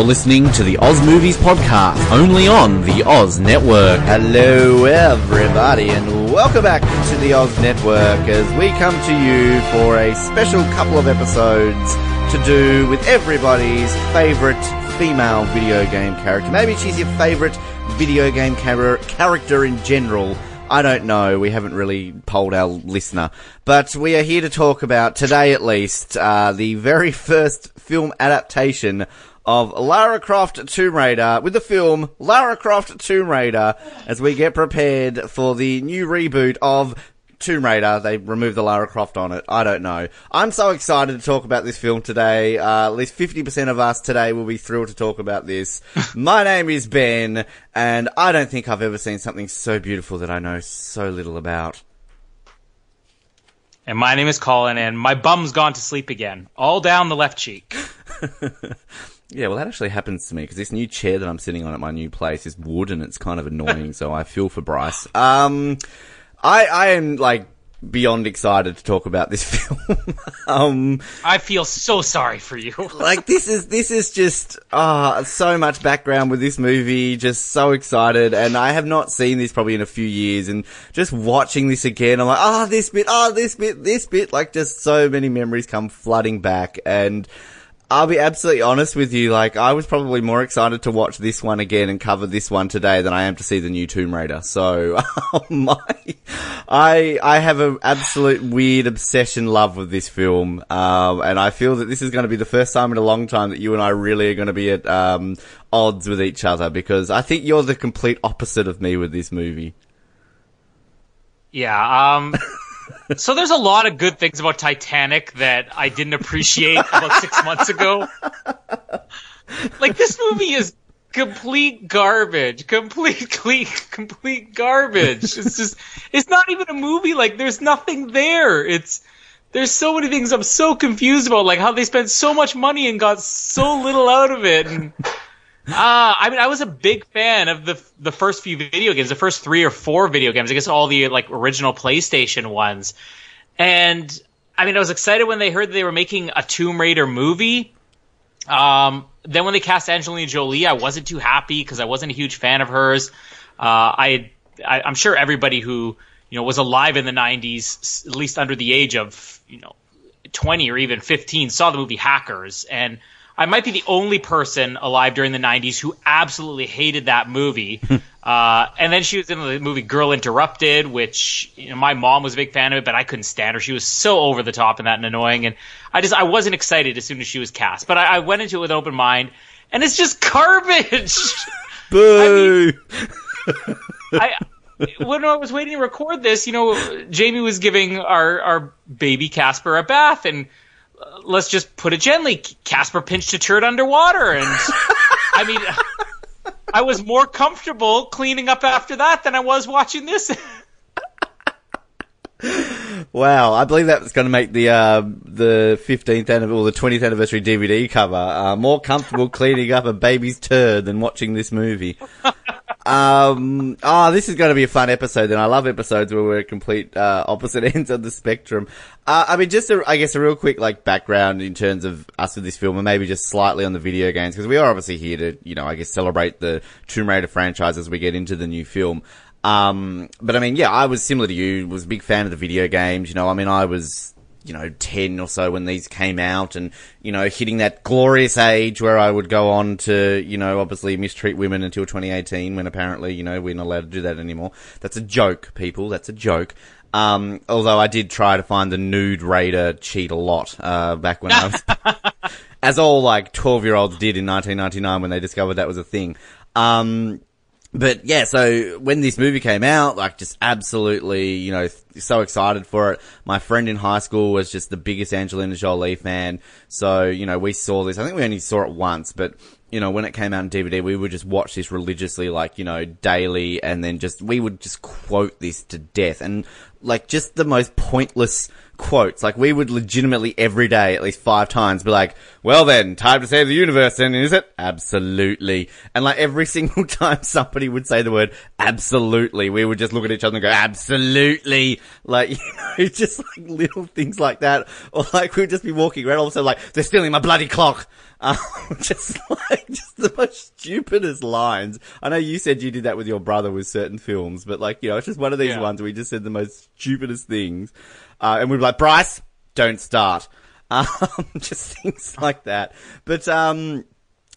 You're listening to the Oz Movies Podcast, only on the Oz Network. Hello, everybody, and welcome back to the Oz Network as we come to you for a special couple of episodes to do with everybody's favorite female video game character. Maybe she's your favorite video game char- character in general. I don't know. We haven't really polled our listener. But we are here to talk about, today at least, uh, the very first film adaptation of Lara Croft Tomb Raider with the film Lara Croft Tomb Raider as we get prepared for the new reboot of Tomb Raider. They removed the Lara Croft on it. I don't know. I'm so excited to talk about this film today. Uh, at least 50% of us today will be thrilled to talk about this. My name is Ben, and I don't think I've ever seen something so beautiful that I know so little about. And my name is Colin, and my bum's gone to sleep again, all down the left cheek. Yeah, well, that actually happens to me because this new chair that I'm sitting on at my new place is wood and it's kind of annoying. so I feel for Bryce. Um, I I am like beyond excited to talk about this film. um, I feel so sorry for you. like this is this is just ah so much background with this movie. Just so excited, and I have not seen this probably in a few years. And just watching this again, I'm like, ah, this bit, ah, this bit, this bit. Like just so many memories come flooding back, and. I'll be absolutely honest with you. Like, I was probably more excited to watch this one again and cover this one today than I am to see the new Tomb Raider. So, my, I, I have an absolute weird obsession love with this film. Um, and I feel that this is going to be the first time in a long time that you and I really are going to be at, um, odds with each other because I think you're the complete opposite of me with this movie. Yeah, um, so there's a lot of good things about Titanic that I didn't appreciate about six months ago. Like this movie is complete garbage, complete, complete, complete garbage. It's just, it's not even a movie. Like there's nothing there. It's, there's so many things I'm so confused about, like how they spent so much money and got so little out of it. And, uh, I mean, I was a big fan of the the first few video games, the first three or four video games. I guess all the like original PlayStation ones. And I mean, I was excited when they heard they were making a Tomb Raider movie. Um, then when they cast Angelina Jolie, I wasn't too happy because I wasn't a huge fan of hers. Uh, I, I I'm sure everybody who you know was alive in the '90s, at least under the age of you know 20 or even 15, saw the movie Hackers and I might be the only person alive during the 90s who absolutely hated that movie. uh, and then she was in the movie Girl Interrupted, which you know, my mom was a big fan of it, but I couldn't stand her. She was so over the top and that and annoying. And I just, I wasn't excited as soon as she was cast. But I, I went into it with an open mind, and it's just garbage. Boo! I, mean, I when I was waiting to record this, you know, Jamie was giving our, our baby Casper a bath, and let's just put it gently. Casper pinched a turd underwater, and I mean, I was more comfortable cleaning up after that than I was watching this. wow, I believe that's going to make the uh, the fifteenth or the twentieth anniversary DVD cover uh, more comfortable cleaning up a baby's turd than watching this movie. Um, oh, this is going to be a fun episode, and I love episodes where we're complete uh, opposite ends of the spectrum. Uh, I mean, just a, I guess a real quick like background in terms of us with this film, and maybe just slightly on the video games because we are obviously here to, you know, I guess celebrate the Tomb Raider franchise as we get into the new film. Um, but I mean, yeah, I was similar to you, was a big fan of the video games. You know, I mean, I was you know, 10 or so when these came out and, you know, hitting that glorious age where I would go on to, you know, obviously mistreat women until 2018 when apparently, you know, we're not allowed to do that anymore. That's a joke, people. That's a joke. Um, although I did try to find the nude raider cheat a lot, uh, back when I was, as all like 12 year olds did in 1999 when they discovered that was a thing. Um, but yeah, so when this movie came out, like just absolutely, you know, so excited for it. My friend in high school was just the biggest Angelina Jolie fan. So, you know, we saw this. I think we only saw it once, but you know, when it came out on DVD, we would just watch this religiously, like, you know, daily, and then just, we would just quote this to death. And, like, just the most pointless quotes. Like we would legitimately every day, at least five times, be like, "Well then, time to save the universe." Then is it? Absolutely. And like every single time somebody would say the word "absolutely," we would just look at each other and go, "Absolutely!" Like you know, just like little things like that, or like we'd just be walking around, all of a sudden like they're stealing my bloody clock. Um, just like just the most stupidest lines. I know you said you did that with your brother with certain films, but like you know, it's just one of these Yeah. ones where we just said the most stupidest things, uh, and we'd be like, Bryce, don't start. Um, just things like that. But um,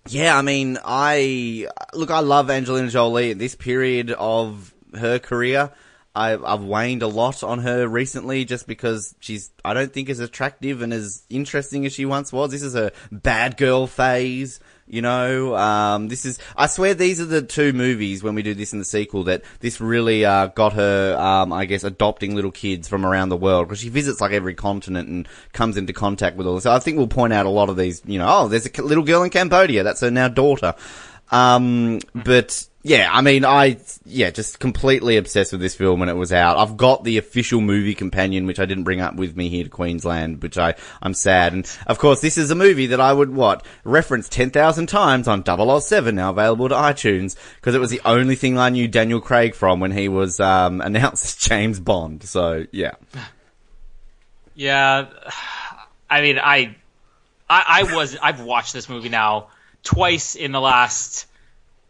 yeah, I mean, I look, I love Angelina Jolie at this period of her career. I, I've waned a lot on her recently just because she's, I don't think as attractive and as interesting as she once was. This is a bad girl phase, you know. Um, this is, I swear these are the two movies when we do this in the sequel that this really, uh, got her, um, I guess, adopting little kids from around the world because she visits like every continent and comes into contact with all this. So I think we'll point out a lot of these, you know, oh, there's a little girl in Cambodia. That's her now daughter. Um, but yeah, I mean, I, yeah, just completely obsessed with this film when it was out. I've got the official movie companion, which I didn't bring up with me here to Queensland, which I, I'm sad. And of course, this is a movie that I would, what, reference 10,000 times on 007, now available to iTunes, because it was the only thing I knew Daniel Craig from when he was, um, announced as James Bond. So, yeah. Yeah, I mean, I, I, I was, I've watched this movie now twice in the last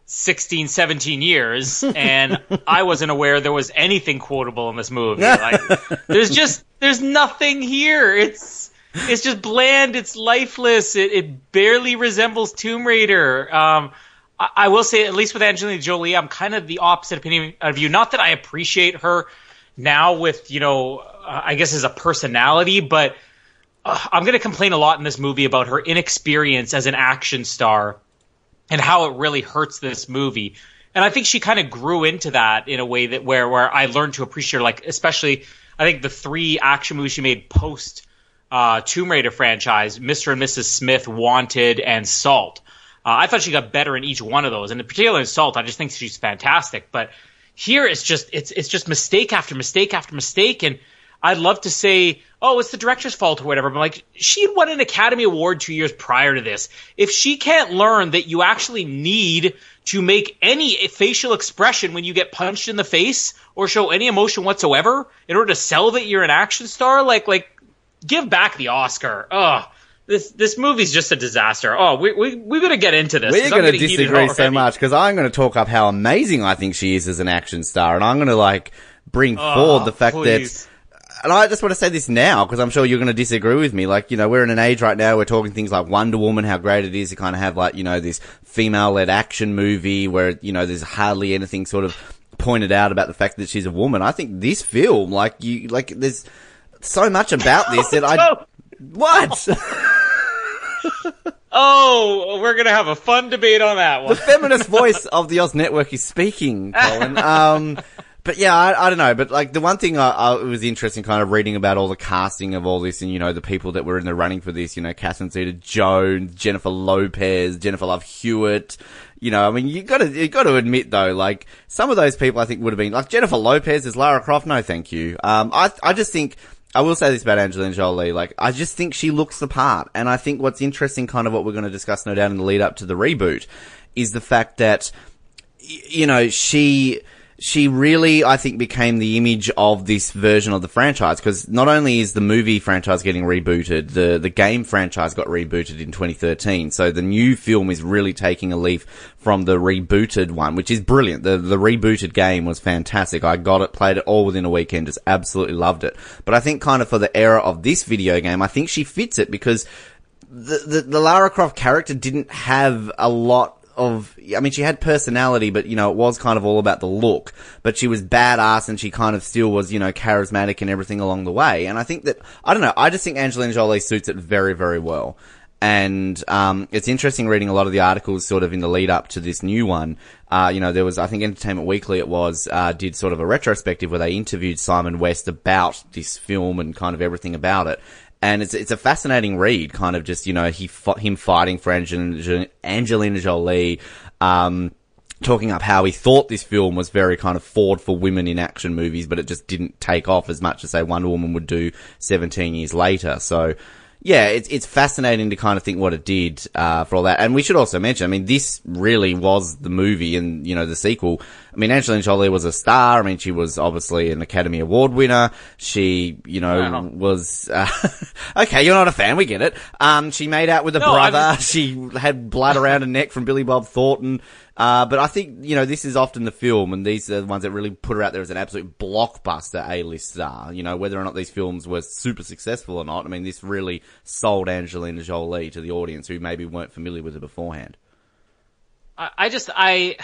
16, 17 years, and I wasn't aware there was anything quotable in this movie. Like, there's just, there's nothing here. It's, it's just bland. It's lifeless. It, it barely resembles Tomb Raider. Um, I, I will say, at least with Angelina Jolie, I'm kind of the opposite opinion of you. Not that I appreciate her now with, you know, uh, I guess as a personality, but uh, I'm going to complain a lot in this movie about her inexperience as an action star and how it really hurts this movie. And I think she kind of grew into that in a way that where where I learned to appreciate her, like especially I think the three action movies she made post uh, Tomb Raider franchise, Mr. and Mrs. Smith, Wanted, and Salt. Uh, I thought she got better in each one of those, and in particular in Salt, I just think she's fantastic. But here it's just it's it's just mistake after mistake after mistake, and I'd love to say, oh, it's the director's fault or whatever, but like she had won an Academy Award two years prior to this. If she can't learn that you actually need to make any facial expression when you get punched in the face or show any emotion whatsoever in order to sell that you're an action star, like like give back the Oscar. Ugh. This this movie's just a disaster. Oh, we we we gotta get into this. We're going to disagree so much because I'm going to talk up how amazing I think she is as an action star, and I'm going to like bring Oh, forward the fact please. that. And I just want to say this now because I'm sure you're going to disagree with me. Like, you know, we're in an age right now. We're talking things like Wonder Woman, how great it is to kind of have like, you know, this female-led action movie where you know there's hardly anything sort of pointed out about the fact that she's a woman. I think this film, like you, like there's so much about this that I what. oh, we're gonna have a fun debate on that one. the feminist voice of the Oz Network is speaking, Colin. Um, but yeah, I, I don't know. But like the one thing I, I, was interesting kind of reading about all the casting of all this and, you know, the people that were in the running for this, you know, Catherine Zeta Jones, Jennifer Lopez, Jennifer Love Hewitt. You know, I mean, you gotta, you gotta admit though, like, some of those people I think would have been, like Jennifer Lopez is Lara Croft, no thank you. Um, I, I just think, I will say this about Angelina Jolie, like, I just think she looks the part. And I think what's interesting, kind of what we're going to discuss no doubt in the lead up to the reboot, is the fact that, you know, she, she really, I think, became the image of this version of the franchise because not only is the movie franchise getting rebooted, the, the game franchise got rebooted in 2013. So the new film is really taking a leaf from the rebooted one, which is brilliant. The, the rebooted game was fantastic. I got it, played it all within a weekend, just absolutely loved it. But I think kind of for the era of this video game, I think she fits it because the, the, the Lara Croft character didn't have a lot of, I mean, she had personality, but, you know, it was kind of all about the look. But she was badass and she kind of still was, you know, charismatic and everything along the way. And I think that, I don't know, I just think Angelina Jolie suits it very, very well. And, um, it's interesting reading a lot of the articles sort of in the lead up to this new one. Uh, you know, there was, I think Entertainment Weekly it was, uh, did sort of a retrospective where they interviewed Simon West about this film and kind of everything about it and it's it's a fascinating read. Kind of just you know he him fighting for Angelina, Angelina Jolie. Um, talking up how he thought this film was very kind of forward for women in action movies, but it just didn't take off as much as say Wonder Woman would do 17 years later. So, yeah, it's it's fascinating to kind of think what it did uh, for all that. And we should also mention, I mean, this really was the movie and you know the sequel. I mean, Angelina Jolie was a star. I mean, she was obviously an Academy Award winner. She, you know, Wow. was uh, okay. You're not a fan. We get it. Um, she made out with a No, I brother. mean- she had blood around her neck from Billy Bob Thornton. Uh, but I think, you know, this is often the film, and these are the ones that really put her out there as an absolute blockbuster A-list star. You know, whether or not these films were super successful or not, I mean, this really sold Angelina Jolie to the audience who maybe weren't familiar with her beforehand. I, I just I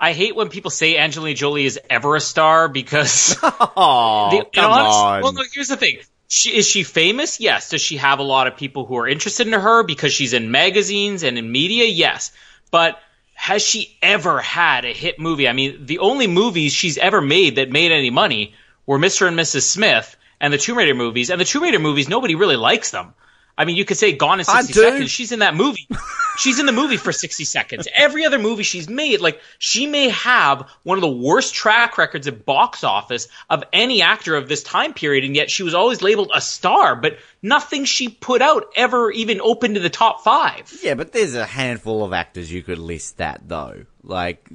I hate when people say Angelina Jolie is ever a star because Oh, the, come honest- on. Well, no, here's the thing. She, is she famous? Yes. Does she have a lot of people who are interested in her because she's in magazines and in media? Yes. But has she ever had a hit movie? I mean, the only movies she's ever made that made any money were Mr. and Mrs. Smith and the Tomb Raider movies. And the Tomb Raider movies, nobody really likes them. I mean, you could say Gone in 60. Seconds. She's in that movie. She's in the movie for 60 seconds. Every other movie she's made, like, she may have one of the worst track records at box office of any actor of this time period, and yet she was always labeled a star, but nothing she put out ever even opened to the top five. Yeah, but there's a handful of actors you could list that though. Like,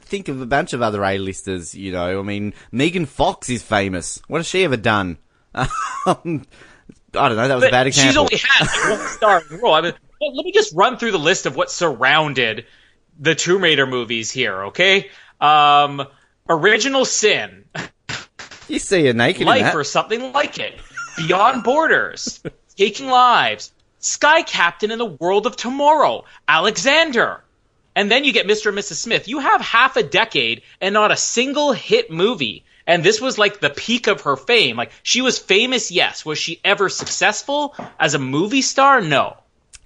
think of a bunch of other A-listers, you know. I mean, Megan Fox is famous. What has she ever done? Um, I don't know, that was a bad But she's only had like, one star in the role. I mean, well, let me just run through the list of what surrounded the Tomb Raider movies here, okay? Um, Original Sin, you see her naked Life or something like it, Beyond Borders, Taking Lives, Sky Captain and the World of Tomorrow, Alexander. And then you get Mr. and Mrs. Smith. You have half a decade and not a single hit movie. And this was like the peak of her fame. Like she was famous, yes. Was she ever successful as a movie star? No.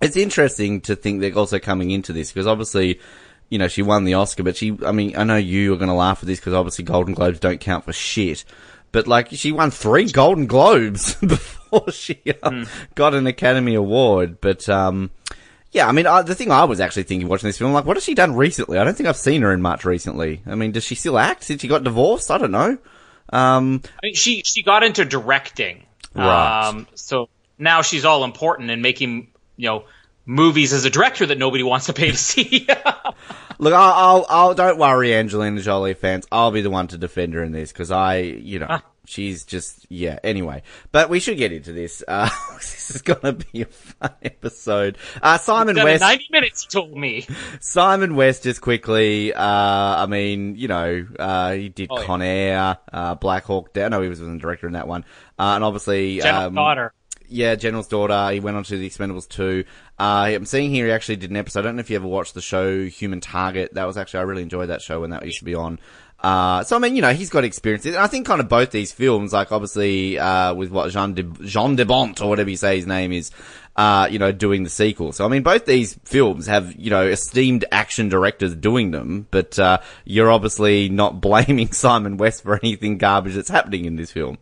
It's interesting to think they're also coming into this because obviously, you know, she won the Oscar, but she, I mean, I know you are going to laugh at this because obviously Golden Globes don't count for shit. But like, she won three Golden Globes before she um, got an Academy Award. But um, yeah, I mean, I, the thing I was actually thinking watching this film, like, what has she done recently? I don't think I've seen her in much recently. I mean, does she still act since she got divorced? I don't know. Um, I mean, she she got into directing, Right. Um, so now she's all important and making you know movies as a director that nobody wants to pay to see. Look, I'll, I'll, I'll, don't worry, Angelina Jolie fans. I'll be the one to defend her in this because I, you know, she's just, yeah. Anyway, but we should get into this. Uh, this is gonna be a fun episode. Uh, Simon West. Ninety minutes, told me. Simon West, just quickly. Uh, I mean, you know, uh, he did Oh. Con Air, uh, Black Hawk Down. No, he was the director in that one. Uh, and obviously, General um, daughter. yeah, General's daughter. He went on to the Expendables 2. Uh, I'm seeing here he actually did an episode. I don't know if you ever watched the show Human Target. That was actually, I really enjoyed that show when that used to be on. Uh, so I mean, you know, he's got experience. And I think kind of both these films, like obviously, uh, with what Jean de, Jean de Bont or whatever you say his name is, uh, you know, doing the sequel. So I mean, both these films have, you know, esteemed action directors doing them, but, uh, you're obviously not blaming Simon West for anything garbage that's happening in this film.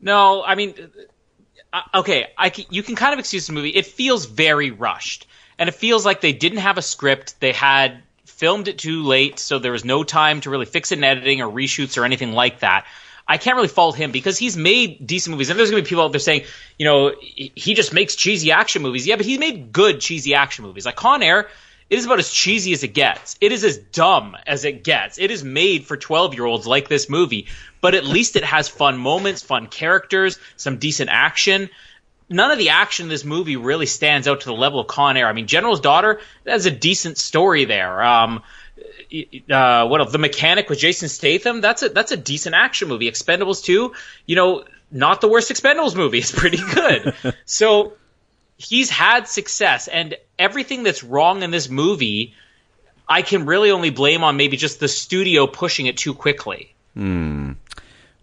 No, I mean, uh, okay, I can, you can kind of excuse the movie. It feels very rushed, and it feels like they didn't have a script. They had filmed it too late, so there was no time to really fix it in editing or reshoots or anything like that. I can't really fault him because he's made decent movies, and there's going to be people out there saying, you know, he just makes cheesy action movies. Yeah, but he's made good cheesy action movies. Like Con Air, it is about as cheesy as it gets. It is as dumb as it gets. It is made for 12 year olds like this movie, but at least it has fun moments, fun characters, some decent action. None of the action in this movie really stands out to the level of Con Air. I mean, General's Daughter, that's a decent story there. Um, uh, what else? The Mechanic with Jason Statham, that's a, that's a decent action movie. Expendables 2, you know, not the worst Expendables movie. It's pretty good. so, he's had success and everything that's wrong in this movie I can really only blame on maybe just the studio pushing it too quickly.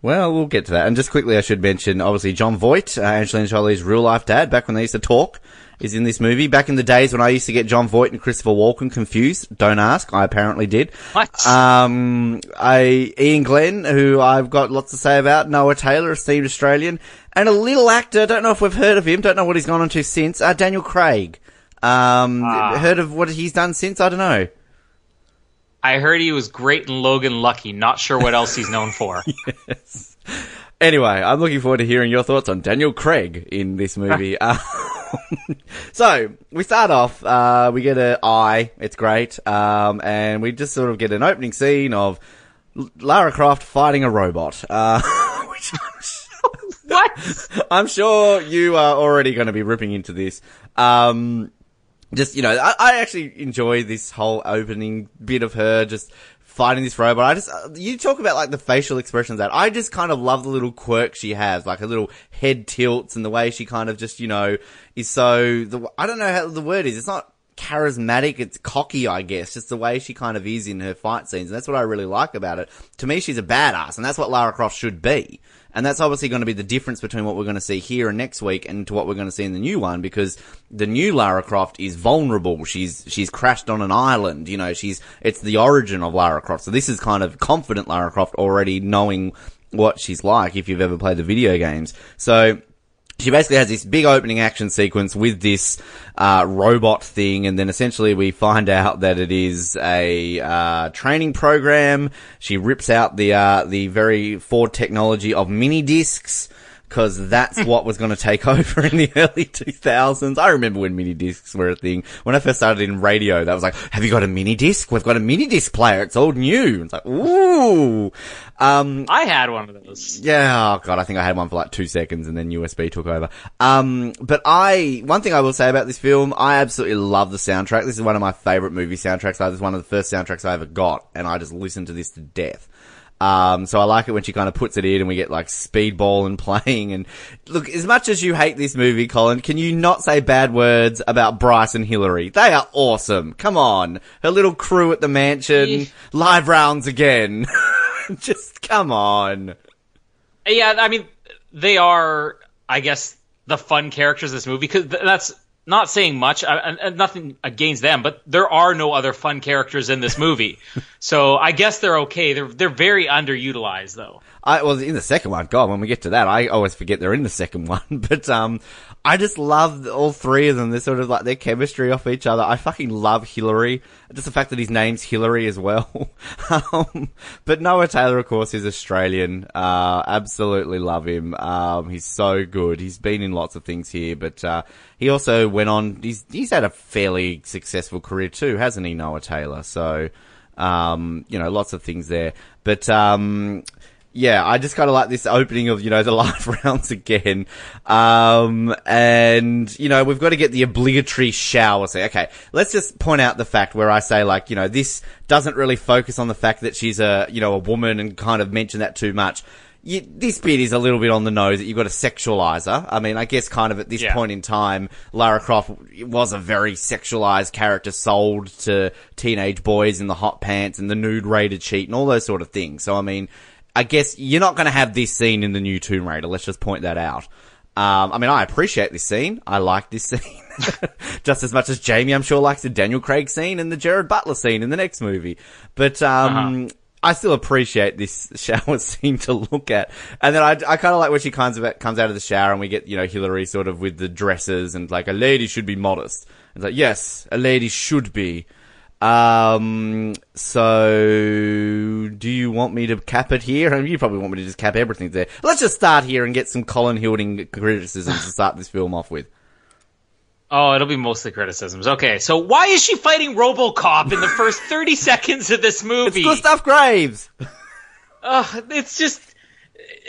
Well, we'll get to that. And just quickly, I should mention, obviously, Jon Voight, uh, Angelina Jolie's real life dad, back when they used to talk, is in this movie. Back in the days when I used to get Jon Voight and Christopher Walken confused, don't ask, I apparently did. What? Um, I, Iain Glen, who I've got lots to say about, Noah Taylor, esteemed Australian, and a little actor, don't know if we've heard of him, don't know what he's gone on to since, uh, Daniel Craig. Um, heard of what he's done since? I don't know. I heard he was great in Logan Lucky. Not sure what else he's known for. yes. Anyway, I'm looking forward to hearing your thoughts on Daniel Craig in this movie. Um, so we start off. Uh, we get an eye. It's great, um, and we just sort of get an opening scene of Lara Croft fighting a robot. Uh, which what? I'm sure you are already going to be ripping into this. Um, just you know, I, I actually enjoy this whole opening bit of her just fighting this robot. I just uh, you talk about like the facial expressions that I just kind of love the little quirk she has, like her little head tilts and the way she kind of just you know is so the I don't know how the word is. It's not charismatic. It's cocky, I guess. Just the way she kind of is in her fight scenes. And that's what I really like about it. To me, she's a badass and that's what Lara Croft should be. And that's obviously going to be the difference between what we're going to see here and next week and to what we're going to see in the new one because the new Lara Croft is vulnerable. She's, she's crashed on an island. You know, she's, it's the origin of Lara Croft. So this is kind of confident Lara Croft already knowing what she's like if you've ever played the video games. So, she basically has this big opening action sequence with this uh, robot thing, and then essentially we find out that it is a uh, training program. She rips out the uh, the very Ford technology of mini discs because that's what was going to take over in the early 2000s. I remember when mini discs were a thing. When I first started in radio, that was like, "Have you got a mini disc? We've got a mini disc player. It's all new." It's like, ooh. Um, I had one of those. yeah, oh god, I think I had one for like two seconds and then USB took over. Um, but I, one thing I will say about this film, I absolutely love the soundtrack. This is one of my favorite movie soundtracks. This is one of the first soundtracks I ever got, and I just listened to this to death. Um, so I like it when she kind of puts it in and we get like speedball and playing and look, as much as you hate this movie, Colin, can you not say bad words about Bryce and Hillary? They are awesome. Come on. Her little crew at the mansion, Yeah. live rounds again. Just come on. Yeah, I mean, they are, I guess, the fun characters of this movie because that's not saying much, uh, and, and nothing against them, but there are no other fun characters in this movie, so I guess they're okay. They're they're very underutilized though. I well in the second one. God, when we get to that, I always forget they're in the second one. But um, I just love all three of them. They're sort of like their chemistry off each other. I fucking love Hillary. Just the fact that his name's Hillary as well. um, but Noah Taylor, of course, is Australian. Uh, absolutely love him. Um, he's so good. He's been in lots of things here, but uh, he also went on. He's he's had a fairly successful career too, hasn't he, Noah Taylor? So. Um, you know, lots of things there. But, um, yeah, I just kind of like this opening of, you know, the live rounds again. Um, and, you know, we've got to get the obligatory shower. So, okay, let's just point out the fact where I say, like, you know, this doesn't really focus on the fact that she's a, you know, a woman and kind of mention that too much. You, this bit is a little bit on the nose that you've got to sexualize her. I mean, I guess kind of at this Yeah. point in time, Lara Croft was a very sexualized character sold to teenage boys in the hot pants and the nude raider cheat and all those sort of things. So, I mean, I guess you're not going to have this scene in the new Tomb Raider. Let's just point that out. Um, I mean, I appreciate this scene. I like this scene just as much as Jamie, I'm sure, likes the Daniel Craig scene and the Gerard Butler scene in the next movie. But um, I still appreciate this shower scene to look at. And then I, I kind of like when she comes comes out of the shower and we get you know Hillary sort of with the dresses and like a lady should be modest. It's like yes, a lady should be. Um, so do you want me to cap it here? I mean, you probably want me to just cap everything there. Let's just start here and get some Colin Hilding criticisms to start this film off with. Oh, it'll be mostly criticisms. Okay, so why is she fighting RoboCop in the first 30 seconds of this movie? It's Gustav Graves! Ugh, it's just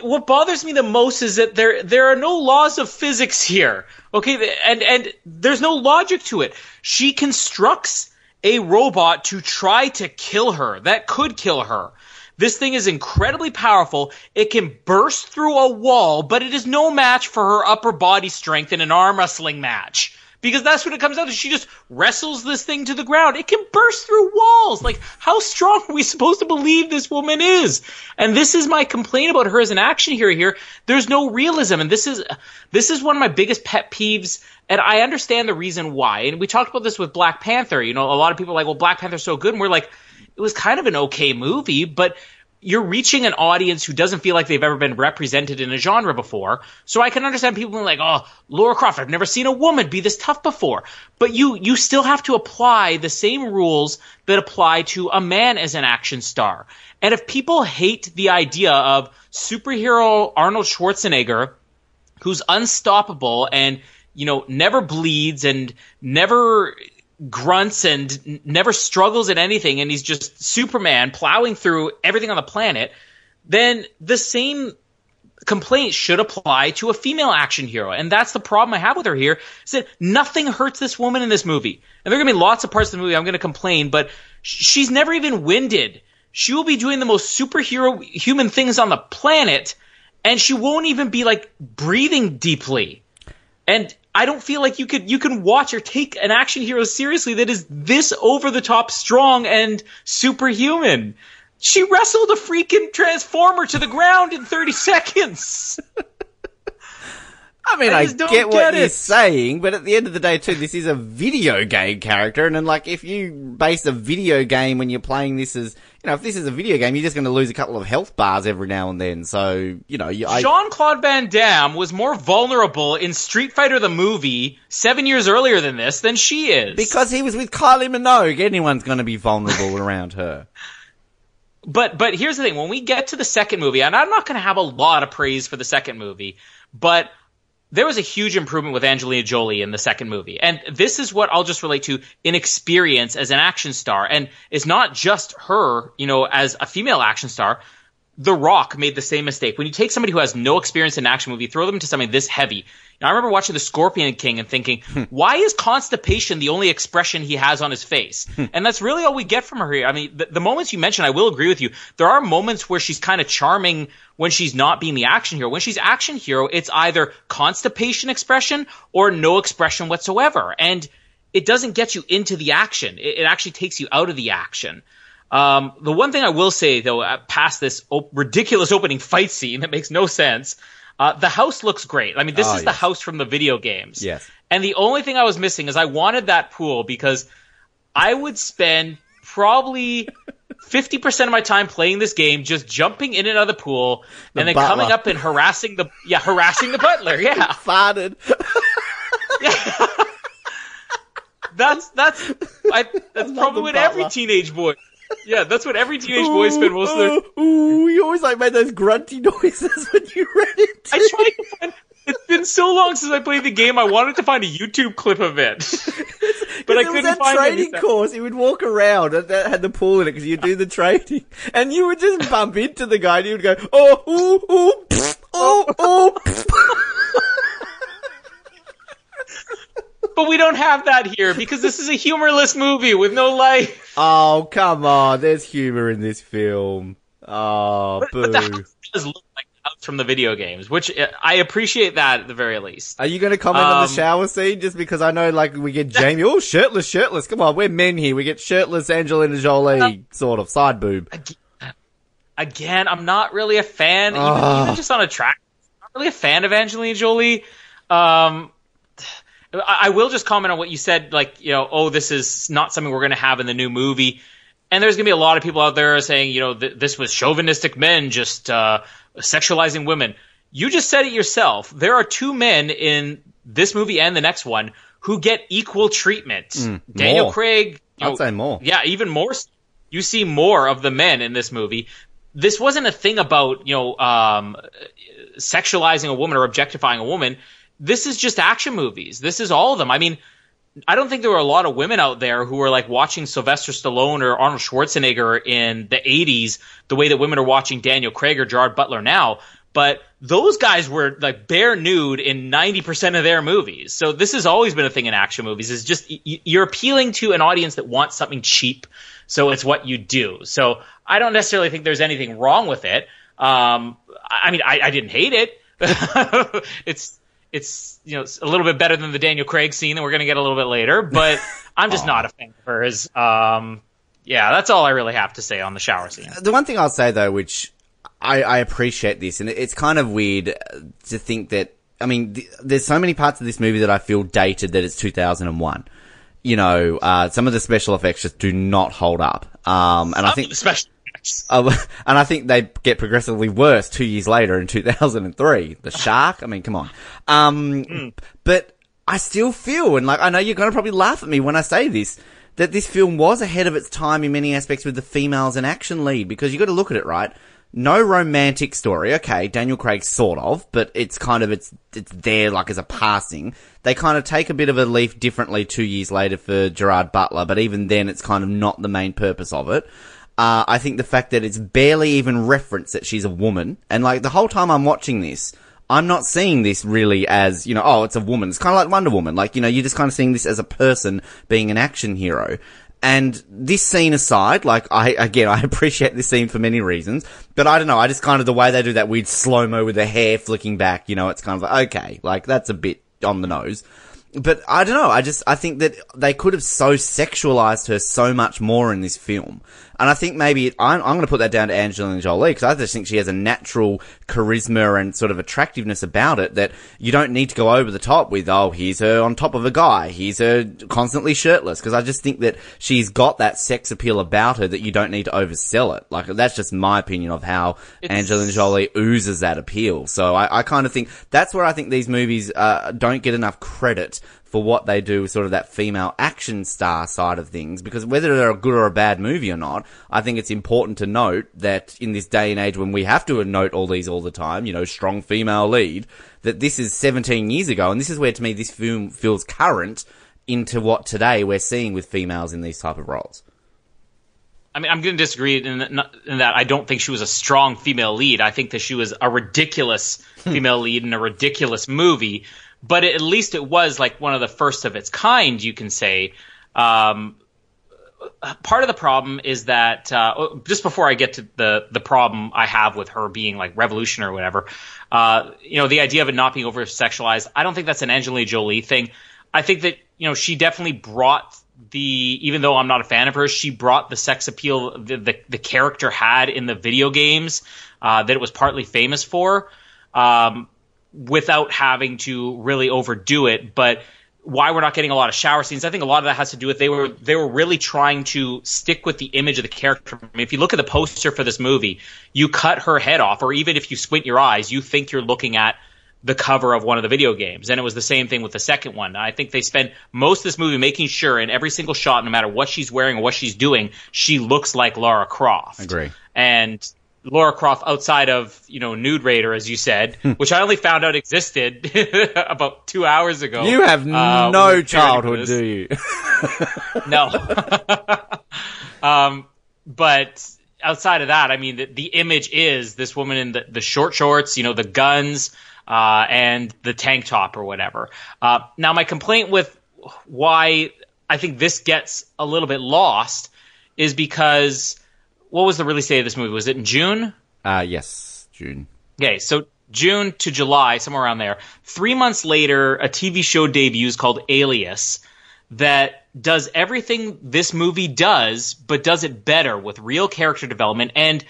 what bothers me the most is that there there are no laws of physics here. Okay, and and there's no logic to it. She constructs a robot to try to kill her. That could kill her. This thing is incredibly powerful. It can burst through a wall, but it is no match for her upper body strength in an arm wrestling match. Because that's what it comes down to. She just wrestles this thing to the ground. It can burst through walls. Like, how strong are we supposed to believe this woman is? And this is my complaint about her as an action hero here. There's no realism. And this is, this is one of my biggest pet peeves. And I understand the reason why. And we talked about this with Black Panther. You know, a lot of people are like, well, Black Panther's so good. And we're like, it was kind of an okay movie, but you're reaching an audience who doesn't feel like they've ever been represented in a genre before. So I can understand people being like, "Oh, Laura Croft, I've never seen a woman be this tough before." But you you still have to apply the same rules that apply to a man as an action star. And if people hate the idea of superhero Arnold Schwarzenegger who's unstoppable and you know never bleeds and never grunts and never struggles at anything and he's just Superman plowing through everything on the planet, then the same complaint should apply to a female action hero. And that's the problem I have with her here is that nothing hurts this woman in this movie. And there are going to be lots of parts of the movie I'm going to complain, but sh- she's never even winded. She will be doing the most superhero human things on the planet and she won't even be like breathing deeply. And I don't feel like you could you can watch or take an action hero seriously that is this over the top strong and superhuman. She wrestled a freaking transformer to the ground in 30 seconds. I mean, I I, don't get what get you're saying, but at the end of the day, too, this is a video game character, and then, like, if you base a video game when you're playing this as, you know, if this is a video game, you're just going to lose a couple of health bars every now and then. So, you know, Jean Claude Van Damme was more vulnerable in Street Fighter the movie seven years earlier than this than she is. because he was with Kylie Minogue, anyone's going to be vulnerable around her. but but here's the thing: when we get to the second movie, and I'm not going to have a lot of praise for the second movie, but there was a huge improvement with Angelina Jolie in the second movie, and this is what I'll just relate to inexperience as an action star, and it's not just her, you know, as a female action star. The Rock made the same mistake. When you take somebody who has no experience in an action movie, throw them into something this heavy. Now, I remember watching The Scorpion King and thinking, why is constipation the only expression he has on his face? and that's really all we get from her here. I mean, the, the moments you mentioned, I will agree with you. There are moments where she's kind of charming when she's not being the action hero. When she's action hero, it's either constipation expression or no expression whatsoever. And it doesn't get you into the action. It, it actually takes you out of the action. Um, the one thing I will say though, uh, past this op- ridiculous opening fight scene that makes no sense, uh, the house looks great. I mean, this Oh, is the house from the video games. Yes. And the only thing I was missing is I wanted that pool because I would spend probably 50% of my time playing this game just jumping in and out of the pool and then butler. coming up and harassing the, yeah, harassing the butler. Yeah. Farted. That's that's I, that's probably the what every teenage boy. Yeah, that's what every teenage boy spend most of their. Ooh, ooh, you always like made those grunty noises when you read it. I tried to find. It's been so long since I played the game. I wanted to find a YouTube clip of it, but I couldn't that find trading it. course. He would walk around and that had the pool in it because you do the trading, and you would just bump into the guy and he would go, "Oh, ooh, ooh, pfft, oh, oh." Pfft." But we don't have that here because this is a humorless movie with no life. Oh, come on! There's humor in this film. Oh, boo! But the house does look like the house from the video games, which uh, I appreciate that at the very least. Are you going to comment on the Um, shower scene just because I know, like, we get Jamie, oh, shirtless, shirtless. Come on, we're men here. We get shirtless Angelina Jolie, sort of, side boob. Again, I'm not really a fan, even, even just on a track. I'm not really a fan of Angelina Jolie. Um, I, I will just comment on what you said, like you know, oh, this is not something we're going to have in the new movie. And there's going to be a lot of people out there saying, you know, th- this was chauvinistic men just uh, sexualizing women. You just said it yourself. There are two men in this movie and the next one who get equal treatment. Daniel Mm, more. Craig. you I'd know, say more. Yeah, even more. You see more of the men in this movie. This wasn't a thing about you know um, sexualizing a woman or objectifying a woman. This is just action movies. This is all of them. I mean, I don't think there were a lot of women out there who were like watching Sylvester Stallone or Arnold Schwarzenegger in the 80s the way that women are watching Daniel Craig or Gerard Butler now. But those guys were like bare nude in 90% of their movies. So this has always been a thing in action movies is just you're appealing to an audience that wants something cheap. So it's what you do. So I don't necessarily think there's anything wrong with it. Um, I mean, I, I didn't hate it. it's, it's you know a little bit better than the Daniel Craig scene that we're going to get a little bit later, but I'm just not a fan of hers. Um, yeah, that's all I really have to say on the shower scene. The one thing I'll say though, which I, I appreciate this, and it's kind of weird to think that, I mean, th- there's so many parts of this movie that I feel dated that it's 2001. You know, uh, some of the special effects just do not hold up. Um, and I think, especially And I think they get progressively worse two years later in 2003. The shark. I mean, come on. Um, Mm. but I still feel, and like I know you're going to probably laugh at me when I say this, that this film was ahead of its time in many aspects with the females in action lead because you got to look at it right. No romantic story. Okay, Daniel Craig sort of, but it's kind of it's it's there like as a passing. They kind of take a bit of a leaf differently two years later for Gerard Butler, but even then it's kind of not the main purpose of it. Uh, I think the fact that it's barely even referenced that she's a woman, and like the whole time I'm watching this, I'm not seeing this really as, you know, oh, it's a woman. It's kind of like Wonder Woman. Like, you know, you're just kind of seeing this as a person being an action hero. And this scene aside, like, I, again, I appreciate this scene for many reasons, but I don't know, I just kind of, the way they do that weird slow-mo with the hair flicking back, you know, it's kind of like, okay, like, that's a bit on the nose. But I don't know, I just, I think that they could have so sexualized her so much more in this film. And I think maybe, I'm, I'm going to put that down to Angelina Jolie, because I just think she has a natural charisma and sort of attractiveness about it that you don't need to go over the top with, oh, here's her on top of a guy, here's her constantly shirtless, because I just think that she's got that sex appeal about her that you don't need to oversell it. Like, that's just my opinion of how It's- Angelina Jolie oozes that appeal. So I, I kind of think that's where I think these movies uh, don't get enough credit for what they do with sort of that female action star side of things. Because whether they're a good or a bad movie or not, I think it's important to note that in this day and age when we have to note all these all the time, you know, strong female lead, that this is 17 years ago, and this is where to me this film feels current into what today we're seeing with females in these type of roles. I mean, I'm going to disagree in, in that I don't think she was a strong female lead. I think that she was a ridiculous female lead in a ridiculous movie. But at least it was like one of the first of its kind, you can say. Um, part of the problem is that uh, just before I get to the the problem I have with her being like revolutionary or whatever, uh, you know, the idea of it not being over sexualized, I don't think that's an Angelina Jolie thing. I think that you know she definitely brought the even though I'm not a fan of her, she brought the sex appeal the the, the character had in the video games uh, that it was partly famous for, um, without having to really overdo it, but why we're not getting a lot of shower scenes. I think a lot of that has to do with they were they were really trying to stick with the image of the character. I mean, if you look at the poster for this movie, you cut her head off, or even if you squint your eyes, you think you're looking at the cover of one of the video games. And it was the same thing with the second one. I think they spent most of this movie making sure in every single shot, no matter what she's wearing or what she's doing, she looks like Lara Croft. Agree. And Laura Croft outside of, you know, Nude Raider, as you said, which I only found out existed about two hours ago. You have Uh, no when we shared childhood, it with us. do you? No. um, but outside of that, I mean, the, the image is this woman in the, the short shorts, you know, the guns, uh, and the tank top or whatever. Uh, now, my complaint with why I think this gets a little bit lost is because what was the release date of this movie? Was it in June? Uh, yes, June. Okay, so June to July, somewhere around there. Three months later, a TV show debuts called Alias that does everything this movie does, but does it better with real character development. And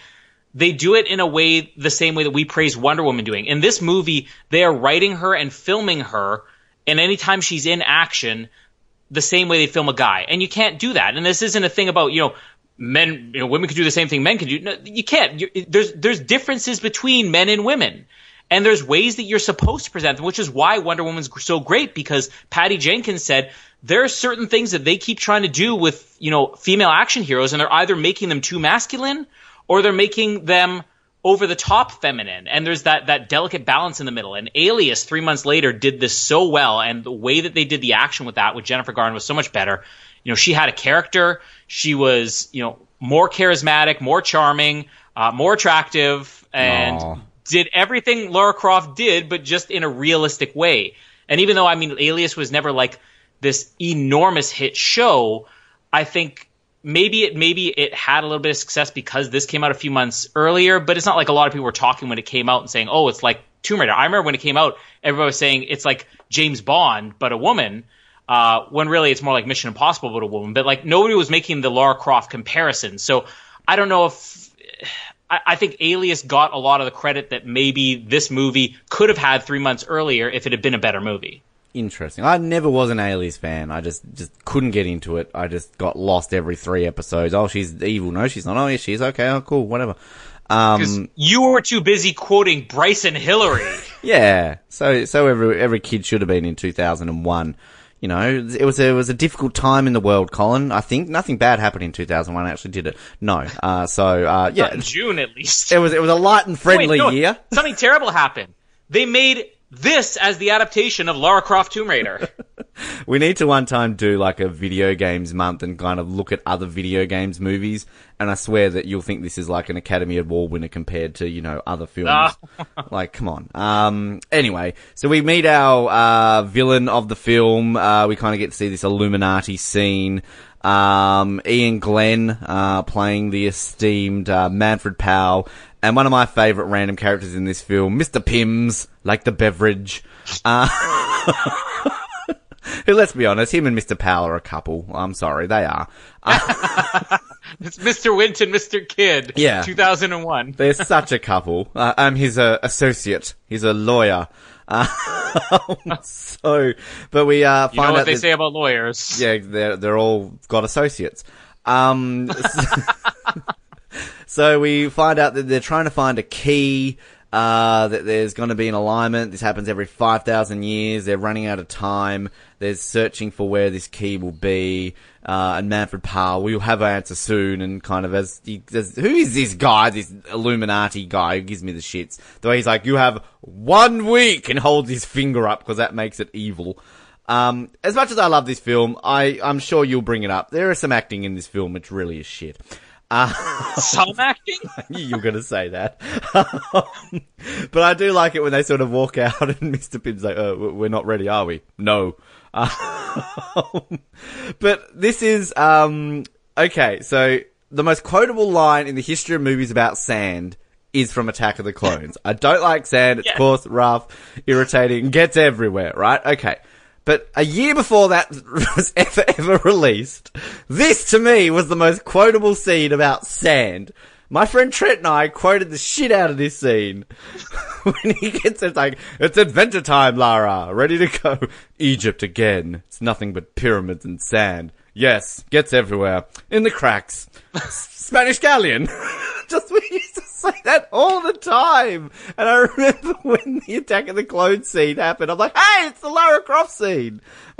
they do it in a way, the same way that we praise Wonder Woman doing. In this movie, they are writing her and filming her, and anytime she's in action, the same way they film a guy. And you can't do that. And this isn't a thing about, you know, men, you know, women can do the same thing men can do. No, you can't. you there's, there's differences between men and women. And there's ways that you're supposed to present them, which is why Wonder Woman's so great because Patty Jenkins said there are certain things that they keep trying to do with, you know, female action heroes and they're either making them too masculine or they're making them over the top feminine and there's that that delicate balance in the middle and alias three months later did this so well and the way that they did the action with that with jennifer garner was so much better you know she had a character she was you know more charismatic more charming uh, more attractive and Aw. did everything laura croft did but just in a realistic way and even though i mean alias was never like this enormous hit show i think maybe it maybe it had a little bit of success because this came out a few months earlier, but it's not like a lot of people were talking when it came out and saying, "Oh, it's like Tomb Raider." I remember when it came out, everybody was saying it's like James Bond but a woman. Uh, when really it's more like Mission Impossible but a woman. But like nobody was making the Lara Croft comparison. So I don't know if I, I think Alias got a lot of the credit that maybe this movie could have had three months earlier if it had been a better movie. interesting. I never was an Alias fan. I just just couldn't get into it. I just got lost every three episodes. Oh, she's evil. No, she's not. Oh, yeah, she's okay. Oh, cool. Whatever. Um, you were too busy quoting Bryce and Hillary. yeah. So so every every kid should have been in 2001. You know, it was a, it was a difficult time in the world, Colin. I think nothing bad happened in 2001. Actually, did it? No. Uh, so uh, yeah, June, at least. it was it was a light and friendly Wait, no, year. Something terrible happened. They made this as the adaptation of Lara Croft Tomb Raider. We need to one time do like a video games month and kind of look at other video games movies. And I swear that you'll think this is like an Academy Award winner compared to, you know, other films. Ah. like, come on. Um, anyway, so we meet our, uh, villain of the film. Uh, we kind of get to see this Illuminati scene. Um, Iain Glen, uh, playing the esteemed, uh, Manfred Powell. And one of my favourite random characters in this film, Mr. Pimms, like the beverage. Uh, who, let's be honest, him and Mr. Powell are a couple. I'm sorry, they are. it's Mr. Winton, Mr. Kidd. Yeah. 2001. They're such a couple. Uh, I'm his uh, associate. He's a lawyer. Uh, so, but we uh, find You know what they say about lawyers. yeah, they're they're all got associates. Um, so we find out that they're trying to find a key. Uh, that there's going to be an alignment. This happens every 5,000 years. They're running out of time. They're searching for where this key will be. Uh, and Manfred Powell, we'll have our answer soon. And kind of as, he, as who is this guy, this Illuminati guy who gives me the shits? The way he's like, you have one week and holds his finger up because that makes it evil. Um, as much as I love this film, I, I'm sure you'll bring it up. There is some acting in this film which really is shit. Some acting? You're going to say that. but I do like it when they sort of walk out and Mr. Pim's like, uh, we're not ready, are we? No. Um, but this is, um, okay, so the most quotable line in the history of movies about sand is from Attack of the Clones. I don't like sand. It's Yeah. coarse, rough, irritating, gets everywhere, right? Okay. But a year before that was ever, ever released, this to me was the most quotable scene about sand. My friend Trent and I quoted the shit out of this scene. when he gets it, like, it's adventure time, Lara. Ready to go. Egypt again. It's nothing but pyramids and sand. Yes, gets everywhere. In the cracks. Spanish galleon. Just used to say that all the time. And I remember when the Attack of the Clones scene happened, I'm like, hey, it's the Lara Croft scene.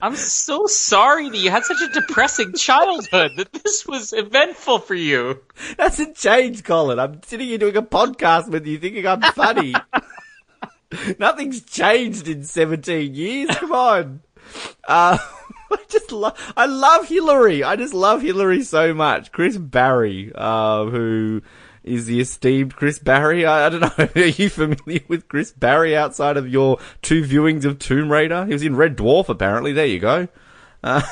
I'm so sorry that you had such a depressing childhood, that this was eventful for you. That's a change, Colin. I'm sitting here doing a podcast with you thinking I'm funny. Nothing's changed in 17 years. Come on. Uh, I just love, I love Hillary. I just love Hillary so much. Chris Barrie, uh, who is the esteemed Chris Barrie. I, I don't know. Are you familiar with Chris Barrie outside of your two viewings of Tomb Raider? He was in Red Dwarf, apparently. There you go. Uh,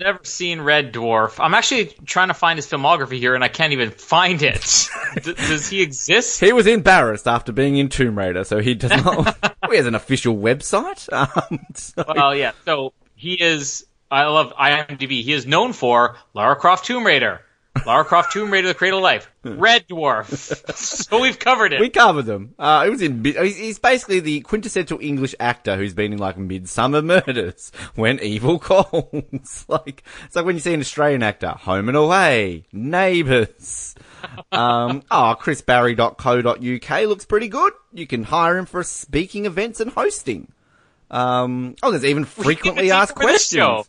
Never seen Red Dwarf. I'm actually trying to find his filmography here, and I can't even find it. D- does he exist? He was embarrassed after being in Tomb Raider, so he does not. he has an official website. Um, so- Well, yeah. So he is. I love IMDb. He is known for Lara Croft Tomb Raider, Lara Croft Tomb Raider: The Cradle of Life, Red Dwarf. so we've covered it. we covered them. Uh, he was in. He's basically the quintessential English actor who's been in like Midsomer Murders, When Evil Calls. like it's like when you see an Australian actor, Home and Away, Neighbours. um, oh, chrisbarrie.co.uk looks pretty good. You can hire him for speaking events and hosting. Um, oh, there's even frequently asked him for this questions.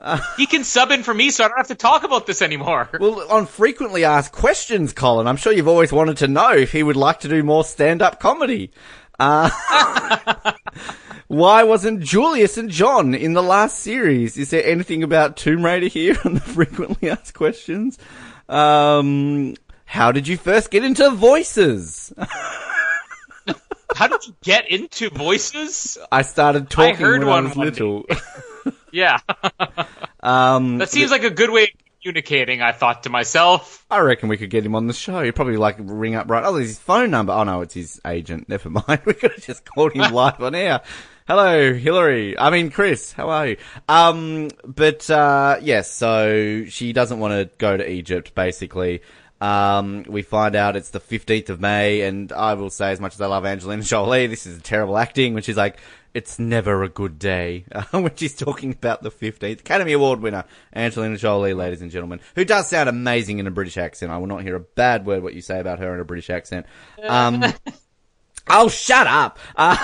show. he can sub in for me, so I don't have to talk about this anymore. Well, on frequently asked questions, Colin, I'm sure you've always wanted to know if he would like to do more stand-up comedy. Uh, why wasn't Julius and John in the last series? Is there anything about Tomb Raider here on the frequently asked questions? Um, how did you first get into voices? How did you get into voices? I started talking heard when one I was one little. Yeah, um, that seems like a good way of communicating. I thought to myself. I reckon we could get him on the show. He'd probably like ring up right. Oh, there's his phone number. Oh no, it's his agent. Never mind. We could have just called him live on air. Hello, Hillary. I mean, Chris. How are you? Um, but uh, yes. So she doesn't want to go to Egypt, basically. Um, we find out it's the 15th of May, and I will say, as much as I love Angelina Jolie, this is terrible acting when she's like, it's never a good day when she's talking about the 15th. Academy Award winner, Angelina Jolie, ladies and gentlemen, who does sound amazing in a British accent. I will not hear a bad word what you say about her in a British accent. Um, oh, shut up. Uh,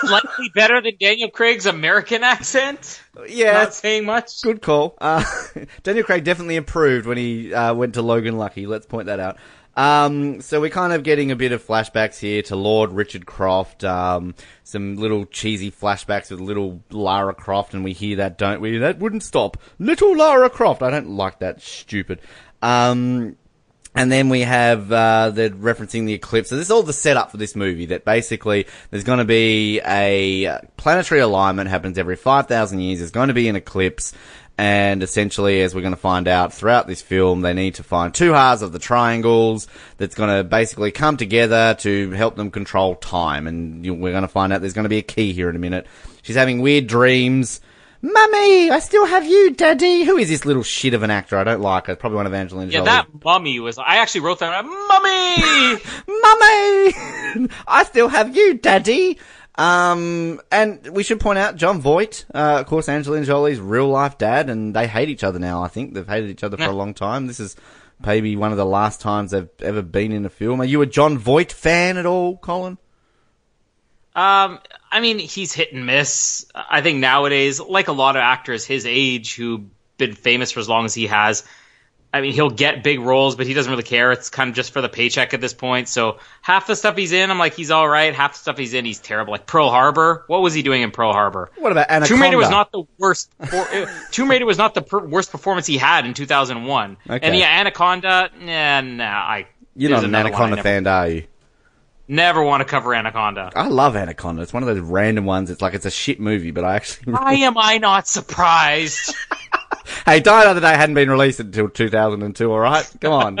Slightly better than Daniel Craig's American accent. yeah, Not saying much. Good call. Uh, Daniel Craig definitely improved when he uh, went to Logan Lucky. Let's point that out. Um, so we're kind of getting a bit of flashbacks here to Lord Richard Croft. Um, some little cheesy flashbacks with little Lara Croft, and we hear that, don't we? That wouldn't stop. Little Lara Croft. I don't like that. Stupid. Um, and then we have uh, the referencing the eclipse. So this is all the setup for this movie. That basically there's going to be a planetary alignment happens every five thousand years. There's going to be an eclipse, and essentially, as we're going to find out throughout this film, they need to find two halves of the triangles that's going to basically come together to help them control time. And we're going to find out there's going to be a key here in a minute. She's having weird dreams. Mummy, I still have you, Daddy. Who is this little shit of an actor? I don't like her. Probably one of Angelina Yeah, Jolie. that mummy was. I actually wrote that. Mummy. Mummy! I still have you, Daddy! Um, and we should point out Jon Voight, uh, of course, Angelina Jolie's real life dad, and they hate each other now, I think. They've hated each other for Yeah. a long time. This is maybe one of the last times they've ever been in a film. Are you a Jon Voight fan at all, Colin? Um, I mean, he's hit and miss. I think nowadays, like a lot of actors his age who've been famous for as long as he has, I mean, he'll get big roles, but he doesn't really care. It's kind of just for the paycheck at this point. So half the stuff he's in, I'm like, he's all right. Half the stuff he's in, he's terrible. Like Pearl Harbor. What was he doing in Pearl Harbor? What about Anaconda? Tomb Raider was not the worst. For, Tomb Raider was not the per- worst performance he had in 2001. Okay. And yeah, Anaconda. Nah, nah. I You're not an another one I Anaconda fan, are you? Never want to cover Anaconda. I love Anaconda. It's one of those random ones. It's like it's a shit movie, but I actually. Why am I not surprised? Hey, Die Another Day hadn't been released until 2002, alright? Come on.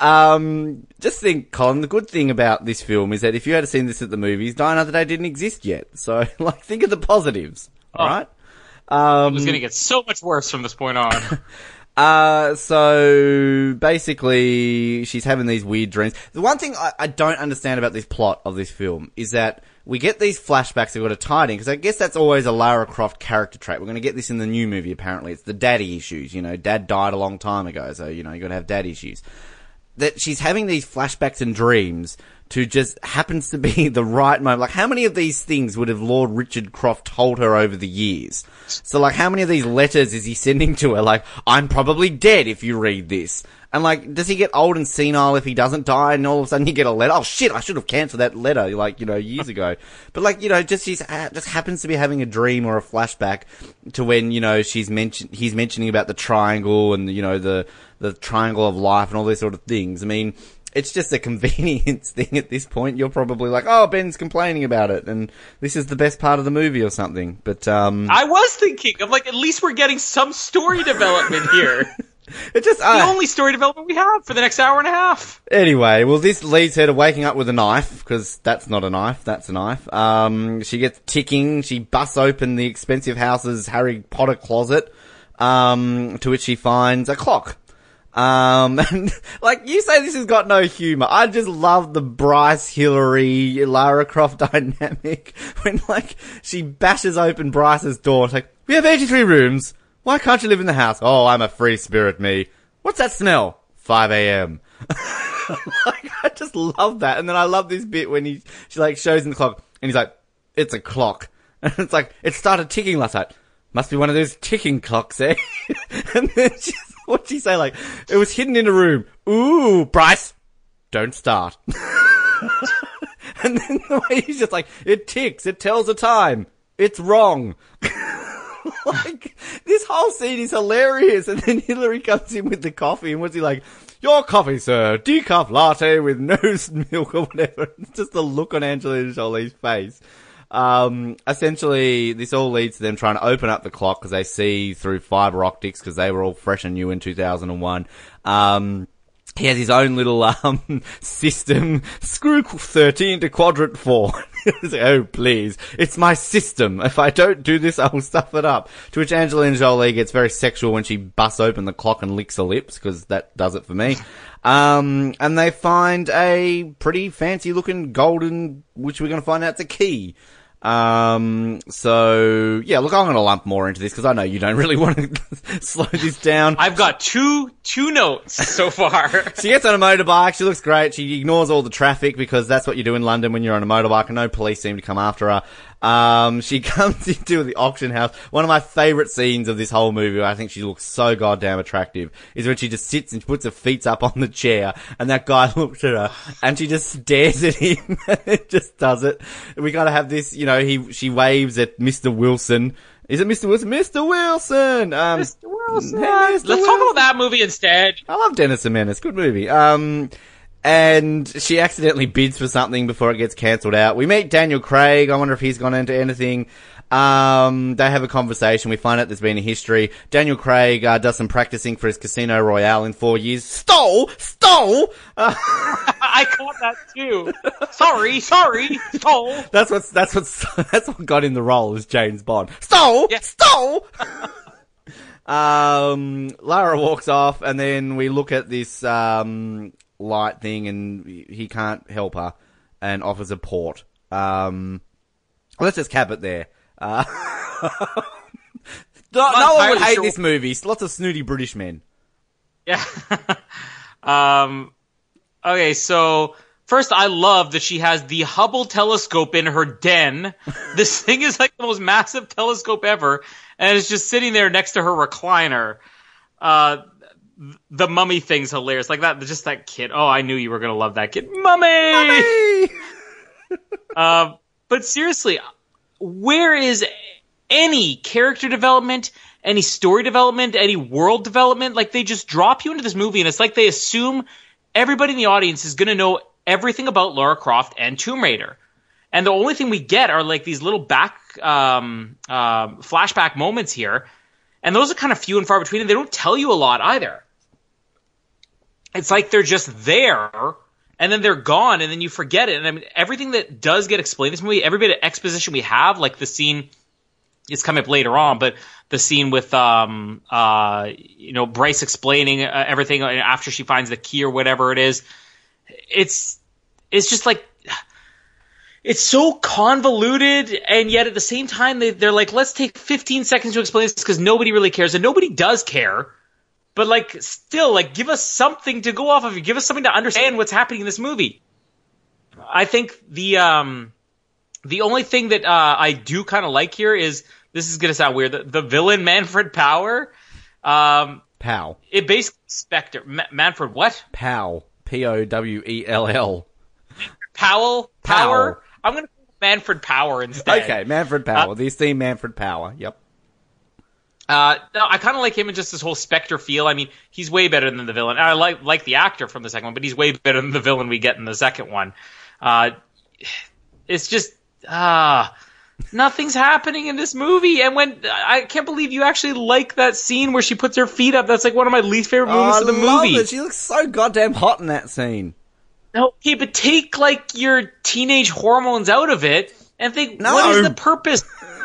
um, just think, Colin, the good thing about this film is that if you had seen this at the movies, Die Another Day didn't exist yet. So, like, think of the positives, alright? Um, It was going to get so much worse from this point on. Uh, so basically, she's having these weird dreams. The one thing I, I don't understand about this plot of this film is that we get these flashbacks that got to tie in, because I guess that's always a Lara Croft character trait. We're going to get this in the new movie, apparently. It's the daddy issues, you know, dad died a long time ago, so, you know, you got to have dad issues. That she's having these flashbacks and dreams to just happens to be the right moment. Like, how many of these things would have Lord Richard Croft told her over the years? So, like, how many of these letters is he sending to her? Like, I'm probably dead if you read this. And like, does he get old and senile if he doesn't die? And all of a sudden you get a letter. Oh shit! I should have cancelled that letter, like you know, years ago. But like, you know, just she's uh, just happens to be having a dream or a flashback to when you know she's mentioned he's mentioning about the triangle and you know the the triangle of life and all these sort of things. I mean, it's just a convenience thing at this point. You're probably like, oh, Ben's complaining about it, and this is the best part of the movie or something. But um, I was thinking, I'm like, at least we're getting some story development here. it just the uh, only story development we have for the next hour and a half. Anyway, well, this leads her to waking up with a knife because that's not a knife, that's a knife. Um, she gets ticking. She busts open the expensive house's Harry Potter closet, um, to which she finds a clock. Um, and like you say, this has got no humor. I just love the Bryce Hillary Lara Croft dynamic when like she bashes open Bryce's door. It's like, we have 83 rooms. Why can't you live in the house? Oh, I'm a free spirit, me. What's that smell? 5 a.m. like, I just love that. And then I love this bit when he, she like shows him the clock and he's like, it's a clock. And it's like, it started ticking last night. Must be one of those ticking clocks, eh? and then she's, what'd she say? Like, it was hidden in a room. Ooh, Bryce, don't start. and then the way he's just like, it ticks, it tells the time. It's wrong. like, this whole scene is hilarious. And then Hillary comes in with the coffee, and what's he like? Your coffee, sir. Decaf latte with no milk or whatever. It's just the look on Angelina Jolie's face. Um, essentially, this all leads to them trying to open up the clock because they see through fiber optics because they were all fresh and new in 2001. Um, he has his own little um system. Screw thirteen to quadrant four. Oh please, it's my system. If I don't do this, I will stuff it up. To which Angelina Jolie gets very sexual when she busts open the clock and licks her lips because that does it for me. Um, and they find a pretty fancy looking golden, which we're going to find out's a key. Um, so yeah, look, I'm going to lump more into this because I know you don't really want to slow this down. I've got two two notes so far. She gets on a motorbike. She looks great. She ignores all the traffic because that's what you do in London when you're on a motorbike, and no police seem to come after her. Um, she comes into the auction house. One of my favourite scenes of this whole movie, I think she looks so goddamn attractive, is when she just sits and puts her feet up on the chair, and that guy looks at her, and she just stares at him. it just does it. We gotta have this, you know. He she waves at Mr. Wilson. Is it Mr. Wilson? Mr. Wilson. Um, Mr. Wilson. Hey, Mr. Let's Wilson. talk about that movie instead. I love Dennis the Menace. Good movie. Um, and she accidentally bids for something before it gets cancelled out. We meet Daniel Craig. I wonder if he's gone into anything. Um, they have a conversation. We find out there's been a history. Daniel Craig uh, does some practicing for his Casino Royale in four years. Stole, stole. Uh, I caught that too. sorry, sorry, stole. that's what's that's what's that's what got in the role as James Bond. Stole, Yeah. stole. um, Lara walks off, and then we look at this um light thing, and he can't help her, and offers a port. Um, let's just cap it there. Uh, no, no one would hate sure- this movie. Lots of snooty British men. Yeah. um. Okay, so first, I love that she has the Hubble telescope in her den. this thing is like the most massive telescope ever, and it's just sitting there next to her recliner. Uh, the mummy thing's hilarious. Like that, just that kid. Oh, I knew you were gonna love that kid, mummy. Uh, but seriously, where is any character development, any story development, any world development? Like they just drop you into this movie, and it's like they assume everybody in the audience is going to know everything about Lara Croft and Tomb Raider. And the only thing we get are like these little back um, um flashback moments here, and those are kind of few and far between. And they don't tell you a lot either. It's like they're just there, and then they're gone, and then you forget it. And I mean, everything that does get explained in this movie, every bit of exposition we have, like the scene it's coming up later on, but the scene with um uh you know Bryce explaining uh, everything after she finds the key or whatever it is, it's it's just like it's so convoluted, and yet at the same time they they're like let's take 15 seconds to explain this because nobody really cares, and nobody does care. But like, still, like, give us something to go off of. Give us something to understand what's happening in this movie. I think the um, the only thing that uh, I do kind of like here is this is gonna sound weird. The, the villain Manfred Power, um, Pow. it basically Spectre. Ma- Manfred what? Pow. P O W E L L. Powell Powell. Power. I'm gonna Manfred Power instead. Okay, Manfred Power. the esteemed Manfred Power. Yep. Uh, no, I kind of like him in just this whole Spectre feel. I mean, he's way better than the villain. I like like the actor from the second one, but he's way better than the villain we get in the second one. Uh, it's just ah, nothing's happening in this movie. And when I can't believe you actually like that scene where she puts her feet up. That's like one of my least favorite moments of the Oh, movie. it. She looks so goddamn hot in that scene. No, okay, but take like your teenage hormones out of it and think, No. what is the purpose?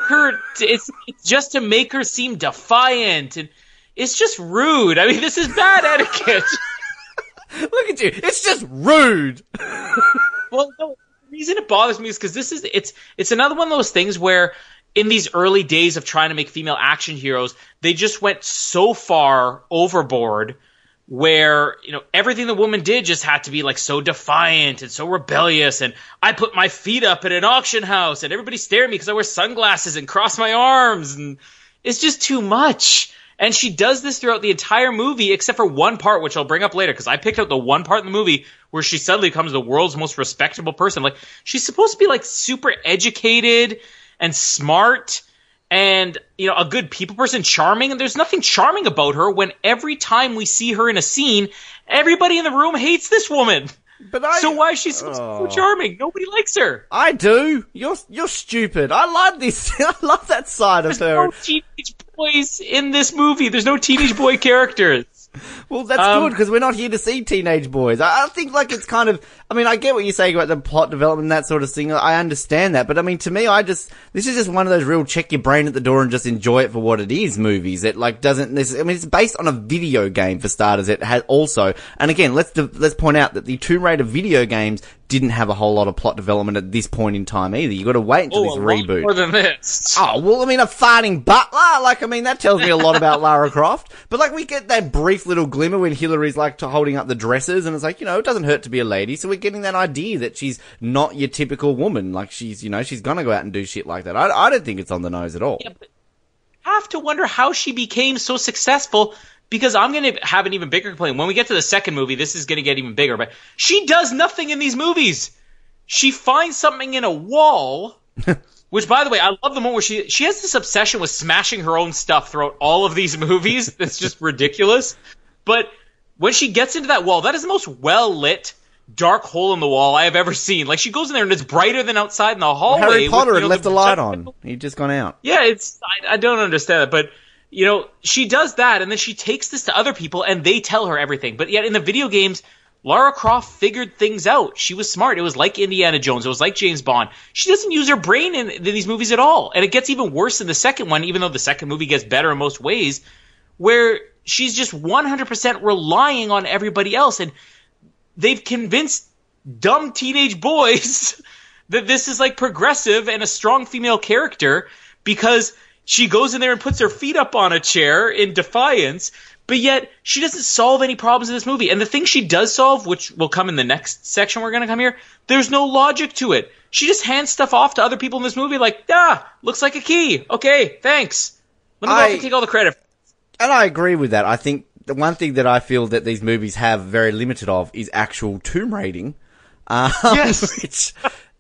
Her, it's, it's just to make her seem defiant, and it's just rude. I mean, this is bad etiquette. Look at you. It's just rude. well, no, the reason it bothers me is because this is it's it's another one of those things where in these early days of trying to make female action heroes, they just went so far overboard where you know everything the woman did just had to be like so defiant and so rebellious and i put my feet up at an auction house and everybody stare at me because i wear sunglasses and cross my arms and it's just too much. And she does this throughout the entire movie except for one part which i'll bring up later because i picked out the one part in the movie where she suddenly becomes the world's most respectable person. Like she's supposed to be like super educated and smart and you know a good people person charming and there's nothing charming about her when every time we see her in a scene everybody in the room hates this woman But I, so why is she to Oh. so charming nobody likes her I do. You're you're stupid. I love this. I love that side of there's her. no teenage boys in this movie there's no teenage boy characters Well, that's Um, good because we're not here to see teenage boys. I, I think like it's kind of I mean, I get what you're saying about the plot development and that sort of thing. I understand that, but I mean, to me, I just this is just one of those real check your brain at the door and just enjoy it for what it is. Movies that like doesn't. Necessarily, I mean, it's based on a video game for starters. It has also, and again, let's let's point out that the Tomb Raider video games didn't have a whole lot of plot development at this point in time either. You got to wait until Oh, this reboot. more than this. Oh, well, I mean, a farting butler, like, I mean, that tells me a lot about Lara Croft. But, like, we get that brief little glimmer when Hillary's, like, to holding up the dresses, and it's like, you know, it doesn't hurt to be a lady, so we're getting that idea that she's not your typical woman. Like, she's, you know, she's gonna go out and do shit like that. I, I don't think it's on the nose at all. Yeah, but have to wonder how she became so successful because I'm going to have an even bigger complaint. When we get to the second movie, this is going to get even bigger, but she does nothing in these movies. She finds something in a wall, which by the way, I love the moment where she she has this obsession with smashing her own stuff throughout all of these movies. That's just ridiculous. But when she gets into that wall, that is the most well lit dark hole in the wall I have ever seen. Like she goes in there and it's brighter than outside in the hallway. Harry with, Potter had know, left the the light on. He'd just gone out. yeah, it's I, I don't understand it, but you know she does that, and then she takes this to other people, and they tell her everything. But yet in the video games, Lara Croft figured things out. She was smart. It was like Indiana Jones. It was like James Bond. She doesn't use her brain in, in these movies at all, and it gets even worse in the second one. Even though the second movie gets better in most ways, where she's just 100% relying on everybody else, and they've convinced dumb teenage boys that this is like progressive and a strong female character because she goes in there and puts her feet up on a chair in defiance, but yet she doesn't solve any problems in this movie. And the thing she does solve, which will come in the next section we're going to come here, there's no logic to it. She just hands stuff off to other people in this movie like, ah, looks like a key. Okay, thanks. Let me go I- take all the credit. And I agree with that. I think the one thing that I feel that these movies have very limited of is actual tomb raiding. Um, Yes. which,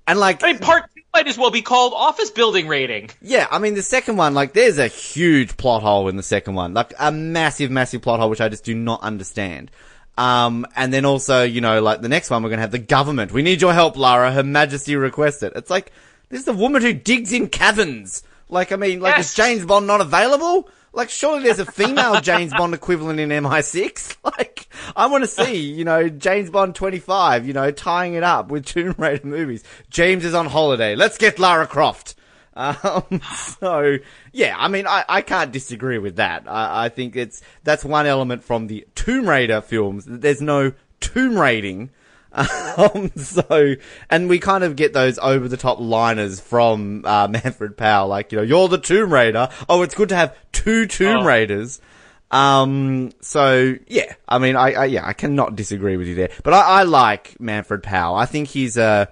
and like, I mean, part two might as well be called office building raiding. Yeah, I mean the second one, like there's a huge plot hole in the second one, like a massive, massive plot hole which I just do not understand. Um, and then also, you know, like the next one, we're gonna have the government. We need your help, Lara. Her Majesty requests it. It's like this is a woman who digs in caverns. Like, I mean, like Yes. is James Bond not available? Like, surely there's a female James Bond equivalent in MI6. Like, I want to see, you know, James Bond 25, you know, tying it up with Tomb Raider movies. James is on holiday. Let's get Lara Croft. Um, so yeah, I mean, I, I can't disagree with that. I, I think it's, that's one element from the Tomb Raider films. There's no tomb raiding. Um, so, and we kind of get those over the top liners from, uh, Manfred Powell, like, you know, you're the Tomb Raider. Oh, it's good to have two Tomb Oh. Raiders. Um, so yeah, I mean, I, I, yeah, I cannot disagree with you there, but I, I like Manfred Powell. I think he's, uh,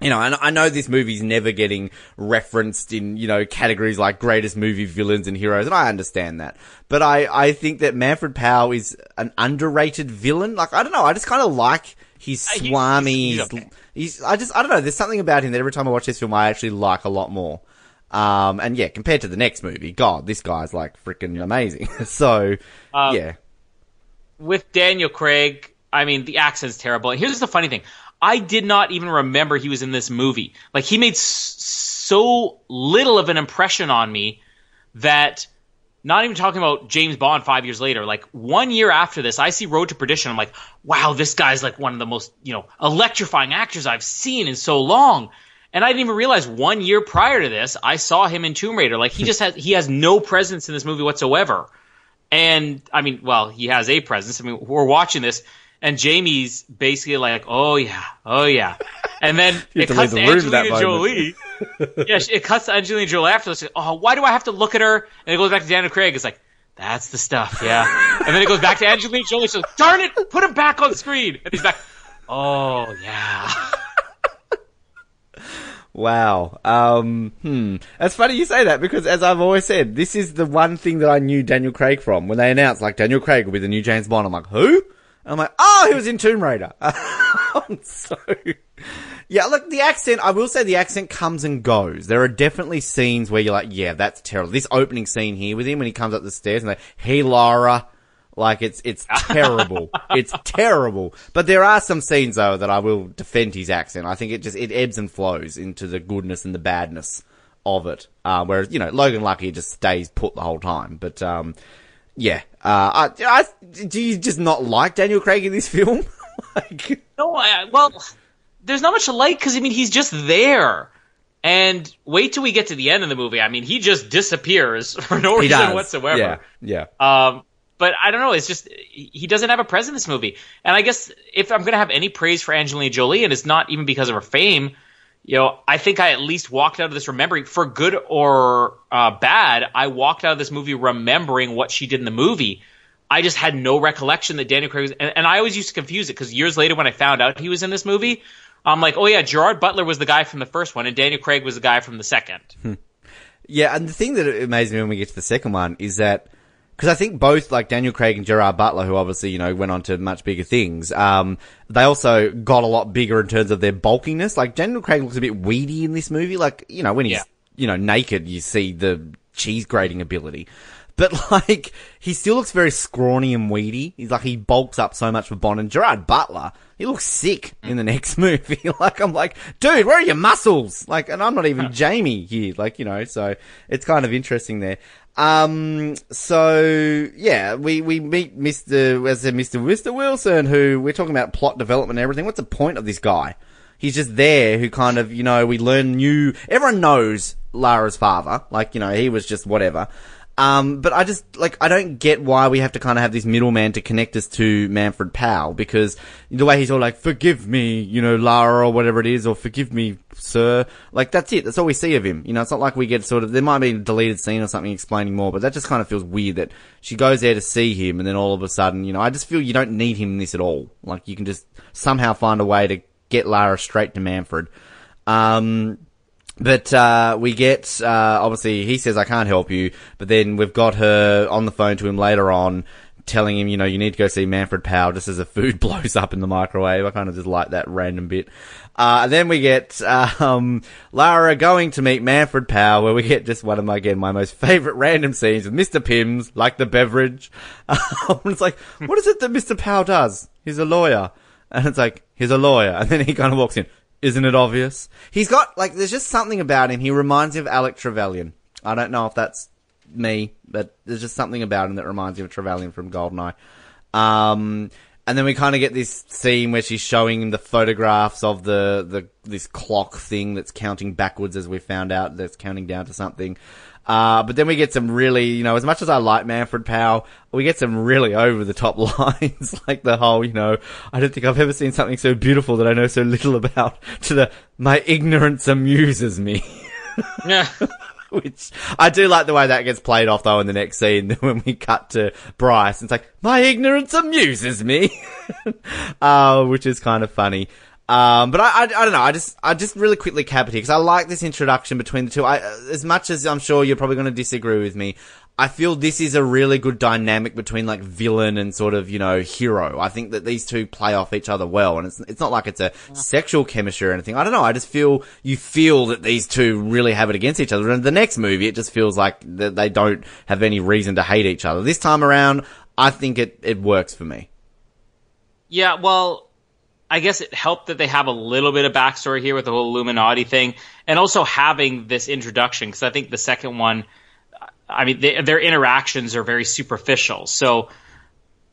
you know, and I know this movie's never getting referenced in, you know, categories like greatest movie villains and heroes, and I understand that. But I, I think that Manfred Powell is an underrated villain. Like, I don't know, I just kind of like his Uh, he- swami. he's- He's, he's he's, I just, I don't know, there's something about him that every time I watch this film, I actually like a lot more. Um, and yeah, compared to the next movie, God, this guy's like freaking amazing. so, Um, yeah. with Daniel Craig, I mean, the accent's terrible. And here's the funny thing. I did not even remember he was in this movie. Like, he made s- so little of an impression on me that, not even talking about James Bond five years later, like, one year after this, I see Road to Perdition. I'm like, wow, this guy's like one of the most, you know, electrifying actors I've seen in so long. And I didn't even realize one year prior to this, I saw him in Tomb Raider. Like, he just has, he has no presence in this movie whatsoever. And I mean, well, he has a presence. I mean, we're watching this, and Jamie's basically like, "Oh yeah, oh yeah," and then it cuts to the room that Angelina. Jolie. yeah, it cuts to Angelina Jolie after this. Oh, why do I have to look at her? And it goes back to Daniel Craig. It's like, that's the stuff, yeah. and then it goes back to Angelina Jolie. She's like, "Darn it, put him back on screen." And he's back. Oh yeah. Wow. Um, hmm. It's funny you say that because as I've always said, this is the one thing that I knew Daniel Craig from. When they announced like Daniel Craig will be the new James Bond, I'm like, who? And I'm like, oh, he was in Tomb Raider. I'm so, yeah, look, the accent, I will say the accent comes and goes. There are definitely scenes where you're like, yeah, that's terrible. This opening scene here with him when he comes up the stairs and like, hey Laura, like it's it's terrible. it's terrible. But there are some scenes though that I will defend his accent. I think it just it ebbs and flows into the goodness and the badness of it. Uh, whereas you know Logan Lucky just stays put the whole time. But um, yeah. Uh, I, I, do you just not like Daniel Craig in this film? like, No, I, well, there's not much to like because I mean he's just there, and wait till we get to the end of the movie. I mean he just disappears for no he reason does. whatsoever. Yeah, yeah. Um, but I don't know. It's just he doesn't have a presence in this movie. And I guess if I'm gonna have any praise for Angelina Jolie, and it's not even because of her fame, you know, I think I at least walked out of this remembering, for good or uh, bad, I walked out of this movie remembering what she did in the movie. I just had no recollection that Daniel Craig was, and, and I always used to confuse it because years later when I found out he was in this movie, I'm like, oh yeah, Gerard Butler was the guy from the first one, and Daniel Craig was the guy from the second. Yeah, and the thing that amazed me when we get to the second one is that because I think both like Daniel Craig and Gerard Butler, who obviously you know went on to much bigger things, um, they also got a lot bigger in terms of their bulkiness. Like Daniel Craig looks a bit weedy in this movie. Like you know when he's Yeah. you know naked, you see the cheese grating ability. But like, he still looks very scrawny and weedy. He's like, he bulks up so much for Bond. And Gerard Butler, he looks sick in the next movie. like, I'm like, dude, where are your muscles? Like, and I'm not even Jamie here. Like, you know, so it's kind of interesting there. Um, so yeah, we, we meet Mr. as Mr. Mr. Wilson, who we're talking about plot development and everything. What's the point of this guy? He's just there who kind of, you know, we learn new, everyone knows Lara's father. Like, you know, he was just whatever. Um, but I just, like, I don't get why we have to kind of have this middleman to connect us to Manfred Powell because the way he's all like, forgive me, you know, Lara or whatever it is, or forgive me, sir. Like, that's it. That's all we see of him. You know, it's not like we get sort of, there might be a deleted scene or something explaining more, but that just kind of feels weird that she goes there to see him and then all of a sudden, you know, I just feel you don't need him in this at all. Like, you can just somehow find a way to get Lara straight to Manfred. Um, but uh, we get uh, obviously he says I can't help you, but then we've got her on the phone to him later on, telling him you know you need to go see Manfred Powell just as the food blows up in the microwave. I kind of just like that random bit. Uh, and then we get um, Lara going to meet Manfred Powell, where we get just one of my again my most favourite random scenes with Mr. Pimms, like the beverage. Um, it's like, what is it that Mr. Powell does? He's a lawyer, and it's like he's a lawyer, and then he kind of walks in. Isn't it obvious? He's got, like, there's just something about him. He reminds me of Alec Trevelyan. I don't know if that's me, but there's just something about him that reminds me of Trevelyan from Goldeneye. Um, and then we kind of get this scene where she's showing him the photographs of the, the, this clock thing that's counting backwards as we found out that's counting down to something. Uh, but then we get some really, you know, as much as I like Manfred Powell, we get some really over the top lines, like the whole, you know, I don't think I've ever seen something so beautiful that I know so little about, to the, my ignorance amuses me. Yeah. Which, I do like the way that gets played off though in the next scene when we cut to Bryce. And it's like, my ignorance amuses me. uh, which is kind of funny. Um, but I, I, I don't know. I just, I just really quickly cap it here because I like this introduction between the two. I, as much as I'm sure you're probably going to disagree with me, I feel this is a really good dynamic between like villain and sort of, you know, hero. I think that these two play off each other well and it's, it's not like it's a sexual chemistry or anything. I don't know. I just feel, you feel that these two really have it against each other. And the next movie, it just feels like that they don't have any reason to hate each other. This time around, I think it, it works for me. Yeah, well, I guess it helped that they have a little bit of backstory here with the whole Illuminati thing, and also having this introduction because I think the second one, I mean, they, their interactions are very superficial. So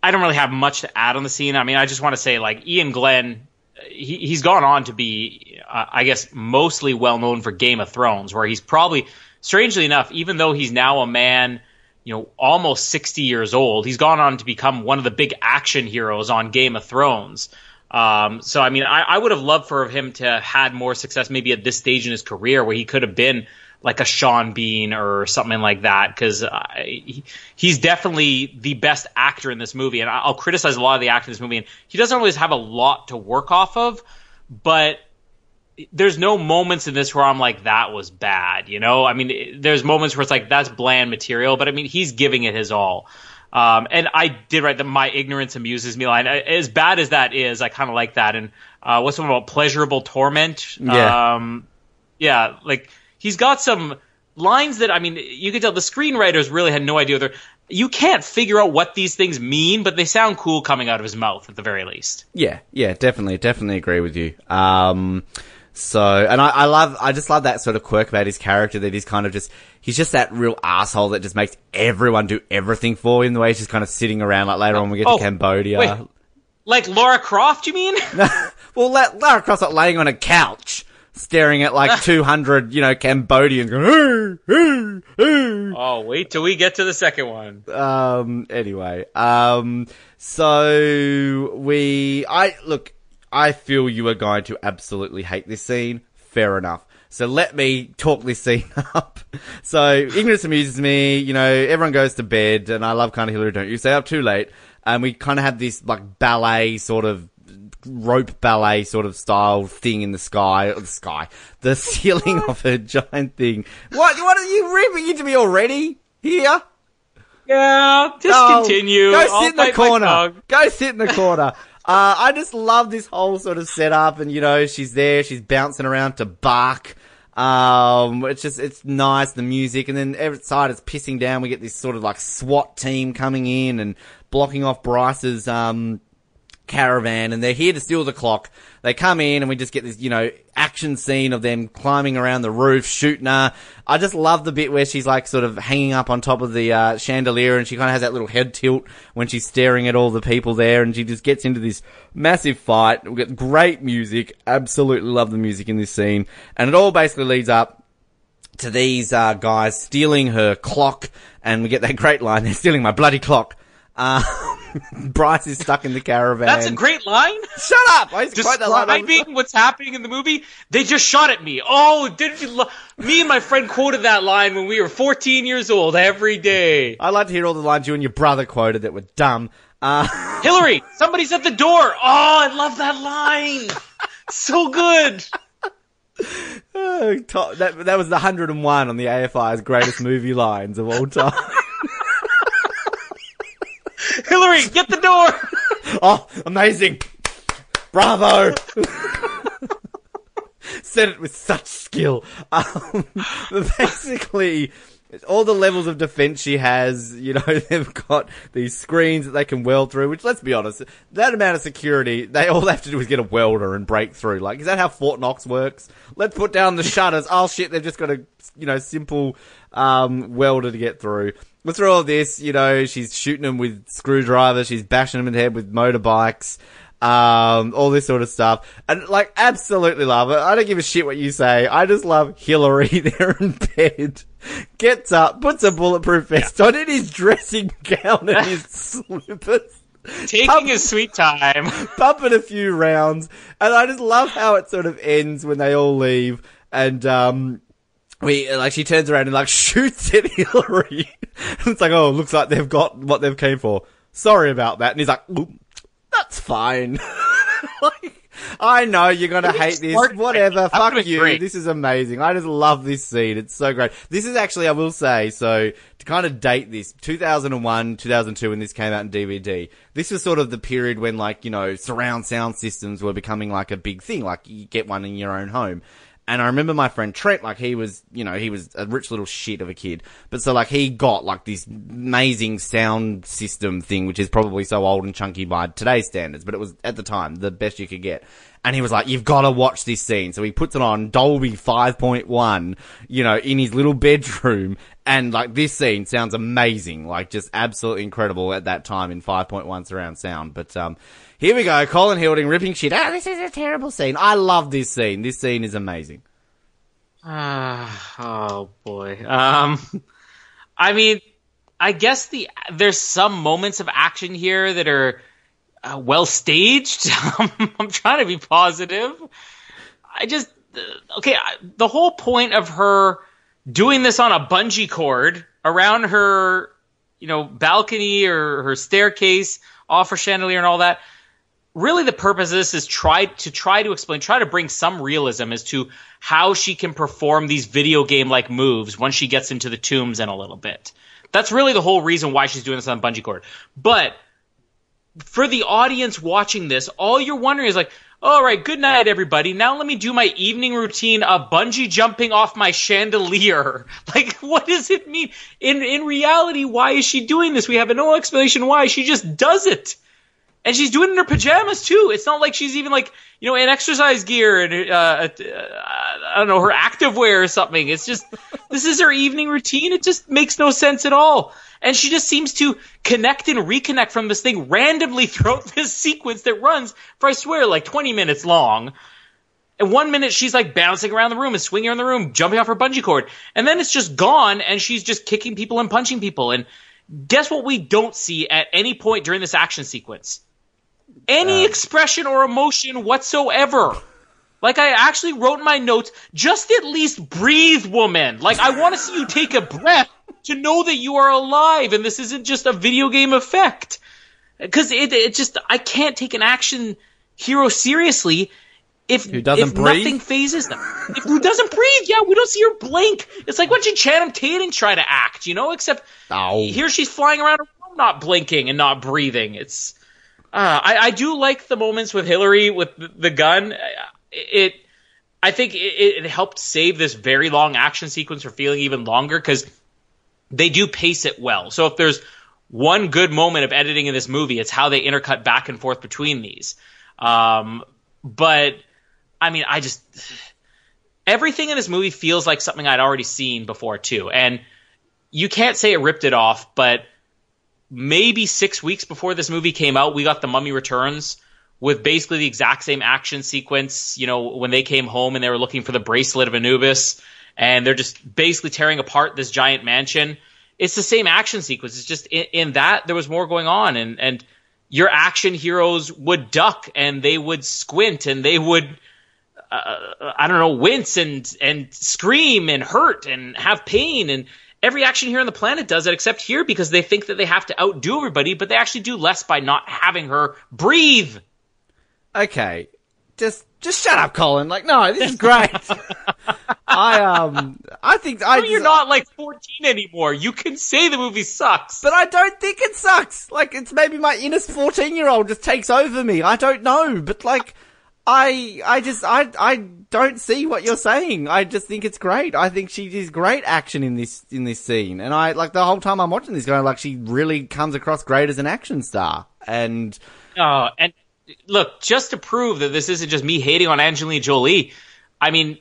I don't really have much to add on the scene. I mean, I just want to say like Iain Glen, he, he's gone on to be, uh, I guess, mostly well known for Game of Thrones, where he's probably, strangely enough, even though he's now a man you know, almost 60 years old. He's gone on to become one of the big action heroes on Game of Thrones. Um, so, I mean, I, I would have loved for him to had more success maybe at this stage in his career where he could have been like a Sean Bean or something like that because uh, he, he's definitely the best actor in this movie. And I'll criticize a lot of the actors in this movie, and he doesn't always have a lot to work off of, but there's no moments in this where I'm like, that was bad, you know? I mean, there's moments where it's like, that's bland material, but I mean, he's giving it his all. Um, and I did write that my ignorance amuses me line. As bad as that is, I kind of like that. And, uh, what's the one about pleasurable torment? Yeah. Um, yeah, like, he's got some lines that, I mean, you can tell the screenwriters really had no idea. They're, you can't figure out what these things mean, but they sound cool coming out of his mouth at the very least. Yeah, yeah, definitely, definitely agree with you. Um, so, and I, I love, I just love that sort of quirk about his character that he's kind of just, he's just that real asshole that just makes everyone do everything for him. The way he's just kind of sitting around, like later on we get Oh, to Cambodia. wait. Like Laura Croft, you mean? well, Lara Croft's not laying on a couch, staring at like 200, you know, Cambodians going, "Hey, hey, hey." oh, wait till we get to the second one. um anyway um so we i look i feel you are going to absolutely hate this scene fair enough so let me talk this scene up so ignorance amuses me you know everyone goes to bed and i love kind of hillary don't you stay up too late and we kind of have this like ballet sort of rope ballet sort of style thing in the sky, the sky, the ceiling of a giant thing. What? What are you ripping into me already? Here? Yeah, just Oh, continue. Go I'll sit in the corner. Go sit in the corner. Uh, I just love this whole sort of setup, and you know, she's there, she's bouncing around to bark. Um, it's just, it's nice, the music, and then every side is pissing down. We get this sort of like SWAT team coming in and blocking off Bryce's, um, caravan and they're here to steal the clock. They come in and we just get this, you know, action scene of them climbing around the roof, shooting her. I just love the bit where she's like sort of hanging up on top of the uh, chandelier and she kind of has that little head tilt when she's staring at all the people there and she just gets into this massive fight. We get great music. Absolutely love the music in this scene. And it all basically leads up to these uh, guys stealing her clock, and we get that great line: "They're stealing my bloody clock." Uh, Bryce is stuck in the caravan. That's a great line. Shut up! I used to quote that line all the Describing what's happening in the movie. They just shot at me. Oh, didn't you? Lo- me and my friend quoted that line when we were 14 years old every day. I like to hear all the lines you and your brother quoted that were dumb. Uh, Hillary, somebody's at the door. Oh, I love that line. so good. oh, top, that that was the hundred and one on the AFI's greatest movie lines of all time. Hillary, get the door. oh, amazing! Bravo! Said it with such skill. Um, basically, all the levels of defense she has, you know, they've got these screens that they can weld through, which let's be honest, that amount of security, they all have to do is get a welder and break through. Like, is that how Fort Knox works? Let's put down the shutters. Oh shit, they've just got a, you know, simple, um, welder to get through. But through all this, you know, she's shooting them with screwdrivers, she's bashing them in the head with motorbikes um, all this sort of stuff. And like, absolutely love it. I don't give a shit what you say. I just love Hillary there in bed. Gets up, puts a bulletproof vest on in his dressing gown and his slippers. Taking Pump- his sweet time. pumping a few rounds, and I just love how it sort of ends when they all leave, and um, we like she turns around and like shoots at Hillary. it's like, oh, looks like they've got what they've came for. Sorry about that, and he's like, that's fine. like, I know you're gonna hate this. Whatever. Fuck you. great. This is amazing. I just love this scene. It's so great. This is actually, I will say, so to kind of date this, 2001, 2002 when this came out in DVD, this was sort of the period when like, you know, surround sound systems were becoming like a big thing. Like you get one in your own home. And I remember my friend Trent, like he was, you know, he was a rich little shit of a kid. But so like he got like this amazing sound system thing, which is probably so old and chunky by today's standards, but it was at the time the best you could get. And he was like, you've got to watch this scene. So he puts it on Dolby 5.1, you know, in his little bedroom. And like this scene sounds amazing. Like just absolutely incredible at that time in 5.1 surround sound. But, um, here we go. Colin Hilding ripping shit. Ah, this is a terrible scene. I love this scene. This scene is amazing. Ah, oh boy. Um, I mean, I guess the there's some moments of action here that are uh, well staged. I'm trying to be positive. I just uh, okay. The whole point of her doing this on a bungee cord around her, you know, balcony or her staircase off her chandelier and all that really the purpose of this is try to try to explain, try to bring some realism as to how she can perform these video game like moves once she gets into the tombs in a little bit. That's really the whole reason why she's doing this on bungee cord. But for the audience watching this, all you're wondering is like, all right, good night, everybody. Now let me do my evening routine of bungee jumping off my chandelier. Like, what does it mean? In in reality, why is she doing this? We have no explanation why. She just does it and she's doing it in her pajamas too. It's not like she's even like you know in exercise gear and uh, uh, I don't know her active wear or something. It's just This is her evening routine. It just makes no sense at all. And she just seems to connect and reconnect from this thing randomly throughout this sequence that runs for, I swear, like 20 minutes long. And one minute she's like bouncing around the room and swinging around the room, jumping off her bungee cord. And then it's just gone and she's just kicking people and punching people. And guess what we don't see at any point during this action sequence? Any expression or emotion whatsoever. Like I actually wrote in my notes, just at least breathe, woman. Like I want to see you take a breath to know that you are alive and this isn't just a video game effect. Cause it, it just, I can't take an action hero seriously if, if breathe? nothing phases them. if who doesn't breathe, yeah, we don't see her blink. It's like watching Channing Tatum try to act, you know, except Oh. here she's flying around not blinking and not breathing. It's, uh, I, I do like the moments with Hillary with the, gun. It, I think it, it helped save this very long action sequence for feeling even longer because they do pace it well. So if there's one good moment of editing in this movie, it's how they intercut back and forth between these. Um, but I mean, I just everything in this movie feels like something I'd already seen before too, and you can't say it ripped it off, but maybe six weeks before this movie came out, we got The Mummy Returns with basically the exact same action sequence. You know, when they came home and they were looking for the bracelet of Anubis, and they're just basically tearing apart this giant mansion. It's the same action sequence. It's just in, in that there was more going on, and and your action heroes would duck and they would squint and they would. Uh, I don't know, wince and and scream and hurt and have pain and every action here on the planet does it except here because they think that they have to outdo everybody, but they actually do less by not having her breathe. Okay, just just shut up, Colin. Like, no, this is great. I um, I think I. You're not like 14 anymore. You can say the movie sucks. But I don't think it sucks. Like, it's maybe my inner 14 year old just takes over me. I don't know. But like, I, I just, I, I don't see what you're saying. I just think it's great. I think she does great action in this, in this scene. And I, like, the whole time I'm watching this going, like, she really comes across great as an action star. And, Oh, and look, just to prove that this isn't just me hating on Angelina Jolie, I mean,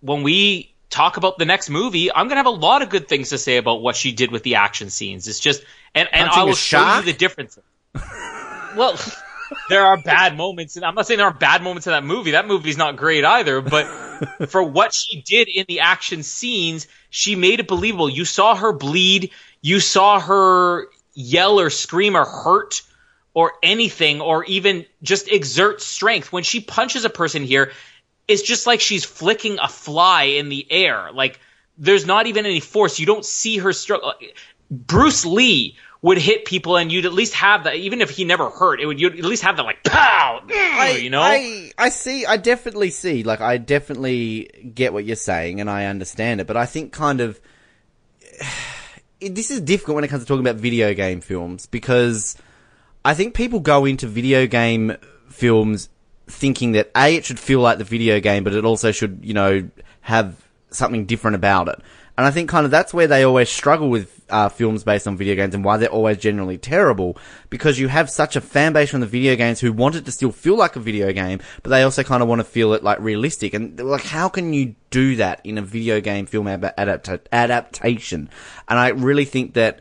when we talk about the next movie, I'm gonna have a lot of good things to say about what she did with the action scenes. It's just, and and I will show you the differences. well, there are bad moments, and I'm not saying there are bad moments in that movie. That movie's not great either, but for what she did in the action scenes, she made it believable. You saw her bleed, you saw her yell or scream or hurt or anything or even just exert strength. When she punches a person here, it's just like she's flicking a fly in the air. Like there's not even any force. You don't see her struggle. Bruce Lee would hit people and you'd at least have that even if he never hurt, it would you'd at least have that like pow mm, you know? I, I see, I definitely see, like, I definitely get what you're saying and I understand it, but I think kind of, it- this is difficult when it comes to talking about video game films because I think people go into video game films thinking that A, it should feel like the video game, but it also should, you know, have something different about it. And I think kind of that's where they always struggle with uh, films based on video games and why they're always generally terrible because you have such a fan base from the video games who want it to still feel like a video game, but they also kind of want to feel it like realistic. And like, how can you do that in a video game film adapta- adaptation? And I really think that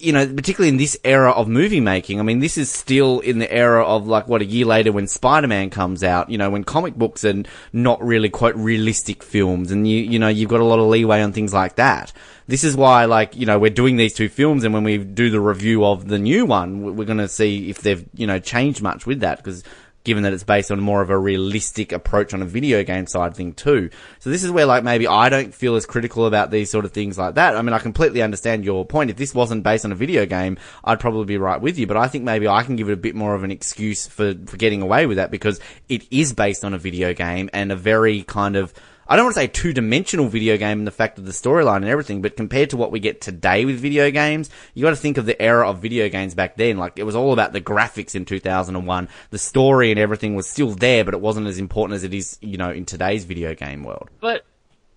you know, particularly in this era of movie making, I mean, this is still in the era of like what a year later when Spider-Man comes out, you know, when comic books are not really quite realistic films and you, you know, you've got a lot of leeway on things like that. This is why, like, you know, we're doing these two films and when we do the review of the new one, we're going to see if they've, you know, changed much with that because given that it's based on more of a realistic approach on a video game side thing too. So this is where like maybe I don't feel as critical about these sort of things like that. I mean, I completely understand your point. If this wasn't based on a video game, I'd probably be right with you, but I think maybe I can give it a bit more of an excuse for, for getting away with that because it is based on a video game and a very kind of I don't want to say two dimensional video game in the fact of the storyline and everything, but compared to what we get today with video games, you got to think of the era of video games back then. Like it was all about the graphics in 2001. The story and everything was still there, but it wasn't as important as it is, you know, in today's video game world. But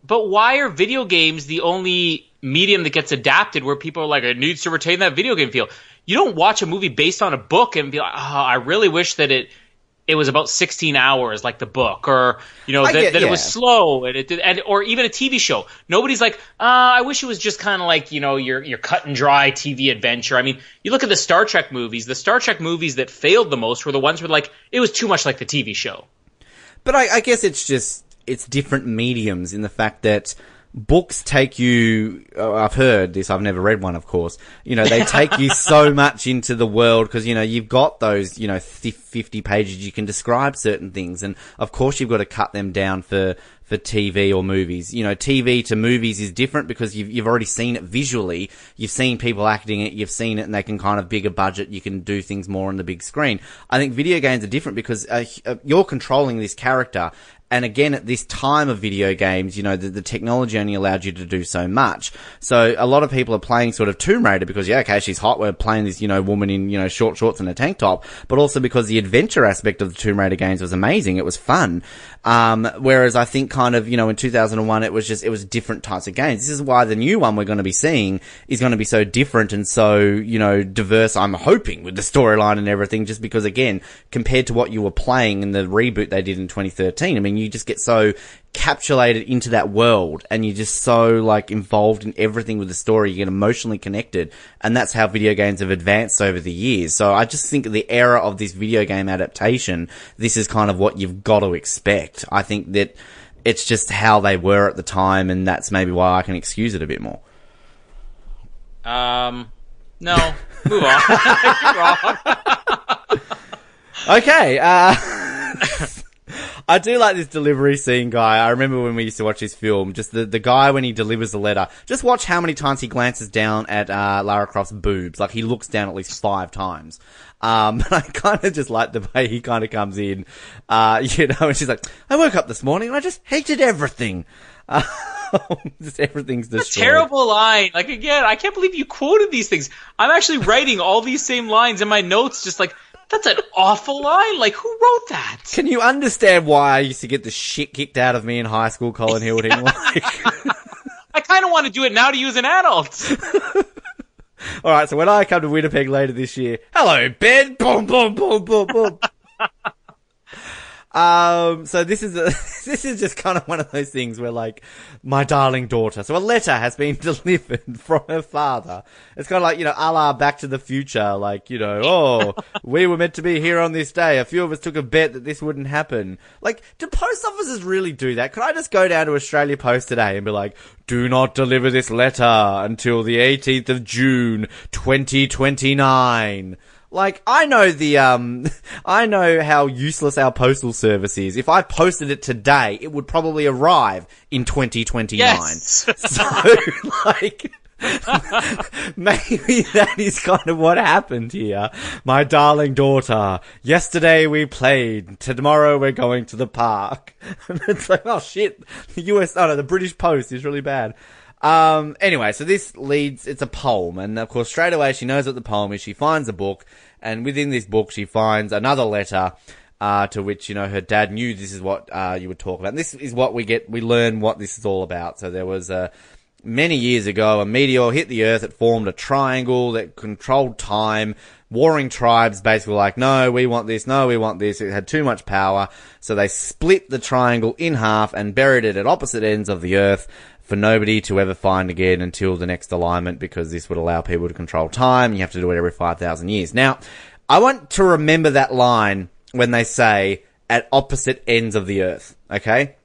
but why are video games the only medium that gets adapted where people are like it needs to retain that video game feel? You don't watch a movie based on a book and be like, "Oh, I really wish that it it was about 16 hours like the book or you know that, get- that it was slow and it did, and or even a TV show. Nobody's like uh, I wish it was just kind of like you know your your cut and dry TV adventure. I mean you look at the Star Trek movies the Star Trek movies that failed the most were the ones where like it was too much like the TV show. But I, I guess it's just it's different mediums in the fact that books take you. oh, I've heard this. I've never read one, of course. You know, they take you so much into the world because you know you've got those you know fifty pages you can describe certain things, and of course you've got to cut them down for for TV or movies. You know, TV to movies is different because you've, you've already seen it visually. You've seen people acting it. You've seen it and they can kind of bigger budget. You can do things more on the big screen. I think video games are different because uh, uh, you're controlling this character. And again, at this time of video games, you know, the, the technology only allowed you to do so much. So a lot of people are playing sort of Tomb Raider because, yeah, okay, she's hot. We're playing this, you know, woman in, you know, short shorts and a tank top, but also because the adventure aspect of the Tomb Raider games was amazing. It was fun. Um, whereas I think kind of, you know, in 2001, it was just, it was different types of games. This is why the new one we're going to be seeing is going to be so different and so, you know, diverse. I'm hoping with the storyline and everything, just because again, compared to what you were playing in the reboot they did in 2013, I mean, you just get so capsulated into that world and you're just so like involved in everything with the story. You get emotionally connected and that's how video games have advanced over the years. So I just think the era of this video game adaptation, this is kind of what you've got to expect. I think that it's just how they were at the time and that's maybe why I can excuse it a bit more. um no move on. Okay, uh, I do like this delivery scene guy. I remember when we used to watch this film, just the, the guy when he delivers the letter, just watch how many times he glances down at, uh, Lara Croft's boobs. Like he looks down at least five times. Um, but I kind of just like the way he kind of comes in, uh, you know, and she's like, I woke up this morning and I just hated everything. Uh, just everything's destroyed. terrible line like again I can't believe you quoted these things I'm actually writing all these same lines in my notes just like that's an awful line like who wrote that Can you understand why I used to get the shit kicked out of me in high school, Colin Hilding? Like, I kind of want to do it now to you as an adult All right, so when I come to Winnipeg later this year, hello Ben, boom, boom, boom, boom, boom. um, so this is a, this is just kind of one of those things where like my darling daughter. So a letter has been delivered from her father. It's kind of like you know, a la Back to the Future. Like you know, oh, we were meant to be here on this day. A few of us took a bet that this wouldn't happen. Like, do post offices really do that? Could I just go down to Australia Post today and be like, do not deliver this letter until the 18th of June, 2029. Like, I know the, um, I know how useless our postal service is. If I posted it today, it would probably arrive in 2029. yes So, like, maybe that is kind of what happened here. My darling daughter, yesterday we played, tomorrow we're going to the park. It's like, oh shit, the US, oh no, the British Post is really bad. Um, anyway, so this leads, it's a poem, and of course straight away she knows what the poem is, she finds a book, and within this book she finds another letter, uh, to which, you know, her dad knew this is what, uh, you would talk about. And this is what we get, we learn what this is all about. So there was a, many years ago, a meteor hit the Earth. It formed a triangle that controlled time. Warring tribes basically were like, no, we want this, no, we want this. It had too much power. So they split the triangle in half and buried it at opposite ends of the Earth for nobody to ever find again until the next alignment because this would allow people to control time. You have to do it every 5,000 years. Now, I want to remember that line when they say at opposite ends of the Earth, okay?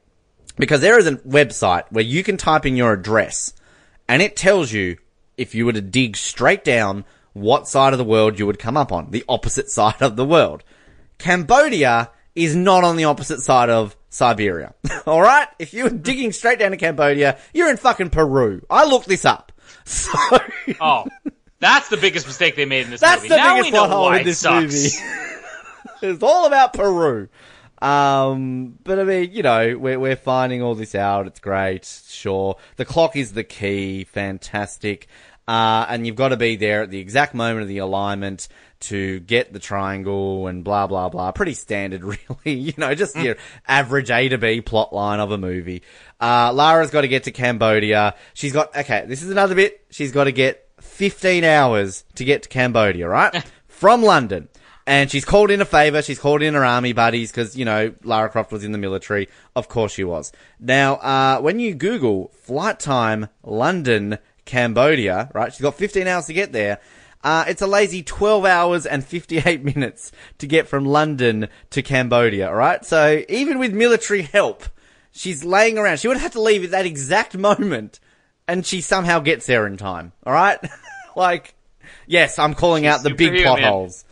Because there is a website where you can type in your address and it tells you if you were to dig straight down what side of the world you would come up on. The opposite side of the world. Cambodia is not on the opposite side of Siberia. Alright? If you're digging straight down to Cambodia, you're in fucking Peru. I looked this up. So, oh that's the biggest mistake they made in this that's movie the now biggest we know why in this sucks. movie. it's all about Peru. Um, but I mean, you know, we're, we're finding all this out. It's great. Sure. The clock is the key. Fantastic. Uh, and you've got to be there at the exact moment of the alignment to get the triangle and blah, blah, blah. Pretty standard, really. You know, just your average A to B plot line of a movie. Uh, Lara's got to get to Cambodia. She's got, okay, this is another bit. She's got to get 15 hours to get to Cambodia, right? From London. And she's called in a favor. She's called in her army buddies because, you know, Lara Croft was in the military. Of course she was. Now, uh, when you Google flight time London, Cambodia, right? She's got 15 hours to get there. Uh, it's a lazy 12 hours and 58 minutes to get from London to Cambodia, alright? So even with military help, she's laying around. She would have to leave at that exact moment and she somehow gets there in time, alright? like, yes, I'm calling out the big potholes.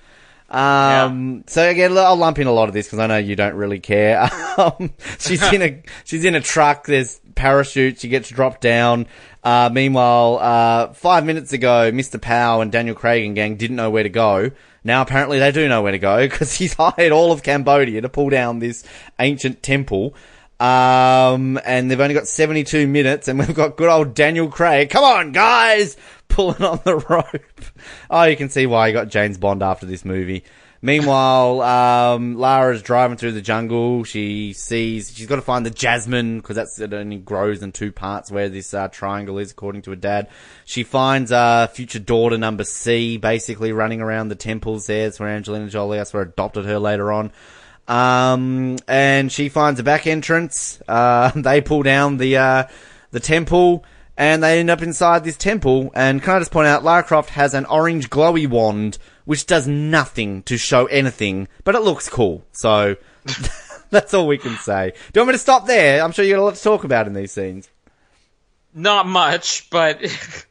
Um, so again, I'll lump in a lot of this because I know you don't really care. Um, she's in a, she's in a truck. There's parachutes. She gets dropped down. Uh, meanwhile, uh, five minutes ago, Mr. Powell and Daniel Craig and gang didn't know where to go. Now apparently they do know where to go because he's hired all of Cambodia to pull down this ancient temple. Um, and they've only got 72 minutes and we've got good old Daniel Craig. Come on, guys! Pulling on the rope. Oh, you can see why he got James Bond after this movie. Meanwhile, um, Lara's driving through the jungle. She sees, she's got to find the jasmine because that's, it only grows in two parts where this, uh, triangle is according to her dad. She finds, uh, future daughter number C basically running around the temples there. That's where Angelina Jolie, that's where adopted her later on. Um, and she finds a back entrance. Uh, they pull down the, uh, the temple and they end up inside this temple. And can I just point out, Lara Croft has an orange glowy wand, which does nothing to show anything, but it looks cool. So, that's all we can say. Do you want me to stop there? I'm sure you got a lot to talk about in these scenes. Not much, but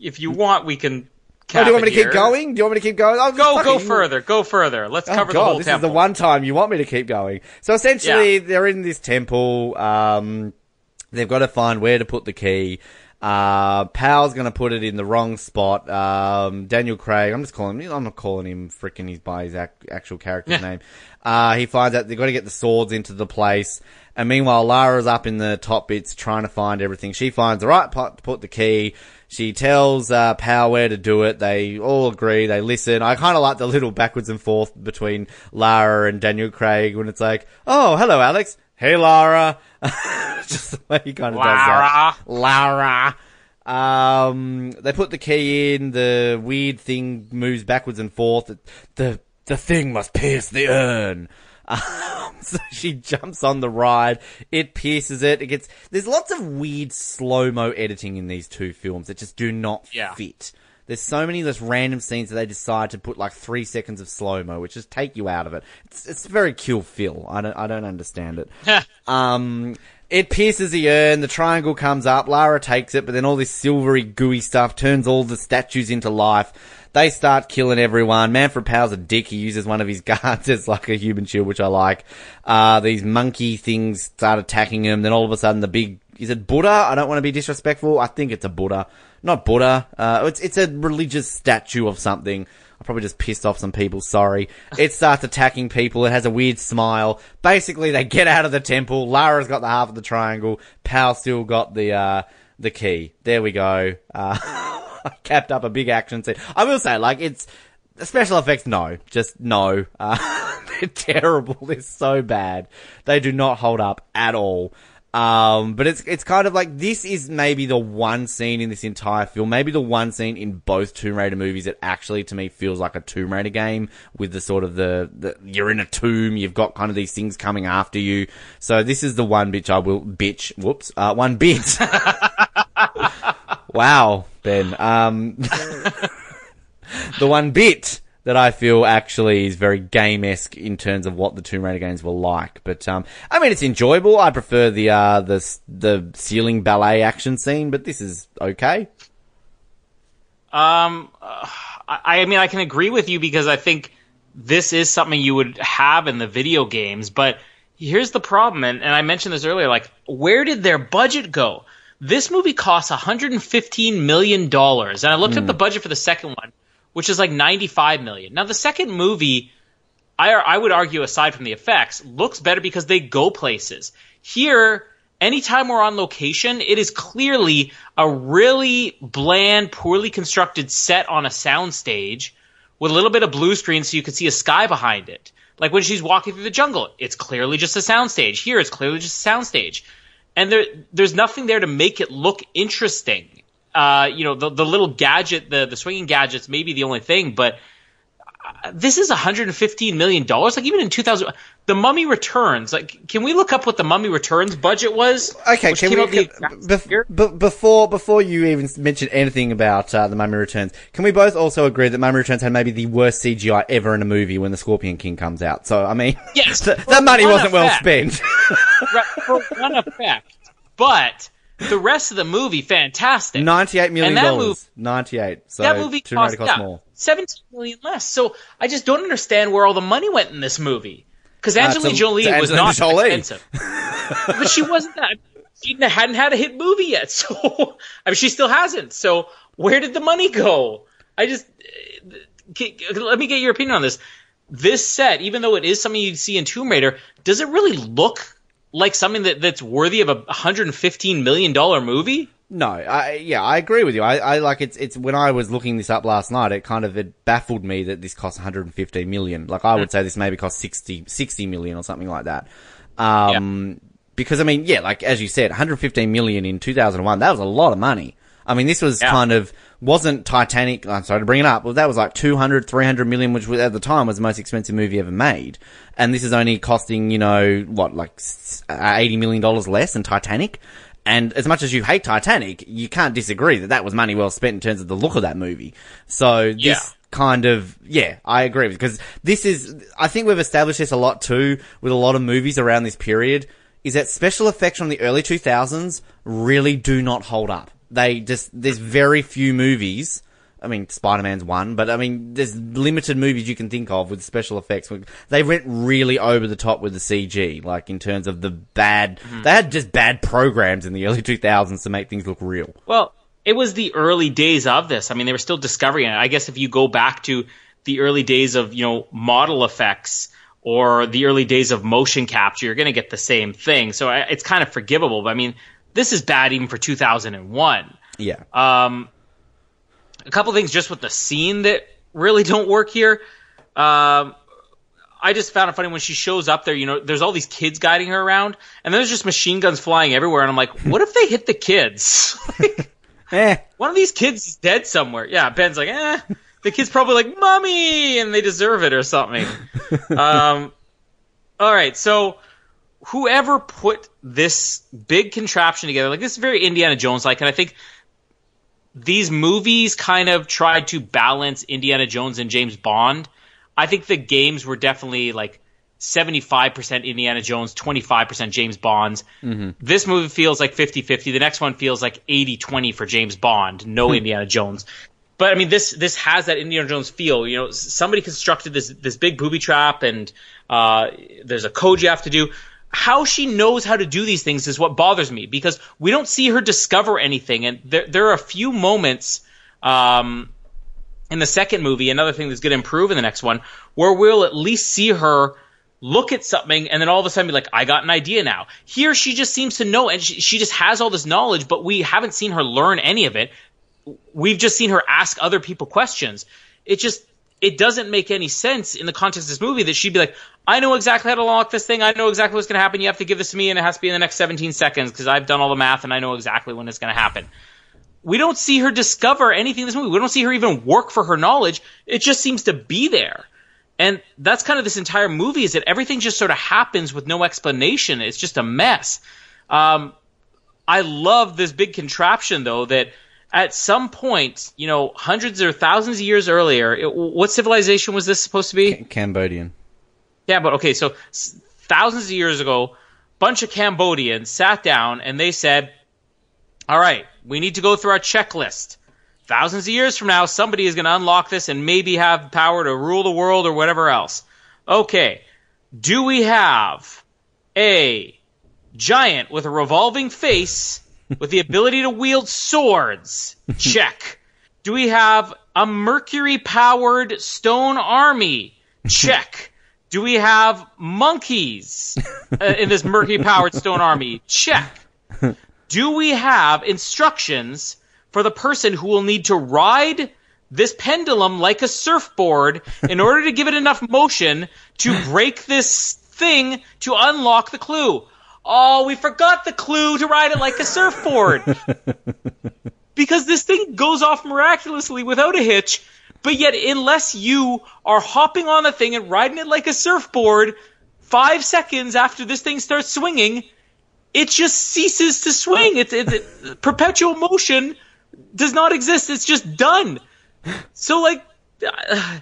if you want, we can. Oh, do you want me to keep going? Do you want me to keep going? Oh, Go, go further, go further. Let's Oh cover God, the whole this temple. is the one time you want me to keep going. So essentially, they're in this temple. Um, they've got to find where to put the key. Uh, Powell's going to put it in the wrong spot. Um, Daniel Craig, I'm just calling him. I'm not calling him freaking his by his ac- actual character's name. Uh, he finds out they've got to get the swords into the place. And meanwhile, Lara's up in the top bits trying to find everything. She finds the right pot to put the key. She tells uh, Powell where to do it. They all agree. They listen. I kind of like the little backwards and forth between Lara and Daniel Craig when it's like, "Oh, hello, Alex. Hey, Lara." Just the way he kind of does that. Lara. Um, they put the key in. The weird thing moves backwards and forth. The the thing must pierce the urn. Um, so she jumps on the ride. It pierces it. It gets. There's lots of weird slow mo editing in these two films that just do not Yeah. fit. There's so many just random scenes that they decide to put like three seconds of slow mo, which just take you out of it. It's it's very Kill Bill. I don't I don't understand it. Um, it pierces the urn, the triangle comes up, Lara takes it, but then all this silvery, gooey stuff turns all the statues into life. They start killing everyone. Manfred Powell's a dick. He uses one of his guards as like a human shield, which I like. Uh, these monkey things start attacking him. Then all of a sudden the big, is it Buddha? I don't want to be disrespectful. I think it's a Buddha. Not Buddha. Uh, it's, it's a religious statue of something. I probably just pissed off some people, sorry. It starts attacking people, it has a weird smile. Basically, they get out of the temple, Lara's got the half of the triangle, Powell still got the, uh, the key. There we go. Uh, capped up a big action scene. I will say, like, it's, special effects, no. Just no. Uh, they're terrible. They're so bad. They do not hold up at all. Um, but it's, it's kind of like, this is maybe the one scene in this entire film, maybe the one scene in both Tomb Raider movies that actually to me feels like a Tomb Raider game with the sort of the, the, you're in a tomb, you've got kind of these things coming after you. So this is the one bitch I will, bitch, whoops, uh, one bit. wow, Ben. Um, the one bit that I feel actually is very game-esque in terms of what the Tomb Raider games were like. But, um, I mean, it's enjoyable. I prefer the, uh, the, the ceiling ballet action scene, but this is okay. Um, uh, I, I mean, I can agree with you because I think this is something you would have in the video games. But here's the problem, and, and I mentioned this earlier. Like, where did their budget go? This movie costs 115 million dollars, and I looked up hmm. the budget for the second one, which is like 95 million. Now, the second movie. I, I would argue, aside from the effects, looks better because they go places. Here, anytime we're on location, it is clearly a really bland, poorly constructed set on a soundstage with a little bit of blue screen so you can see a sky behind it. Like when she's walking through the jungle, it's clearly just a soundstage. Here, it's clearly just a soundstage. And there, there's nothing there to make it look interesting. Uh, you know, the, the little gadget, the, the swinging gadgets may be the only thing, but this is 115 million dollars. Like even in 2000, The Mummy Returns. Like, can we look up what The Mummy Returns budget was? Okay, can we can- exact bef- b- before before you even mention anything about uh, the Mummy Returns? Can we both also agree that Mummy Returns had maybe the worst CGI ever in a movie when the Scorpion King comes out? So I mean, Yes, th- for that money wasn't well spent. right, for one effect, but the rest of the movie fantastic. Ninety-eight million dollars. Ninety-eight. So that movie cost, cost yeah, more. 17 million less. So I just don't understand where all the money went in this movie. Because Angelina to- Jolie was Angelina not Jolie. expensive, but she wasn't that. She hadn't had a hit movie yet, so I mean, she still hasn't. So where did the money go? I just uh, let me get your opinion on this. This set, even though it is something you'd see in Tomb Raider, does it really look like something that, that's worthy of a 115 million dollar movie? No, I yeah, I agree with you. I, I like it's it's when I was looking this up last night, it kind of it baffled me that this cost 115 million. Like I would say this maybe cost 60 60 million or something like that. Um because I mean, yeah, like as you said, 115 million in 2001, that was a lot of money. I mean, this was Yeah. kind of wasn't Titanic. I'm sorry to bring it up, but that was like 200, 300 million, which was- at the time was the most expensive movie ever made. And this is only costing, you know, what, like uh, 80 million dollars less than Titanic. And as much as you hate Titanic, you can't disagree that that was money well spent in terms of the look of that movie. So this Yeah. kind of, yeah, I agree with because this is, I think we've established this a lot too with a lot of movies around this period, is that special effects from the early 2000s really do not hold up. They just, there's very few movies. I mean, Spider-Man's one, but I mean, there's limited movies you can think of with special effects. They went really over the top with the CG, like in terms of the bad, they had just bad programs in the early 2000s to make things look real. Well, it was the early days of this. I mean, they were still discovering it. I guess if you go back to the early days of, you know, model effects or the early days of motion capture, you're going to get the same thing. So I- it's kind of forgivable. But I mean, this is bad even for 2001. Yeah. Um, a couple things just with the scene that really don't work here. Um, I just found it funny when she shows up there. You know, there's all these kids guiding her around, and there's just machine guns flying everywhere. And I'm like, what if they hit the kids? Like, eh. one of these kids is dead somewhere. Yeah, Ben's like, eh. The kid's probably like, "Mommy," and they deserve it or something. um, all right, so whoever put this big contraption together, like this is very Indiana Jones like, and I think these movies kind of tried to balance Indiana Jones and James Bond. I think the games were definitely like 75% Indiana Jones, 25% James Bonds. This movie feels like 50 50. The next one feels like 80 20 for James Bond, no Indiana Jones. But I mean, this this has that Indiana Jones feel. You know, somebody constructed this this big booby trap, and uh, there's a code you have to do. How she knows how to do these things is what bothers me because we don't see her discover anything, and there there are a few moments. Um, in the second movie, another thing that's going to improve in the next one, where we'll at least see her look at something and then all of a sudden be like, I got an idea now. Here, she just seems to know and she, she just has all this knowledge, but we haven't seen her learn any of it. We've just seen her ask other people questions. It just, it doesn't make any sense in the context of this movie that she'd be like, I know exactly how to lock this thing. I know exactly what's going to happen. You have to give this to me and it has to be in the next 17 seconds because I've done all the math and I know exactly when it's going to happen we don't see her discover anything in this movie. We don't see her even work for her knowledge. It just seems to be there. And that's kind of this entire movie is that everything just sort of happens with no explanation. It's just a mess. Um, I love this big contraption though that at some point, you know, hundreds or thousands of years earlier, it, what civilization was this supposed to be? Cambodian. Yeah, but okay, so s- thousands of years ago, a bunch of Cambodians sat down and they said, "All right, we need to go through our checklist. Thousands of years from now, somebody is going to unlock this and maybe have power to rule the world or whatever else." Okay, do we have a giant with a revolving face with the ability to wield swords? Check. Do we have a mercury powered stone army? Check. Do we have monkeys uh, in this mercury powered stone army? Check. Do we have instructions for the person who will need to ride this pendulum like a surfboard in order to give it enough motion to break this thing to unlock the clue? Oh, we forgot the clue to ride it like a surfboard because this thing goes off miraculously without a hitch. But yet, unless you are hopping on the thing and riding it like a surfboard, five seconds after this thing starts swinging, it just ceases to swing. It's, it's it, perpetual motion does not exist. It's just done. So like, uh,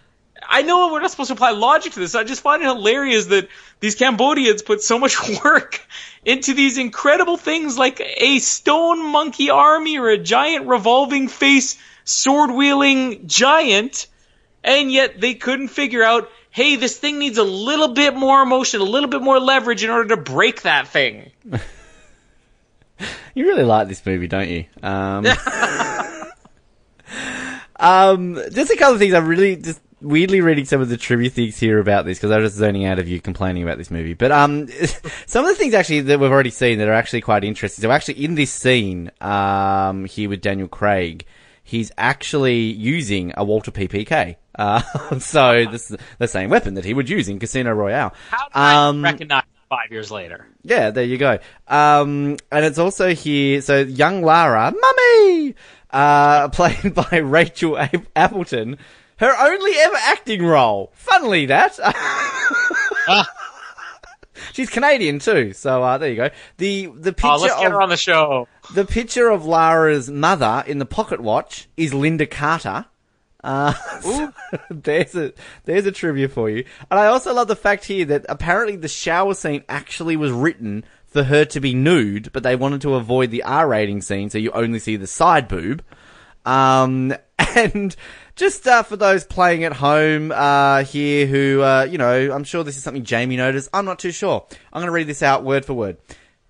I know we're not supposed to apply logic to this. I just find it hilarious that these Cambodians put so much work into these incredible things like a stone monkey army or a giant revolving face sword wielding giant, and yet they couldn't figure out, hey, this thing needs a little bit more motion, a little bit more leverage in order to break that thing. You really like this movie, don't you? Um, um, just a couple of things. I'm really just weirdly reading some of the trivia things here about this because I was just zoning out of you complaining about this movie. But um, some of the things actually that we've already seen that are actually quite interesting. So actually, in this scene um, here with Daniel Craig, he's actually using a Walther PPK. Uh, so this is the same weapon that he would use in Casino Royale. How did I Um, recognize five years later? Yeah, there you go. Um, and it's also here, so young Lara, mummy, uh, played by Rachel A- Appleton, her only ever acting role. Funnily that. She's Canadian too, so uh, there you go. The the picture Oh, let's get of her on the show. the picture of Lara's mother in the pocket watch is Linda Carter. Uh, so there's a there's a trivia for you, and I also love the fact here that apparently the shower scene actually was written for her to be nude, but they wanted to avoid the R rating scene, so you only see the side boob. Um, and just uh, for those playing at home uh, here, who uh, you know, I'm sure this is something Jamie noticed. I'm not too sure. I'm going to read this out word for word.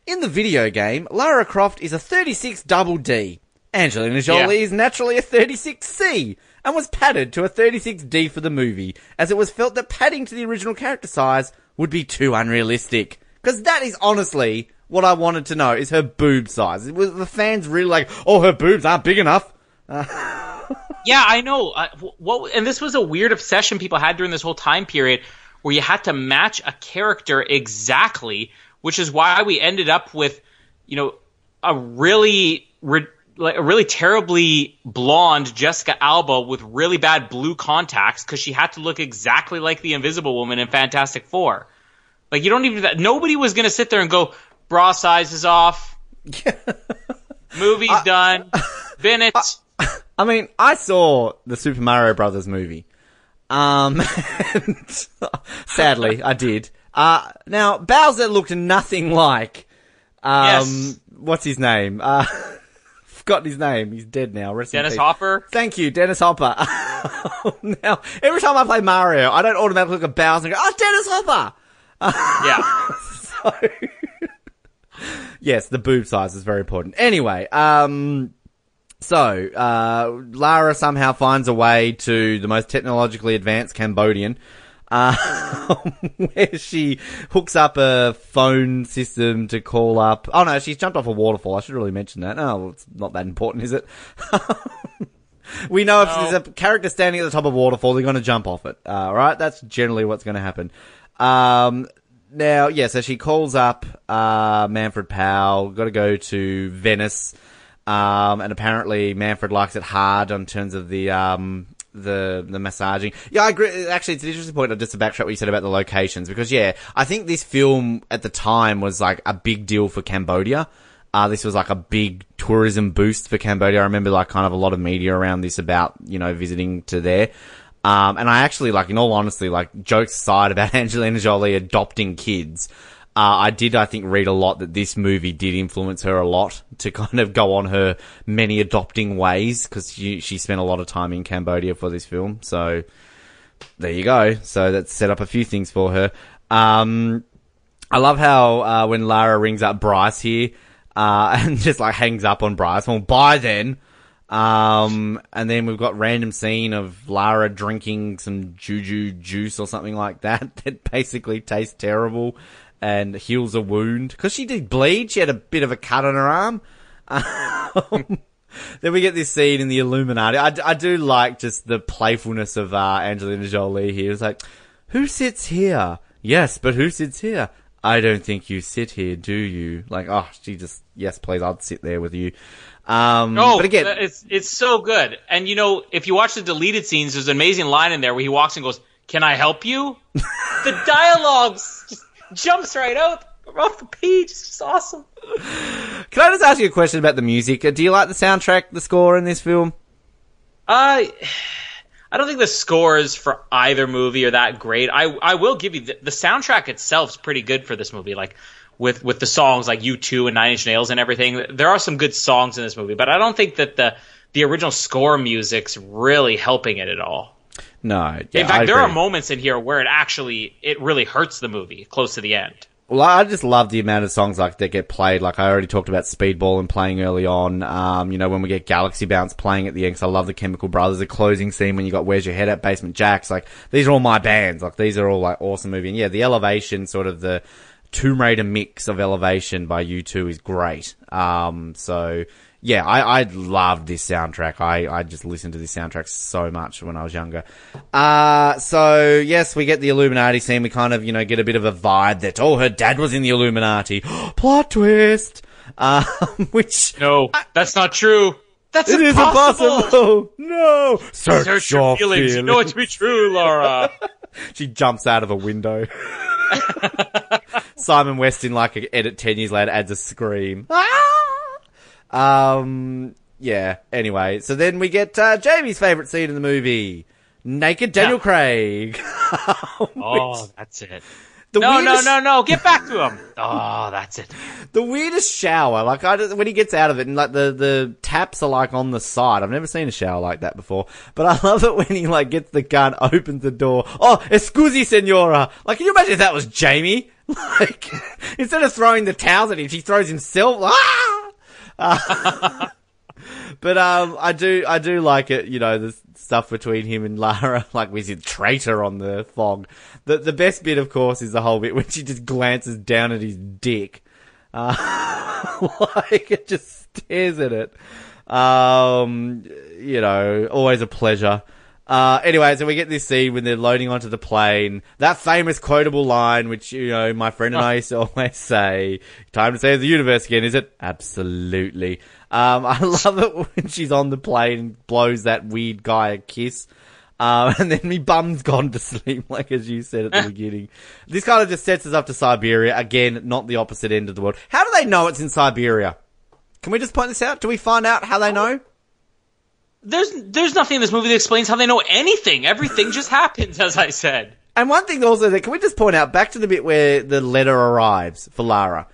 In the video game, Lara Croft is a 36 double D. Angelina Jolie Yeah. is naturally a 36C and was padded to a 36D for the movie, as it was felt that padding to the original character size would be too unrealistic. Because that is honestly what I wanted to know is her boob size. It was the fans really like, oh, her boobs aren't big enough. Yeah, I know. Uh, what and this was a weird obsession people had during this whole time period where you had to match a character exactly, which is why we ended up with, you know, a really re- like a really terribly blonde Jessica Alba with really bad blue contacts because she had to look exactly like the Invisible Woman in Fantastic Four. Like you don't even nobody was gonna sit there and go bra size is off, movie's done, Bennett. I mean, I saw the Super Mario Brothers movie. Um, and sadly, I did. Uh, now, Bowser looked nothing like, um, Yes. what's his name? Uh, forgotten his name. He's dead now. Rest Dennis. Hopper. Thank you, Dennis Hopper. now, every time I play Mario, I don't automatically look at Bowser and go, oh, Dennis Hopper! Yeah. So, yes, the boob size is very important. Anyway, um, so, uh, Lara somehow finds a way to the most technologically advanced Cambodian, uh, where she hooks up a phone system to call up. Oh no, she's jumped off a waterfall. I should really mention that. Oh, well, it's not that important, is it? we know if there's a character standing at the top of a waterfall, they're going to jump off it. Uh, all right, that's generally what's going to happen. Um, now, yeah, so she calls up uh, Manfred Powell. Got to go to Venice, um, and apparently Manfred likes it hard in terms of the um, the the massaging. Yeah, I agree. Actually, it's an interesting point. Just to backtrack what you said about the locations, because yeah, I think this film at the time was like a big deal for Cambodia. Uh, this was like a big tourism boost for Cambodia. I remember like kind of a lot of media around this about, you know, visiting to there. Um, and I actually, like, in all honesty, like, jokes aside about Angelina Jolie adopting kids, uh, I did, I think, read a lot that this movie did influence her a lot to kind of go on her many adopting ways, because she, she spent a lot of time in Cambodia for this film. So, there you go. So that set up a few things for her. Um, I love how uh, when Lara rings up Bryce here uh, and just like hangs up on Bryce. Well, by then. Um, and then we've got random scene of Lara drinking some juju juice or something like that that basically tastes terrible and heals a wound because she did bleed. She had a bit of a cut on her arm. Um, then we get this scene in the Illuminati. I, I do like just the playfulness of uh, Angelina Jolie here. It's like, who sits here? Yes, but who sits here? I don't think you sit here, do you? Like, oh, she just, yes, please, I'd sit there with you. Um, Oh, but again, it's it's so good. And you know, if you watch the deleted scenes, there's an amazing line in there where he walks and goes, "Can I help you?" the dialogue just jumps right out off the page. It's just awesome. can I just ask you a question about the music? Uh, Do you like the soundtrack, the score in this film? Uh, I don't think the scores for either movie are that great. I I will give you the, the soundtrack itself is pretty good for this movie. Like with with the songs like U two and Nine Inch Nails and everything. There are some good songs in this movie, but I don't think that the the original score music's really helping it at all. No. Yeah, in fact, I there are moments in here where it actually it really hurts the movie close to the end. Well, I just love the amount of songs like that get played. Like I already talked about Speedball and playing early on. Um, you know, when we get Galaxy Bounce playing at the end, 'cause I love the Chemical Brothers, the closing scene when you got Where's Your Head at Basement Jaxx. Like these are all my bands. Like these are all like awesome movie. And yeah, the Elevation, sort of the Tomb Raider mix of Elevation by U2 is great. Um, so yeah, I, I loved this soundtrack. I, I just listened to this soundtrack so much when I was younger. Uh, so yes, we get the Illuminati scene. We kind of, you know, get a bit of a vibe that, oh, her dad was in the Illuminati. Plot twist. Um, which No, that's not true. That's it is impossible. impossible. No. Search, Search your feelings. You know it to be true, Lara. She jumps out of a window. Simon West in like a edit ten years later adds a scream. Ah! Um. Yeah. Anyway, so then we get uh, Jamie's favorite scene in the movie: naked Daniel Yeah. Craig. oh, that's it. The No, no, weirdest- no, no. Get back to him. Oh, that's it. The weirdest shower, like I just, when he gets out of it, and like the the taps are like on the side. I've never seen a shower like that before. But I love it when he like gets the gun, opens the door. Oh, excuse senora. Like, can you imagine if that was Jamie? Like, instead of throwing the towels at him, she throws himself. Ah! But um, I do I do like it. You know, the stuff between him and Lara, like we said, traitor on the fog. The the best bit, of course, is the whole bit when she just glances down at his dick. Uh, like it just stares at it. Um, you know, always a pleasure. Uh, anyway, so we get this scene when they're loading onto the plane. That famous quotable line, which, you know, my friend and I used to always say, time to save the universe again, is it? Absolutely. Um, I love it when she's on the plane and blows that weird guy a kiss. Um, and then me bum's gone to sleep, like as you said at the beginning. This kind of just sets us up to Siberia. Again, not the opposite end of the world. How do they know it's in Siberia? Can we just point this out? Do we find out how they know? There's there's nothing in this movie that explains how they know anything. Everything just happens, as I said. And one thing also that, can we just point out, back to the bit where the letter arrives for Lara.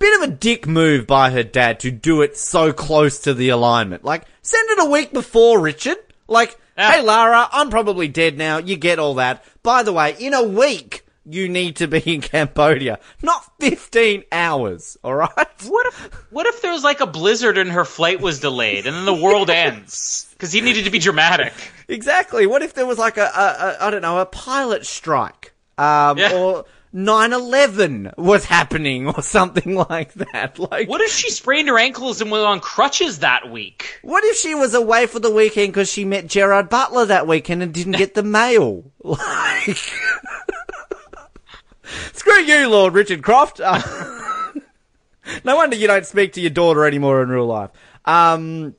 Bit of a dick move by her dad to do it so close to the alignment. Like, send it a week before, Richard. Like, Yeah. hey Lara, I'm probably dead now, you get all that. By the way, in a week, you need to be in Cambodia. Not 15 hours, alright? What if what if there was like a blizzard and her flight was delayed and then the world ends because he needed to be dramatic? Exactly. What if there was like a, a, a I don't know, a pilot strike? Um, Yeah. or 9-11 was happening or something like that. Like, What if she sprained her ankles and went on crutches that week? What if she was away for the weekend because she met Gerard Butler that weekend and didn't get the mail? Like, screw you, Lord Richard Croft. Uh, no wonder you don't speak to your daughter anymore in real life. Um,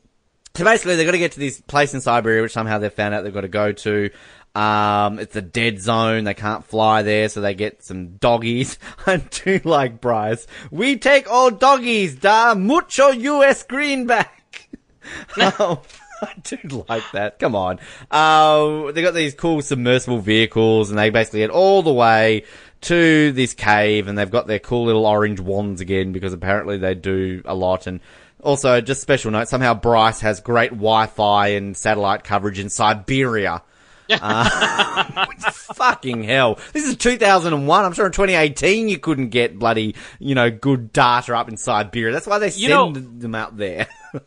so basically, they've got to get to this place in Siberia, which somehow they've found out they've got to go to. Um, it's a dead zone. They can't fly there, so they get some doggies. I do like Bryce. We take all doggies, da mucho US greenback. oh, I do like that. Come on. Uh, they got these cool submersible vehicles, and they basically get all the way to this cave, and they've got their cool little orange wands again because apparently they do a lot. And also, just special note: somehow Bryce has great Wi-Fi and satellite coverage in Siberia. Uh, fucking hell. This is 2001. I'm sure in 2018 you couldn't get bloody, you know, good data up in Siberia. That's why they send You know- them out there.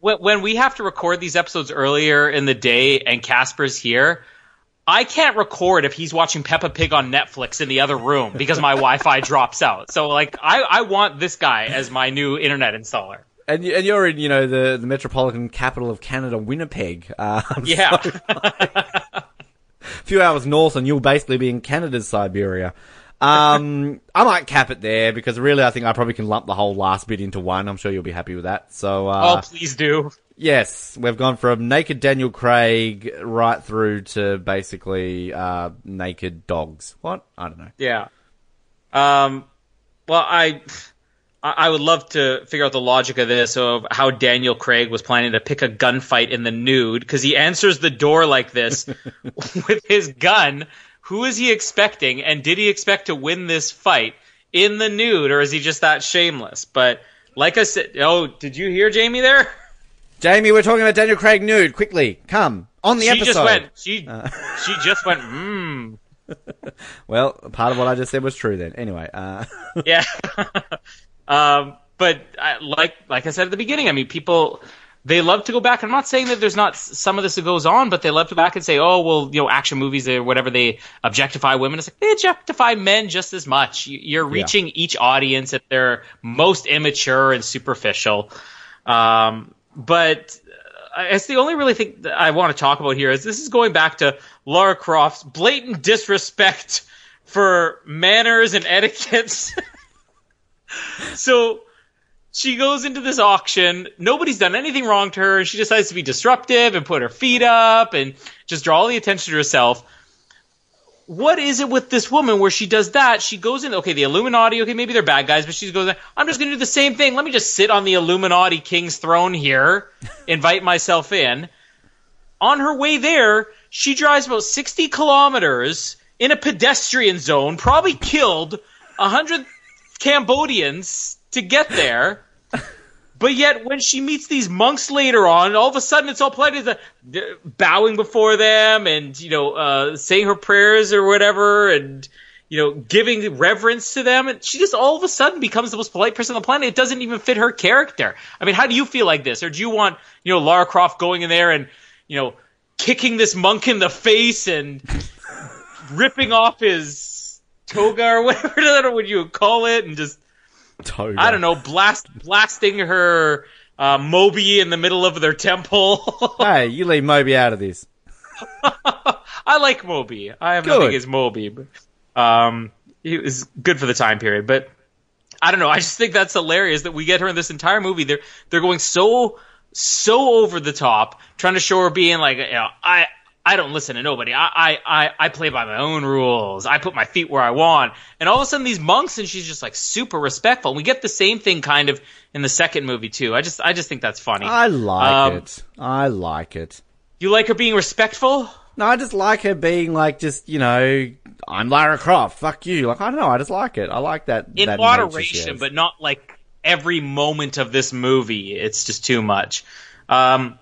When, when we have to record these episodes earlier in the day and Casper's here, I can't record if he's watching Peppa Pig on Netflix in the other room because my Wi-Fi drops out. So like, I, I want this guy as my new internet installer. And, and you're in, you know, the, the metropolitan capital of Canada, Winnipeg. Um, Yeah. a few hours north and you'll basically be in Canada's Siberia. um, I might cap it there because really, I think I probably can lump the whole last bit into one. I'm sure you'll be happy with that. So, uh, oh, please do. Yes, we've gone from naked Daniel Craig right through to basically uh, naked dogs. What? I don't know. Yeah. Um. Well, I. I I would love to figure out the logic of this of how Daniel Craig was planning to pick a gunfight in the nude because he answers the door like this with his gun. Who is he expecting, and did he expect to win this fight in the nude, or is he just that shameless? But like I said, oh, did you hear Jamie there? Jamie, we're talking about Daniel Craig nude. Quickly, come on the episode. she episode. just went. She she just went. Mmm. Well, part of what I just said was true then. Anyway, uh, yeah. um, but I, like like I said at the beginning, I mean, people they love to go back. I'm not saying that there's not some of this that goes on, but they love to go back and say, oh, well, you know, action movies or whatever they objectify women. It's like they objectify men just as much. You- You're reaching each audience at their most immature and superficial. Um, but uh, it's the only really thing I want to talk about here is this is going back to Lara Croft's blatant disrespect for manners and etiquettes. so she goes into this auction. Nobody's done anything wrong to her. She decides to be disruptive and put her feet up and just draw all the attention to herself. What is it with this woman where she does that? She goes in, okay, the Illuminati, okay, maybe they're bad guys, but she goes, I'm just going to do the same thing. Let me just sit on the Illuminati king's throne here, invite myself in. On her way there, she drives about 60 kilometers in a pedestrian zone, probably killed a hundred Cambodians to get there. But yet, when she meets these monks later on, all of a sudden it's all polite, is, uh, bowing before them and you know uh, saying her prayers or whatever, and you know giving reverence to them. And she just all of a sudden becomes the most polite person on the planet. It doesn't even fit her character. I mean, how do you feel like this, or do you want you know Lara Croft going in there and you know kicking this monk in the face and ripping off his toga or whatever would you call it, and just Toga. I don't know, blast blasting her uh, Moby in the middle of their temple. Hey, you leave Moby out of this. I like Moby. I have Good. nothing against Moby, but um, he was good for the time period. But I don't know. I just think that's hilarious that we get her in this entire movie. They're they're going so so over the top, trying to show her being like, you know, I I don't listen to nobody. I I I, I play by my own rules. I put my feet where I want. And all of a sudden, these monks, and she's just like super respectful. And we get the same thing kind of in the second movie too. I just I just think that's funny. I like Um, it. I like it. you like her being respectful? No, I just like her being like, just you know, I'm Lara Croft. Fuck you. Like I don't know. I just like it. I like that. in that moderation, but not like every moment of this movie. It's just too much. Um,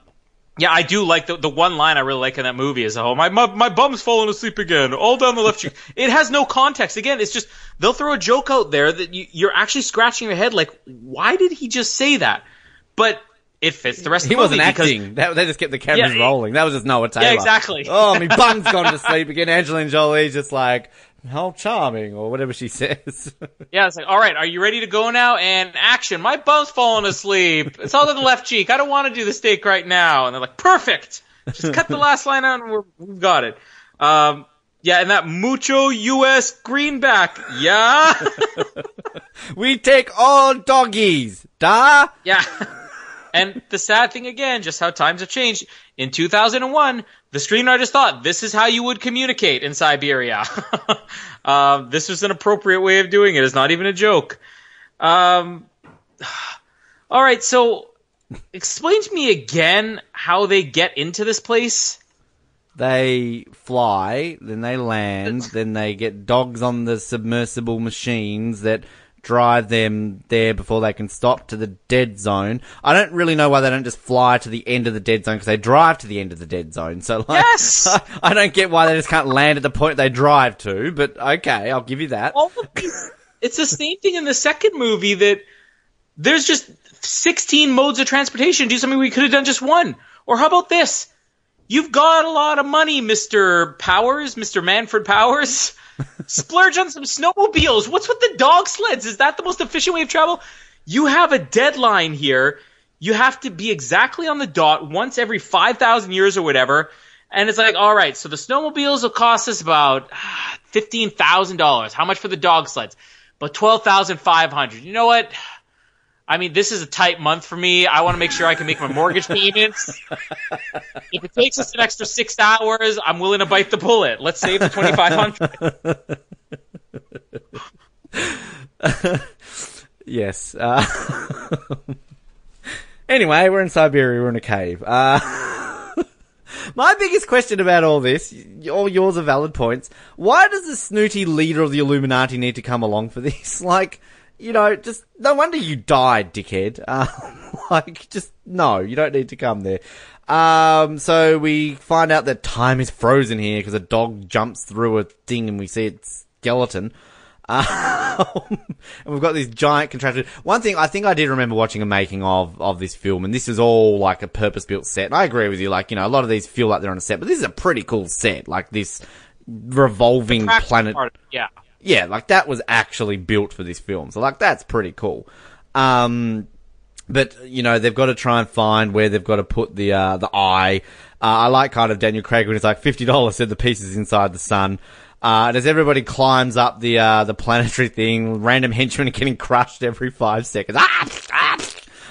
yeah, I do like the the one line I really like in that movie is oh my my, my bum's falling asleep again, all down the left cheek. It has no context. Again, it's just they'll throw a joke out there that you, you're actually scratching your head like, why did he just say that? But it fits the rest he of the movie He wasn't because acting. That, they just kept the cameras Yeah, rolling. That was just Noah Taylor. exactly. Oh, my bum's gone to sleep again. Angelina Jolie's just like, how charming, or whatever she says. Yeah, it's like, all right, are you ready to go now? And action. My bum's falling asleep. It's all to the left cheek. I don't want to do the steak right now. And they're like, perfect. Just cut the last line out and we're, we've got it. Um, yeah, and that mucho U.S. greenback. Yeah. we take all doggies. Da. yeah. And the sad thing again, just how times have changed. In 2001, the screenwriters thought this is how you would communicate in Siberia. uh, this was an appropriate way of doing it. It's not even a joke. Um, all right, so explain to me again how they get into this place. They fly, then they land, then they get dogs on the submersible machines that drive them there before they can stop to the dead zone. I don't really know why they don't just fly to the end of the dead zone because they drive to the end of the dead zone. So like, Yes! I don't get why they just can't land at the point they drive to. But okay, I'll give you that. these, it's the same thing in the second movie that there's just 16 modes of transportation. Do something we could have done just one. Or how about this? You've got a lot of money, Mr. Powers, Mr. Manfred Powers. Splurge on some snowmobiles. What's with the dog sleds? Is that the most efficient way of travel? You have a deadline here. You have to be exactly on the dot once every 5,000 years or whatever. And it's like, all right, so the snowmobiles will cost us about ah, fifteen thousand dollars. How much for the dog sleds? But twelve thousand five hundred. You know what? I mean, this is a tight month for me. I want to make sure I can make my mortgage payments. if it takes us an extra six hours, I'm willing to bite the bullet. Let's save the twenty five hundred. Yes. Uh, anyway, we're in Siberia. We're in a cave. Uh, my biggest question about all this, all yours are valid points. Why does the snooty leader of the Illuminati need to come along for this? Like, you know, just no wonder you died, dickhead. Um, like, just no, you don't need to come there. Um, so we find out that time is frozen here because a dog jumps through a thing and we see its skeleton. Um, and we've got this giant contraption. One thing I think I did remember watching a making of of this film, and this is all like a purpose built set. And I agree with you. Like you know, a lot of these feel like they're on a set, but this is a pretty cool set. Like this revolving planet. Part, yeah. Yeah, like that was actually built for this film. So like that's pretty cool. Um, but you know they've got to try and find where they've got to put the uh, the eye. Uh, I like kind of Daniel Craig when he's like fifty dollars said the pieces inside the sun. Uh, and as everybody climbs up the uh, the planetary thing, random henchmen are getting crushed every five seconds. Ah, ah!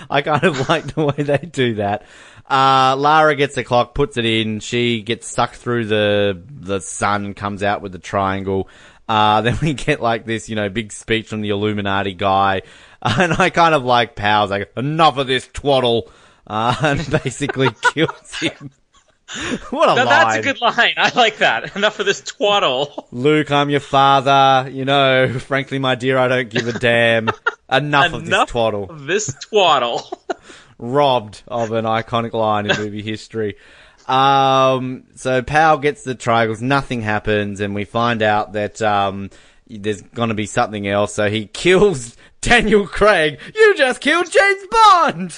I kind of like the way they do that. Uh, Lara gets the clock, puts it in. She gets sucked through the the sun, comes out with the triangle. Uh, then we get like this, you know, big speech from the Illuminati guy, and I kind of like Powers like enough of this twaddle, uh, and basically kills him. what a Now, line! that's a good line. I like that. Enough of this twaddle. Luke, I'm your father. You know, frankly, my dear, I don't give a damn. Enough, of this twaddle. of this twaddle. Robbed of an iconic line in movie history. Um, so Powell gets the triangles, nothing happens, and we find out that, um, there's gonna be something else, so he kills Daniel Craig. You just killed James Bond!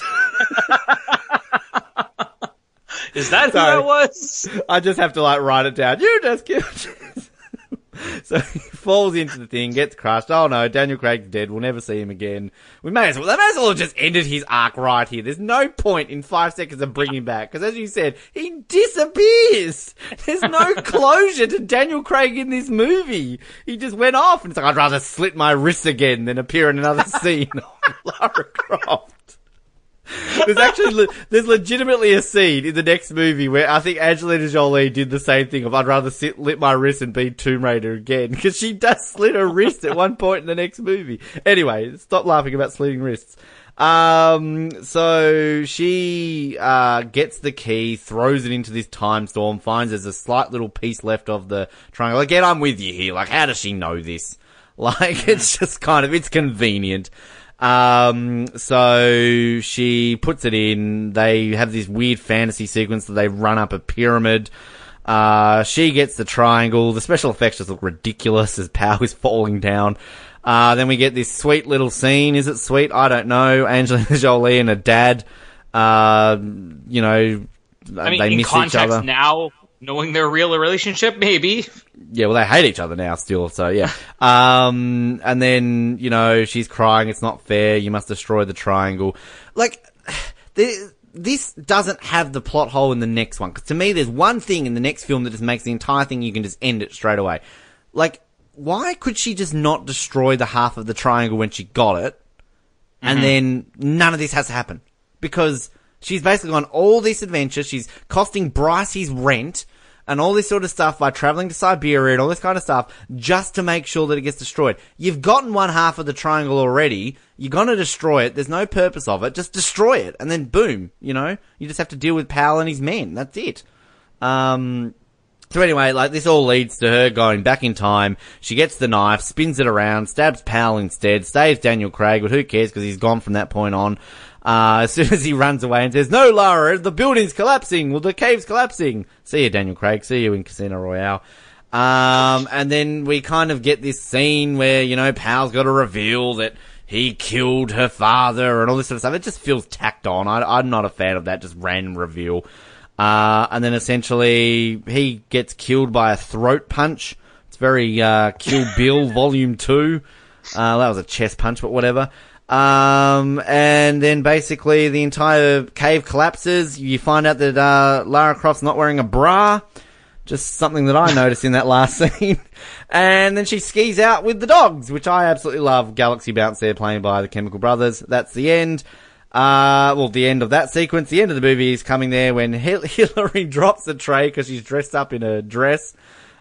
Is that who Sorry. that was? I just have to like write it down. You just killed. so he falls into the thing, gets crushed. Oh no, Daniel Craig's dead. We'll never see him again. We may as well. They may as well have just ended his arc right here. There's no point in five seconds of bringing him back because, as you said, he disappears. There's no closure to Daniel Craig in this movie. He just went off, and it's like I'd rather slit my wrists again than appear in another scene of Lara Croft. There's actually there's legitimately a scene in the next movie where I think Angelina Jolie did the same thing of I'd rather sit lit my wrist and be Tomb Raider again because she does slit her wrist at one point in the next movie. Anyway, stop laughing about slitting wrists. Um, so she uh, gets the key, throws it into this time storm, finds there's a slight little piece left of the triangle. Again, I'm with you here. Like, how does she know this? Like, it's just kind of it's convenient. Um, so she puts it in. They have this weird fantasy sequence that they run up a pyramid. Uh, she gets the triangle. The special effects just look ridiculous as Pow is falling down. Uh, then we get this sweet little scene. Is it sweet? I don't know. Angelina Jolie and her dad, uh, you know, I mean, they in miss each context other. now, knowing their real relationship, maybe. Yeah, well, they hate each other now still, so yeah. Um, and then, you know, she's crying, it's not fair, you must destroy the triangle. Like, the, this doesn't have the plot hole in the next one, because to me, there's one thing in the next film that just makes the entire thing, you can just end it straight away. Like, why could she just not destroy the half of the triangle when she got it, and then none of this has to happen? Because she's basically on all this adventure, she's costing Bryce his rent, and all this sort of stuff by traveling to Siberia and all this kind of stuff just to make sure that it gets destroyed. You've gotten one half of the triangle already. You're gonna destroy it. There's no purpose of it. Just destroy it, and then boom. You know, you just have to deal with Powell and his men. That's it. Um, so anyway, like this all leads to her going back in time. She gets the knife, spins it around, stabs Powell instead, saves Daniel Craig, but who cares because he's gone from that point on. Uh, as soon as he runs away and says, "No, Lara, the building's collapsing. Well, the cave's collapsing." See you, Daniel Craig. See you in Casino Royale. Um, and then we kind of get this scene where you know Powell's got to reveal that he killed her father and all this sort of stuff. It just feels tacked on. I, I'm not a fan of that just random reveal. Uh, and then essentially he gets killed by a throat punch. It's very, uh, Kill Bill Volume 2. Uh, that was a chest punch, but whatever. Um, and then basically the entire cave collapses. You find out that uh, Lara Croft's not wearing a bra. Just something that I noticed in that last scene. And then she skis out with the dogs, which I absolutely love. Galaxy Bounce there playing by the Chemical Brothers. That's the end. Uh, well, the end of that sequence. The end of the movie is coming there when Hillary drops the tray because she's dressed up in a dress.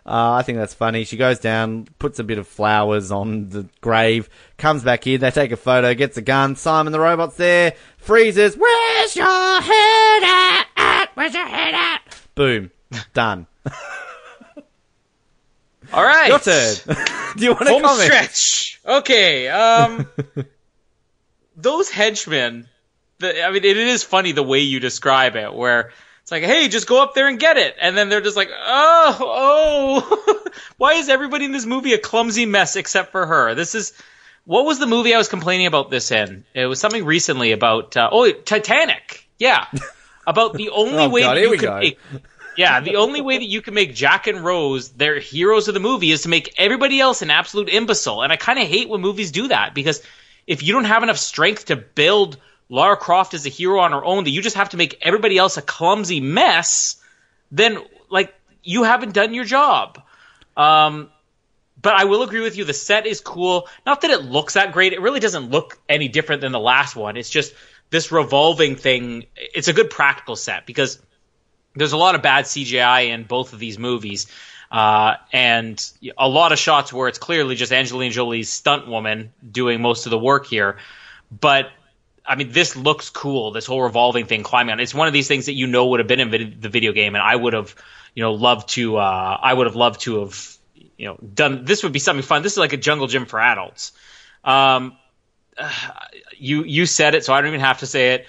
Uh, I think that's funny. She goes down, puts a bit of flowers on the grave, comes back in, they take a photo, gets a gun. Simon the robot's there, freezes. Where's your head at? at? Where's your head at? Boom. Done. All right. Your turn. Do you want to Home comment? stretch. Okay. Um, those henchmen. The, I mean, it is funny the way you describe it, where it's like, "Hey, just go up there and get it," and then they're just like, "Oh, oh, why is everybody in this movie a clumsy mess except for her?" This is what was the movie I was complaining about this in? It was something recently about uh, oh, Titanic. Yeah, about the only Oh, way God, that you go. make yeah, the only way that you can make Jack and Rose their heroes of the movie is to make everybody else an absolute imbecile. And I kind of hate when movies do that because if you don't have enough strength to build Lara Croft is a hero on her own, that you just have to make everybody else a clumsy mess, then like you haven't done your job. Um, but I will agree with you. The set is cool. Not that it looks that great. It really doesn't look any different than the last one. It's just this revolving thing. It's a good practical set because there's a lot of bad CGI in both of these movies. Uh, and a lot of shots where it's clearly just Angelina Jolie's stunt woman doing most of the work here. But I mean, this looks cool. This whole revolving thing climbing on. It's one of these things that you know would have been in the video game, and I would have, you know, loved to. Uh, I would have loved to have, you know, done. This would be something fun. This is like a jungle gym for adults. Um, you you said it, so I don't even have to say it.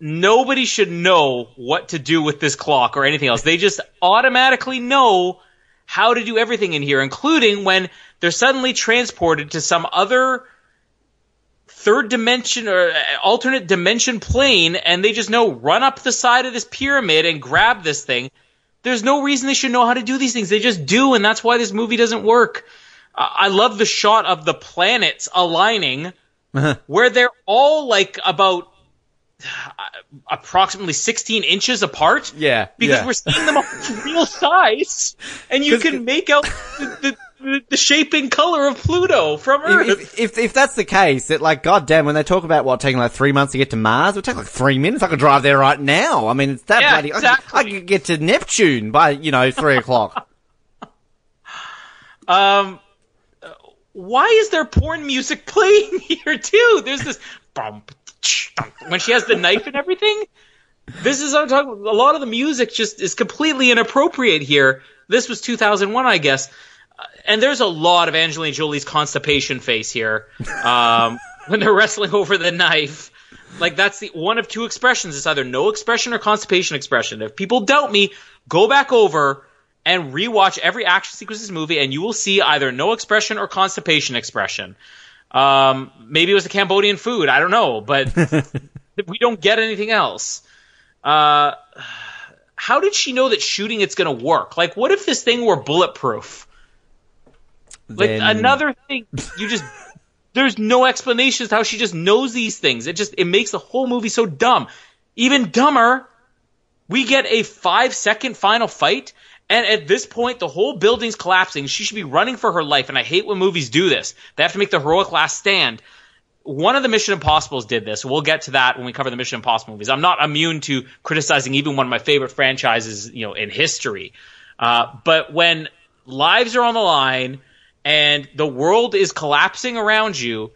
Nobody should know what to do with this clock or anything else. They just automatically know how to do everything in here, including when they're suddenly transported to some other third dimension or uh, alternate dimension plane and they just know run up the side of this pyramid and grab this thing. There's no reason they should know how to do these things. They just do, and that's why this movie doesn't work. Uh, I love the shot of the planets aligning where they're all like about uh, approximately 16 inches apart. Yeah, Because yeah. we're seeing them all real size, and you can make out the, the, the, shape and color of Pluto from Earth. If, if, if that's the case, that like, goddamn, when they talk about what taking like three months to get to Mars, it would take like three minutes. I could drive there right now. I mean, it's that Yeah, bloody. I could- I, could get to Neptune by you know three o'clock. Um, why is there porn music playing here too? There's this bum, tch, dum, when she has the knife and everything. This is I'm talking. A lot of the music just is completely inappropriate here. This was 2001, I guess, and there's a lot of Angelina Jolie's constipation face here um, when they're wrestling over the knife. Like that's the one of two expressions. It's either no expression or constipation expression. If people doubt me, go back over and rewatch every action sequence this movie, and you will see either no expression or constipation expression. Um, maybe it was the Cambodian food. I don't know, but we don't get anything else. Uh, how did she know that shooting it's going to work? Like, what if this thing were bulletproof? Like Then- another thing, you just there's no explanation as to how she just knows these things. It just it makes the whole movie so dumb. Even dumber, we get a five second final fight, and at this point the whole building's collapsing. She should be running for her life, and I hate when movies do this. They have to make the heroic last stand. One of the Mission Impossibles did this. We'll get to that when we cover the Mission Impossible movies. I'm not immune to criticizing even one of my favorite franchises, you know, in history. Uh, but when lives are on the line and the world is collapsing around you,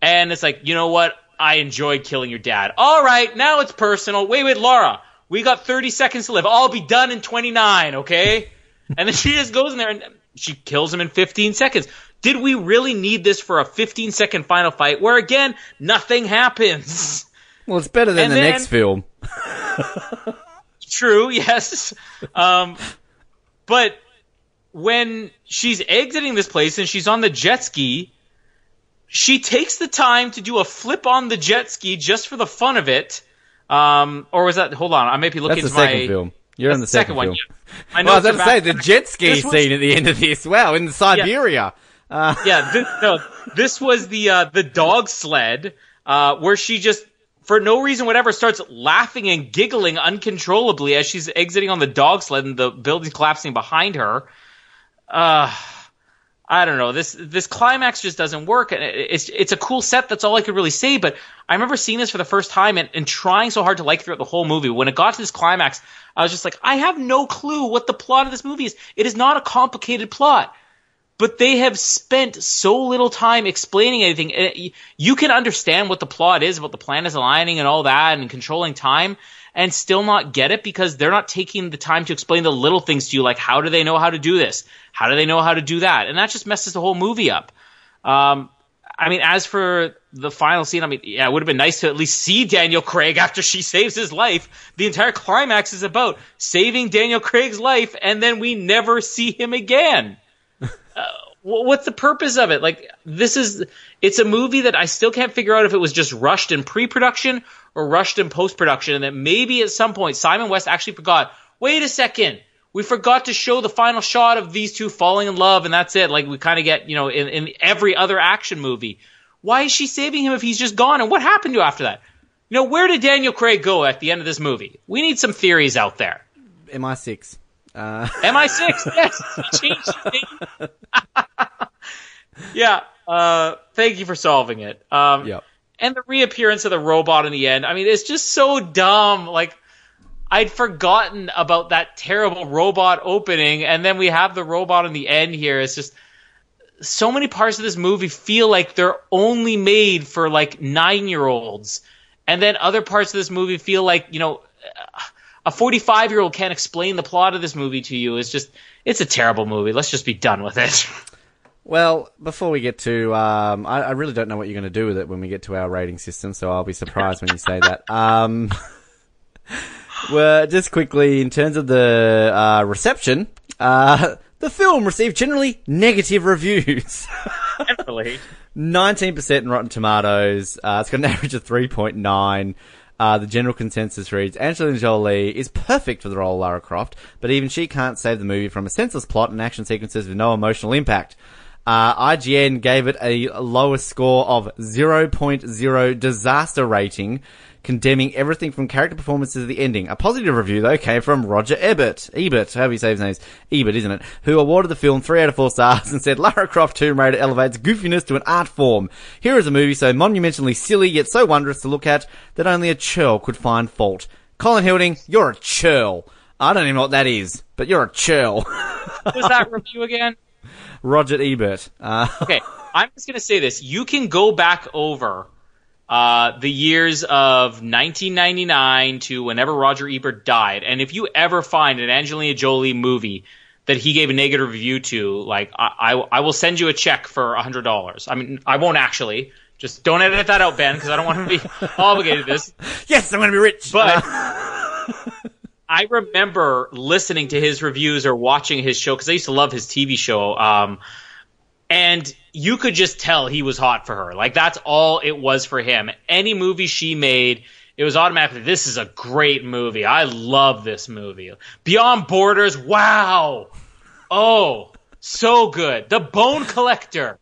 and it's like, you know what? I enjoyed killing your dad. All right, now it's personal. Wait, wait, Laura, we got 30 seconds to live. I'll be done in 29, okay? And then she just goes in there and she kills him in 15 seconds. Did we really need this for a 15 second final fight where again, nothing happens? well, it's better than And the then- next film. True, yes. Um, but when she's exiting this place and she's on the jet ski, she takes the time to do a flip on the jet ski just for the fun of it. Um, or was that? Hold on, I may be looking That's the second my film. You're in the second, one. yeah. Well, I was about to say the jet ski was- scene at the end of this. Wow, in Siberia. yeah, this, no, this was the uh, the dog sled uh, where she just for no reason whatever starts laughing and giggling uncontrollably as she's exiting on the dog sled and the building's collapsing behind her. Uh, I don't know. This this climax just doesn't work. It's it's a cool set. That's all I could really say. But I remember seeing this for the first time and, and trying so hard to like throughout the whole movie. When it got to this climax, I was just like, I have no clue what the plot of this movie is. It is not a complicated plot but they have spent so little time explaining anything. You can understand what the plot is about the planets aligning and all that and controlling time and still not get it because they're not taking the time to explain the little things to you, like how do they know how to do this? How do they know how to do that? And that just messes the whole movie up. Um, I mean, as for the final scene, I mean, yeah, it would have been nice to at least see Daniel Craig after she saves his life. The entire climax is about saving Daniel Craig's life, and then we never see him again. Wh- what's the purpose of it? Like this is it's a movie that I still can't figure out if it was just rushed in pre-production or rushed in post-production and that maybe at some point Simon West actually forgot, wait a second, we forgot to show the final shot of these two falling in love and that's it. Like we kind of get, you know, in, in every other action movie. Why is she saving him if he's just gone and what happened to after that? You know, where did Daniel Craig go at the end of this movie? We need some theories out there. MI6. Uh, MI6, yes, he changed his name. yeah, uh, thank you for solving it. Um, Yep. And the reappearance of the robot in the end, I mean, it's just so dumb. Like, I'd forgotten about that terrible robot opening, and then we have the robot in the end here. It's just so many parts of this movie feel like they're only made for like nine year olds, and then other parts of this movie feel like you know a 45 year old can't explain the plot of this movie to you. It's just it's a terrible movie. Let's just be done with it. well, before we get to, um, I, I really don't know what you're going to do with it when we get to our rating system, so I'll be surprised when you say that. Um, well, just quickly, in terms of the uh, reception, uh, the film received generally negative reviews. Really. 19% in Rotten Tomatoes. Uh, it's got an average of 3.9. Uh, the general consensus reads Angelina Jolie is perfect for the role of Lara Croft, but even she can't save the movie from a senseless plot and action sequences with no emotional impact. Uh, IGN gave it a lowest score of 0.0 disaster rating, condemning everything from character performances to the ending. A positive review, though, came from Roger Ebert. Ebert, however you say his name. Ebert, isn't it? Who awarded the film 3 out of 4 stars and said Lara Croft Tomb Raider elevates goofiness to an art form. Here is a movie so monumentally silly yet so wondrous to look at that only a churl could find fault. Colin Hilding, you're a churl. I don't even know what that is, but you're a churl. Was that review again? Roger Ebert. Uh, Okay, I'm just gonna say this. You can go back over uh, the years of 1999 to whenever Roger Ebert died, and if you ever find an Angelina Jolie movie that he gave a negative review to, like I, I, I will send you a check for a hundred dollars. I mean, I won't actually. Just don't edit that out, Ben, because I don't want to be obligated to this. yes, I'm gonna be rich. But I remember listening to his reviews or watching his show because I used to love his TV show. Um, and you could just tell he was hot for her. Like that's all it was for him. Any movie she made, it was automatically this is a great movie. I love this movie. Beyond Borders, wow. Oh, so good. The Bone Collector.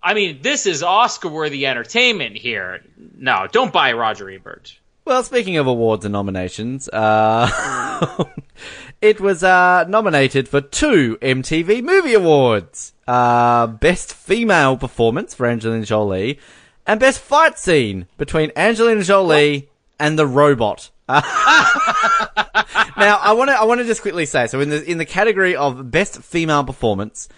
I mean, this is Oscar-worthy entertainment here. No, don't buy Roger Ebert. Well, speaking of awards and nominations, uh, it was uh, nominated for two MTV Movie Awards: uh, Best Female Performance for Angelina Jolie, and Best Fight Scene between Angelina Jolie and the robot. now, I want to I want to just quickly say so in the in the category of Best Female Performance.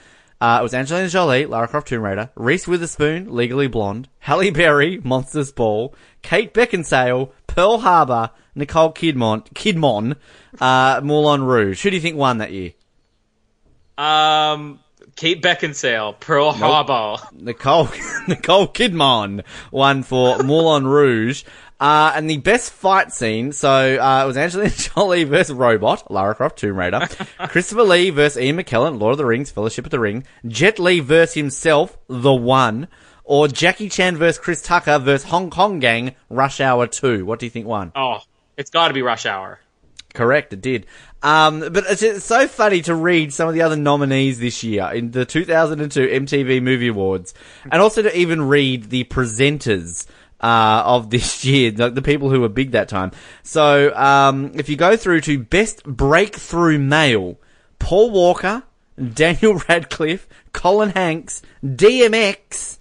Uh, it was Angelina Jolie, Lara Croft Tomb Raider, Reese Witherspoon, Legally Blonde, Halle Berry, Monsters Ball, Kate Beckinsale, Pearl Harbor, Nicole Kidman, Kidman, uh, Moulin Rouge. Who do you think won that year? Um, Kate Beckinsale, Pearl Harbor. Nicole, Nicole Kidman won for Moulin Rouge. Uh, and the best fight scene, so, uh, it was Angelina Jolie versus Robot, Lara Croft, Tomb Raider, Christopher Lee versus Ian McKellen, Lord of the Rings, Fellowship of the Ring, Jet Li versus himself, The One, or Jackie Chan versus Chris Tucker versus Hong Kong Gang, Rush Hour 2. What do you think won? Oh, it's got to be Rush Hour. Correct, it did. Um, but it's, it's so funny to read some of the other nominees this year in the 2002 MTV Movie Awards, and also to even read the presenters uh, of this year, the, the people who were big that time. So, um, if you go through to Best Breakthrough Male, Paul Walker, Daniel Radcliffe, Colin Hanks, DMX,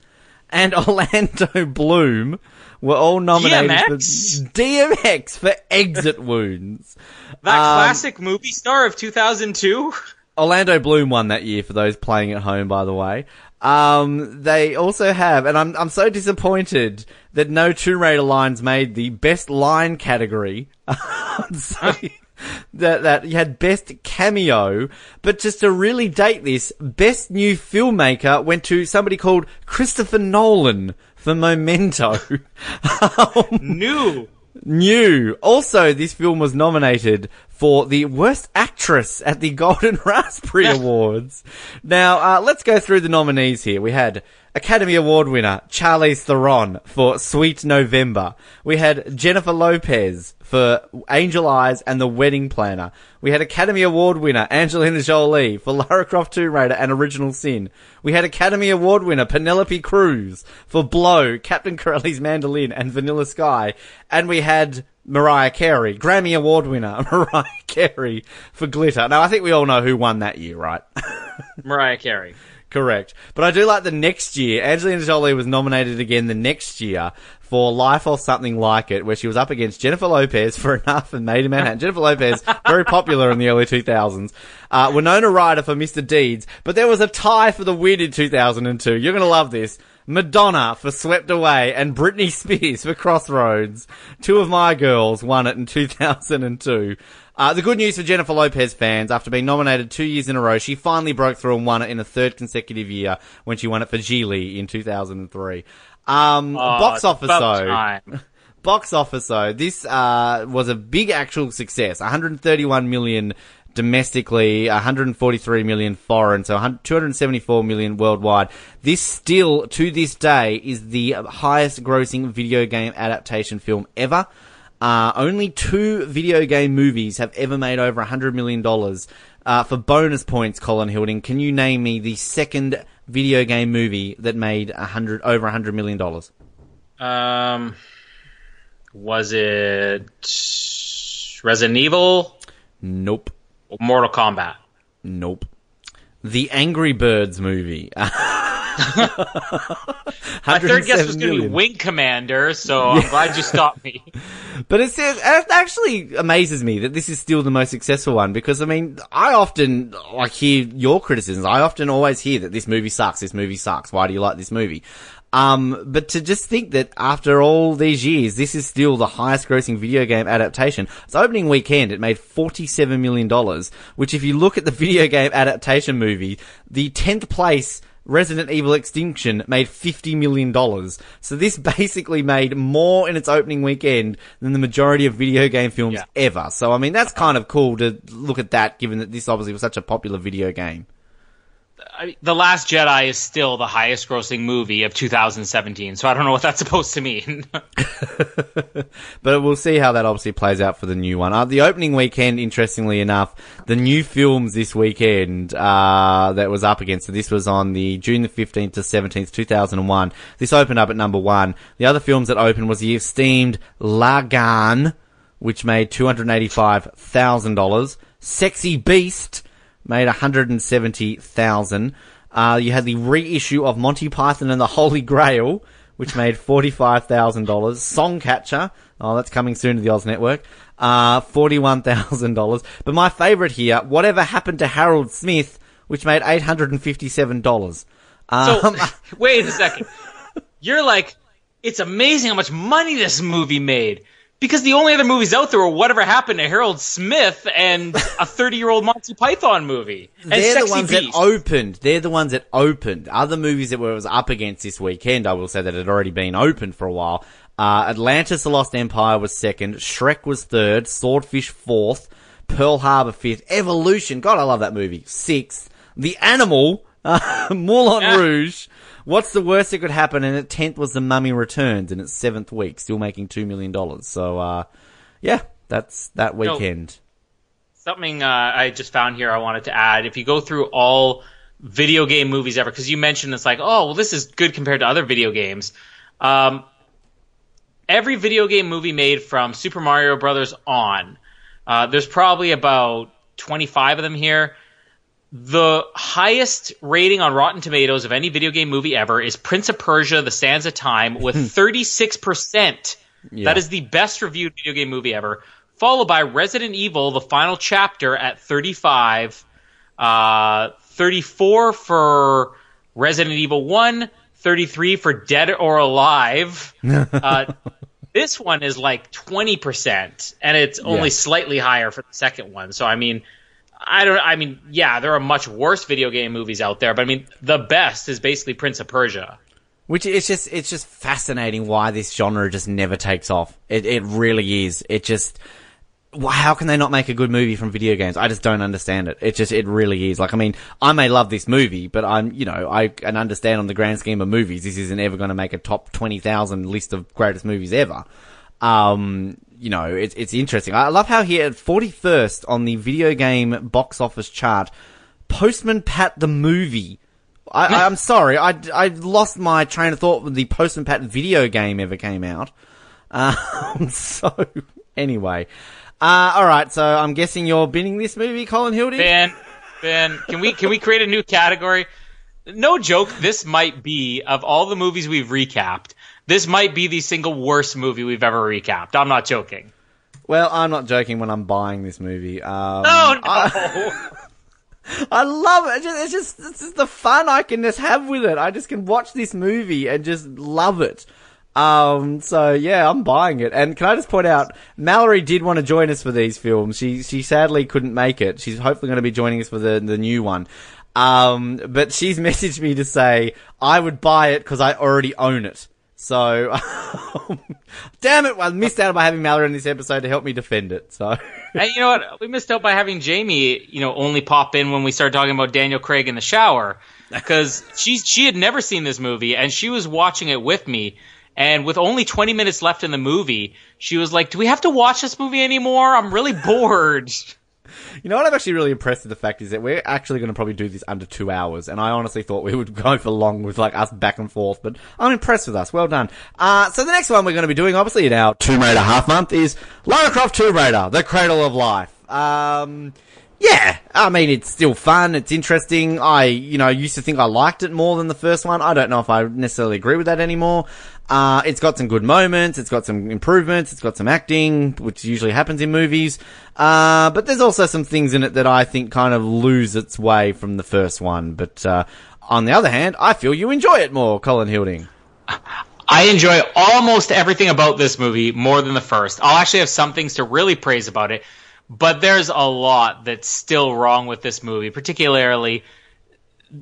and Orlando Bloom were all nominated DMX? for DMX for Exit Wounds. That Um, classic movie star of 2002. Orlando Bloom won that year for those playing at home, by the way. Um, they also have, and I'm, I'm so disappointed that no Tomb Raider lines made the best line category. so, that, that you had best cameo, but just to really date this, best new filmmaker went to somebody called Christopher Nolan for Memento. Um, New. New. Also, this film was nominated for the worst actress at the Golden Raspberry Awards. Now, uh, let's go through the nominees here. We had Academy Award winner Charlize Theron for Sweet November. We had Jennifer Lopez for Angel Eyes and The Wedding Planner. We had Academy Award winner Angelina Jolie for Lara Croft Tomb Raider and Original Sin. We had Academy Award winner Penelope Cruz for Blow, Captain Corelli's Mandolin and Vanilla Sky. And we had Mariah Carey, Grammy Award winner Mariah Carey for Glitter. Now I think we all know who won that year, right? Mariah Carey. Correct. But I do like the next year. Angelina Jolie was nominated again the next year for Life or Something Like It, where she was up against Jennifer Lopez for Enough and Made in Manhattan. Jennifer Lopez, very popular in the early 2000s. Uh, Winona Ryder for Mr. Deeds, but there was a tie for the win in 2002. You're gonna love this. Madonna for Swept Away and Britney Spears for Crossroads. Two of my girls won it in 2002. Uh, the good news for Jennifer Lopez fans, after being nominated two years in a row, she finally broke through and won it in a third consecutive year when she won it for Gigli in 2003. Um, box Oh, office about though. time. Box office though, this, uh, was a big actual success. 131 million domestically, 143 million foreign, so 274 million worldwide. This still, to this day, is the highest grossing video game adaptation film ever. Uh, only two video game movies have ever made over $100 million. Uh, for bonus points, Colin Hilding, can you name me the second video game movie that made a hundred over $100 million? Um, was it Resident Evil? Nope. Or Mortal Kombat? Nope. The Angry Birds movie. My third guess was going to be. Wing Commander, so I'm glad you stopped me. But it says, it actually amazes me that this is still the most successful one because I mean, I often like hear your criticisms. I often always hear that this movie sucks. This movie sucks. Why do you like this movie? Um, but to just think that after all these years, this is still the highest grossing video game adaptation. Its opening weekend, it made $47 million, which if you look at the video game adaptation movie, the 10th place Resident Evil Extinction made $50 million. So this basically made more in its opening weekend than the majority of video game films Yeah. ever. So I mean, that's kind of cool to look at that given that this obviously was such a popular video game. I mean, the Last Jedi is still the highest grossing movie of 2017, so I don't know what that's supposed to mean. But we'll see how that obviously plays out for the new one. Uh, the opening weekend, interestingly enough, the new films this weekend uh, that was up against. So this was on the June the fifteenth to seventeenth, two thousand and one. This opened up at number one. The other films that opened was the esteemed Lagaan, which made two hundred eighty-five thousand dollars. Sexy Beast made one hundred and seventy thousand. Uh, you had the reissue of Monty Python and the Holy Grail, which made forty-five thousand dollars. Songcatcher, oh, that's coming soon to the Oz Network. Uh, forty-one thousand dollars. But my favourite here, whatever happened to Harold Smith, which made eight hundred and fifty-seven dollars. so, Um, wait a second. You're like, it's amazing how much money this movie made. Because the only other movies out there were Whatever Happened to Harold Smith and a 30 year old Monty Python movie. And they're Sexy the ones Beast. that opened. They're the ones that opened. Other movies that were was up against this weekend, I will say that had already been opened for a while. Uh, Atlantis: The Lost Empire was second. Shrek was third. Swordfish fourth. Pearl Harbor fifth. Evolution. God, I love that movie. Sixth. The Animal. Uh, Moulin Yeah. Rouge. What's the worst that could happen? And at tenth was The Mummy Returns in its seventh week, still making two million dollars. So, uh, yeah, that's that weekend. something uh, I just found here I wanted to add. If you go through all video game movies ever, because you mentioned it's like, oh, well, this is good compared to other video games. Um, every video game movie made from Super Mario Brothers on, uh, there's probably about 25 of them here. The highest rating on Rotten Tomatoes of any video game movie ever is Prince of Persia: The Sands of Time with 36%. Yeah. That is the best reviewed video game movie ever. Followed by Resident Evil: The Final Chapter at 35, uh, 34 for Resident Evil 1, 33 for Dead or Alive. Uh, this one is like 20%, and it's only Yeah. slightly higher for the second one. So, I mean, I don't, I mean, yeah, there are much worse video game movies out there, but I mean, the best is basically Prince of Persia. Which it's just it's just fascinating why this genre just never takes off. It it really is. It just how can they not make a good movie from video games? I just don't understand it. It just it really is. Like I mean, I may love this movie, but I'm you know I can understand on the grand scheme of movies, this isn't ever going to make a top twenty thousand list of greatest movies ever. Um, you know, it's it's interesting. I love how here at forty first on the video game box office chart, Postman Pat the movie. I, I'm sorry, I, I lost my train of thought when the Postman Pat video game ever came out. Um, so, anyway. Uh, alright, so I'm guessing you're binning this movie, Colin Hildy? Ben, Ben, can we can we create a new category? No joke, this might be of all the movies we've recapped, this might be the single worst movie we've ever recapped. I'm not joking. Well, I'm not joking when I'm buying this movie. Um, Oh no! I, I love it. It's just, it's just, it's just the fun I can just have with it. I just can watch this movie and just love it. Um, so yeah, I'm buying it. And can I just point out, Mallory did want to join us for these films. She, she sadly couldn't make it. She's hopefully going to be joining us for the, the new one. Um, but she's messaged me to say, I would buy it because I already own it. So, um, damn it, I missed out by having Mallory in this episode to help me defend it. So, and you know what? We missed out by having Jamie, you know, only pop in when we started talking about Daniel Craig in the shower because she she had never seen this movie and she was watching it with me. And with only 20 minutes left in the movie, she was like, "Do we have to watch this movie anymore? I'm really bored." You know what I'm actually really impressed with the fact is that we're actually going to probably do this under two hours, and I honestly thought we would go for long with like us back and forth, but I'm impressed with us. Well done. Uh, so the next one we're going to be doing, obviously in our Tomb Raider half month, is Lara Croft Tomb Raider, The Cradle of Life. Um, yeah, I mean, it's still fun, it's interesting. I, you know, used to think I liked it more than the first one. I don't know if I necessarily agree with that anymore. Uh, it's got some good moments, it's got some improvements, it's got some acting, which usually happens in movies. Uh, but there's also some things in it that I think kind of lose its way from the first one. But, uh, on the other hand, I feel you enjoy it more, Colin Hilding. I enjoy almost everything about this movie more than the first. I'll actually have some things to really praise about it, but there's a lot that's still wrong with this movie, particularly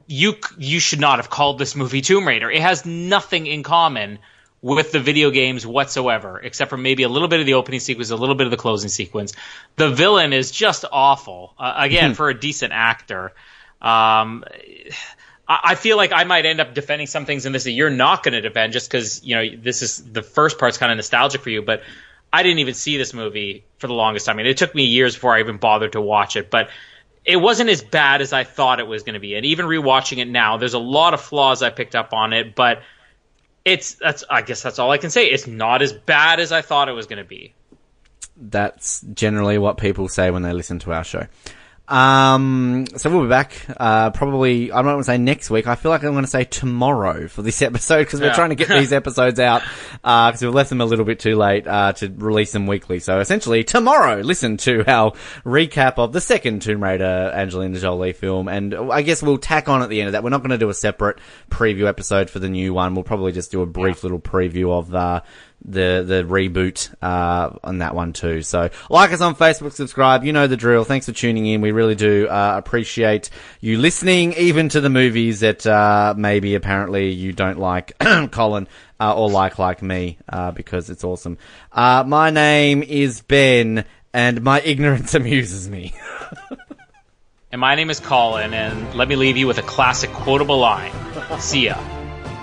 you you should not have called this movie Tomb Raider. It has nothing in common with the video games whatsoever, except for maybe a little bit of the opening sequence, a little bit of the closing sequence. The villain is just awful. Uh, again, for a decent actor. Um, I I feel like I might end up defending some things in this that you're not going to defend just because you know this is the first part's kind of nostalgic for you. But I didn't even see this movie for the longest time. I mean, it took me years before I even bothered to watch it. But it wasn't as bad as I thought it was going to be. And even rewatching it now, there's a lot of flaws I picked up on it. But it's that's I guess that's all I can say. It's not as bad as I thought it was going to be. That's generally what people say when they listen to our show. Um, so we'll be back, uh, probably, I don't want to say next week. I feel like I'm going to say tomorrow for this episode because we're Yeah. trying to get these episodes out, uh, because we've left them a little bit too late, uh, to release them weekly. So essentially tomorrow, listen to our recap of the second Tomb Raider Angelina Jolie film. And I guess we'll tack on at the end of that. We're not going to do a separate preview episode for the new one. We'll probably just do a brief little preview of, uh, the the reboot uh, on that one too. So like us on Facebook, subscribe. You know the drill. Thanks for tuning in. We really do uh, appreciate you listening, even to the movies that uh, maybe apparently you don't like, Colin, uh, or like like me, uh, because it's awesome. Uh, my name is Ben, and my ignorance amuses me. And my name is Colin, and let me leave you with a classic quotable line. See ya.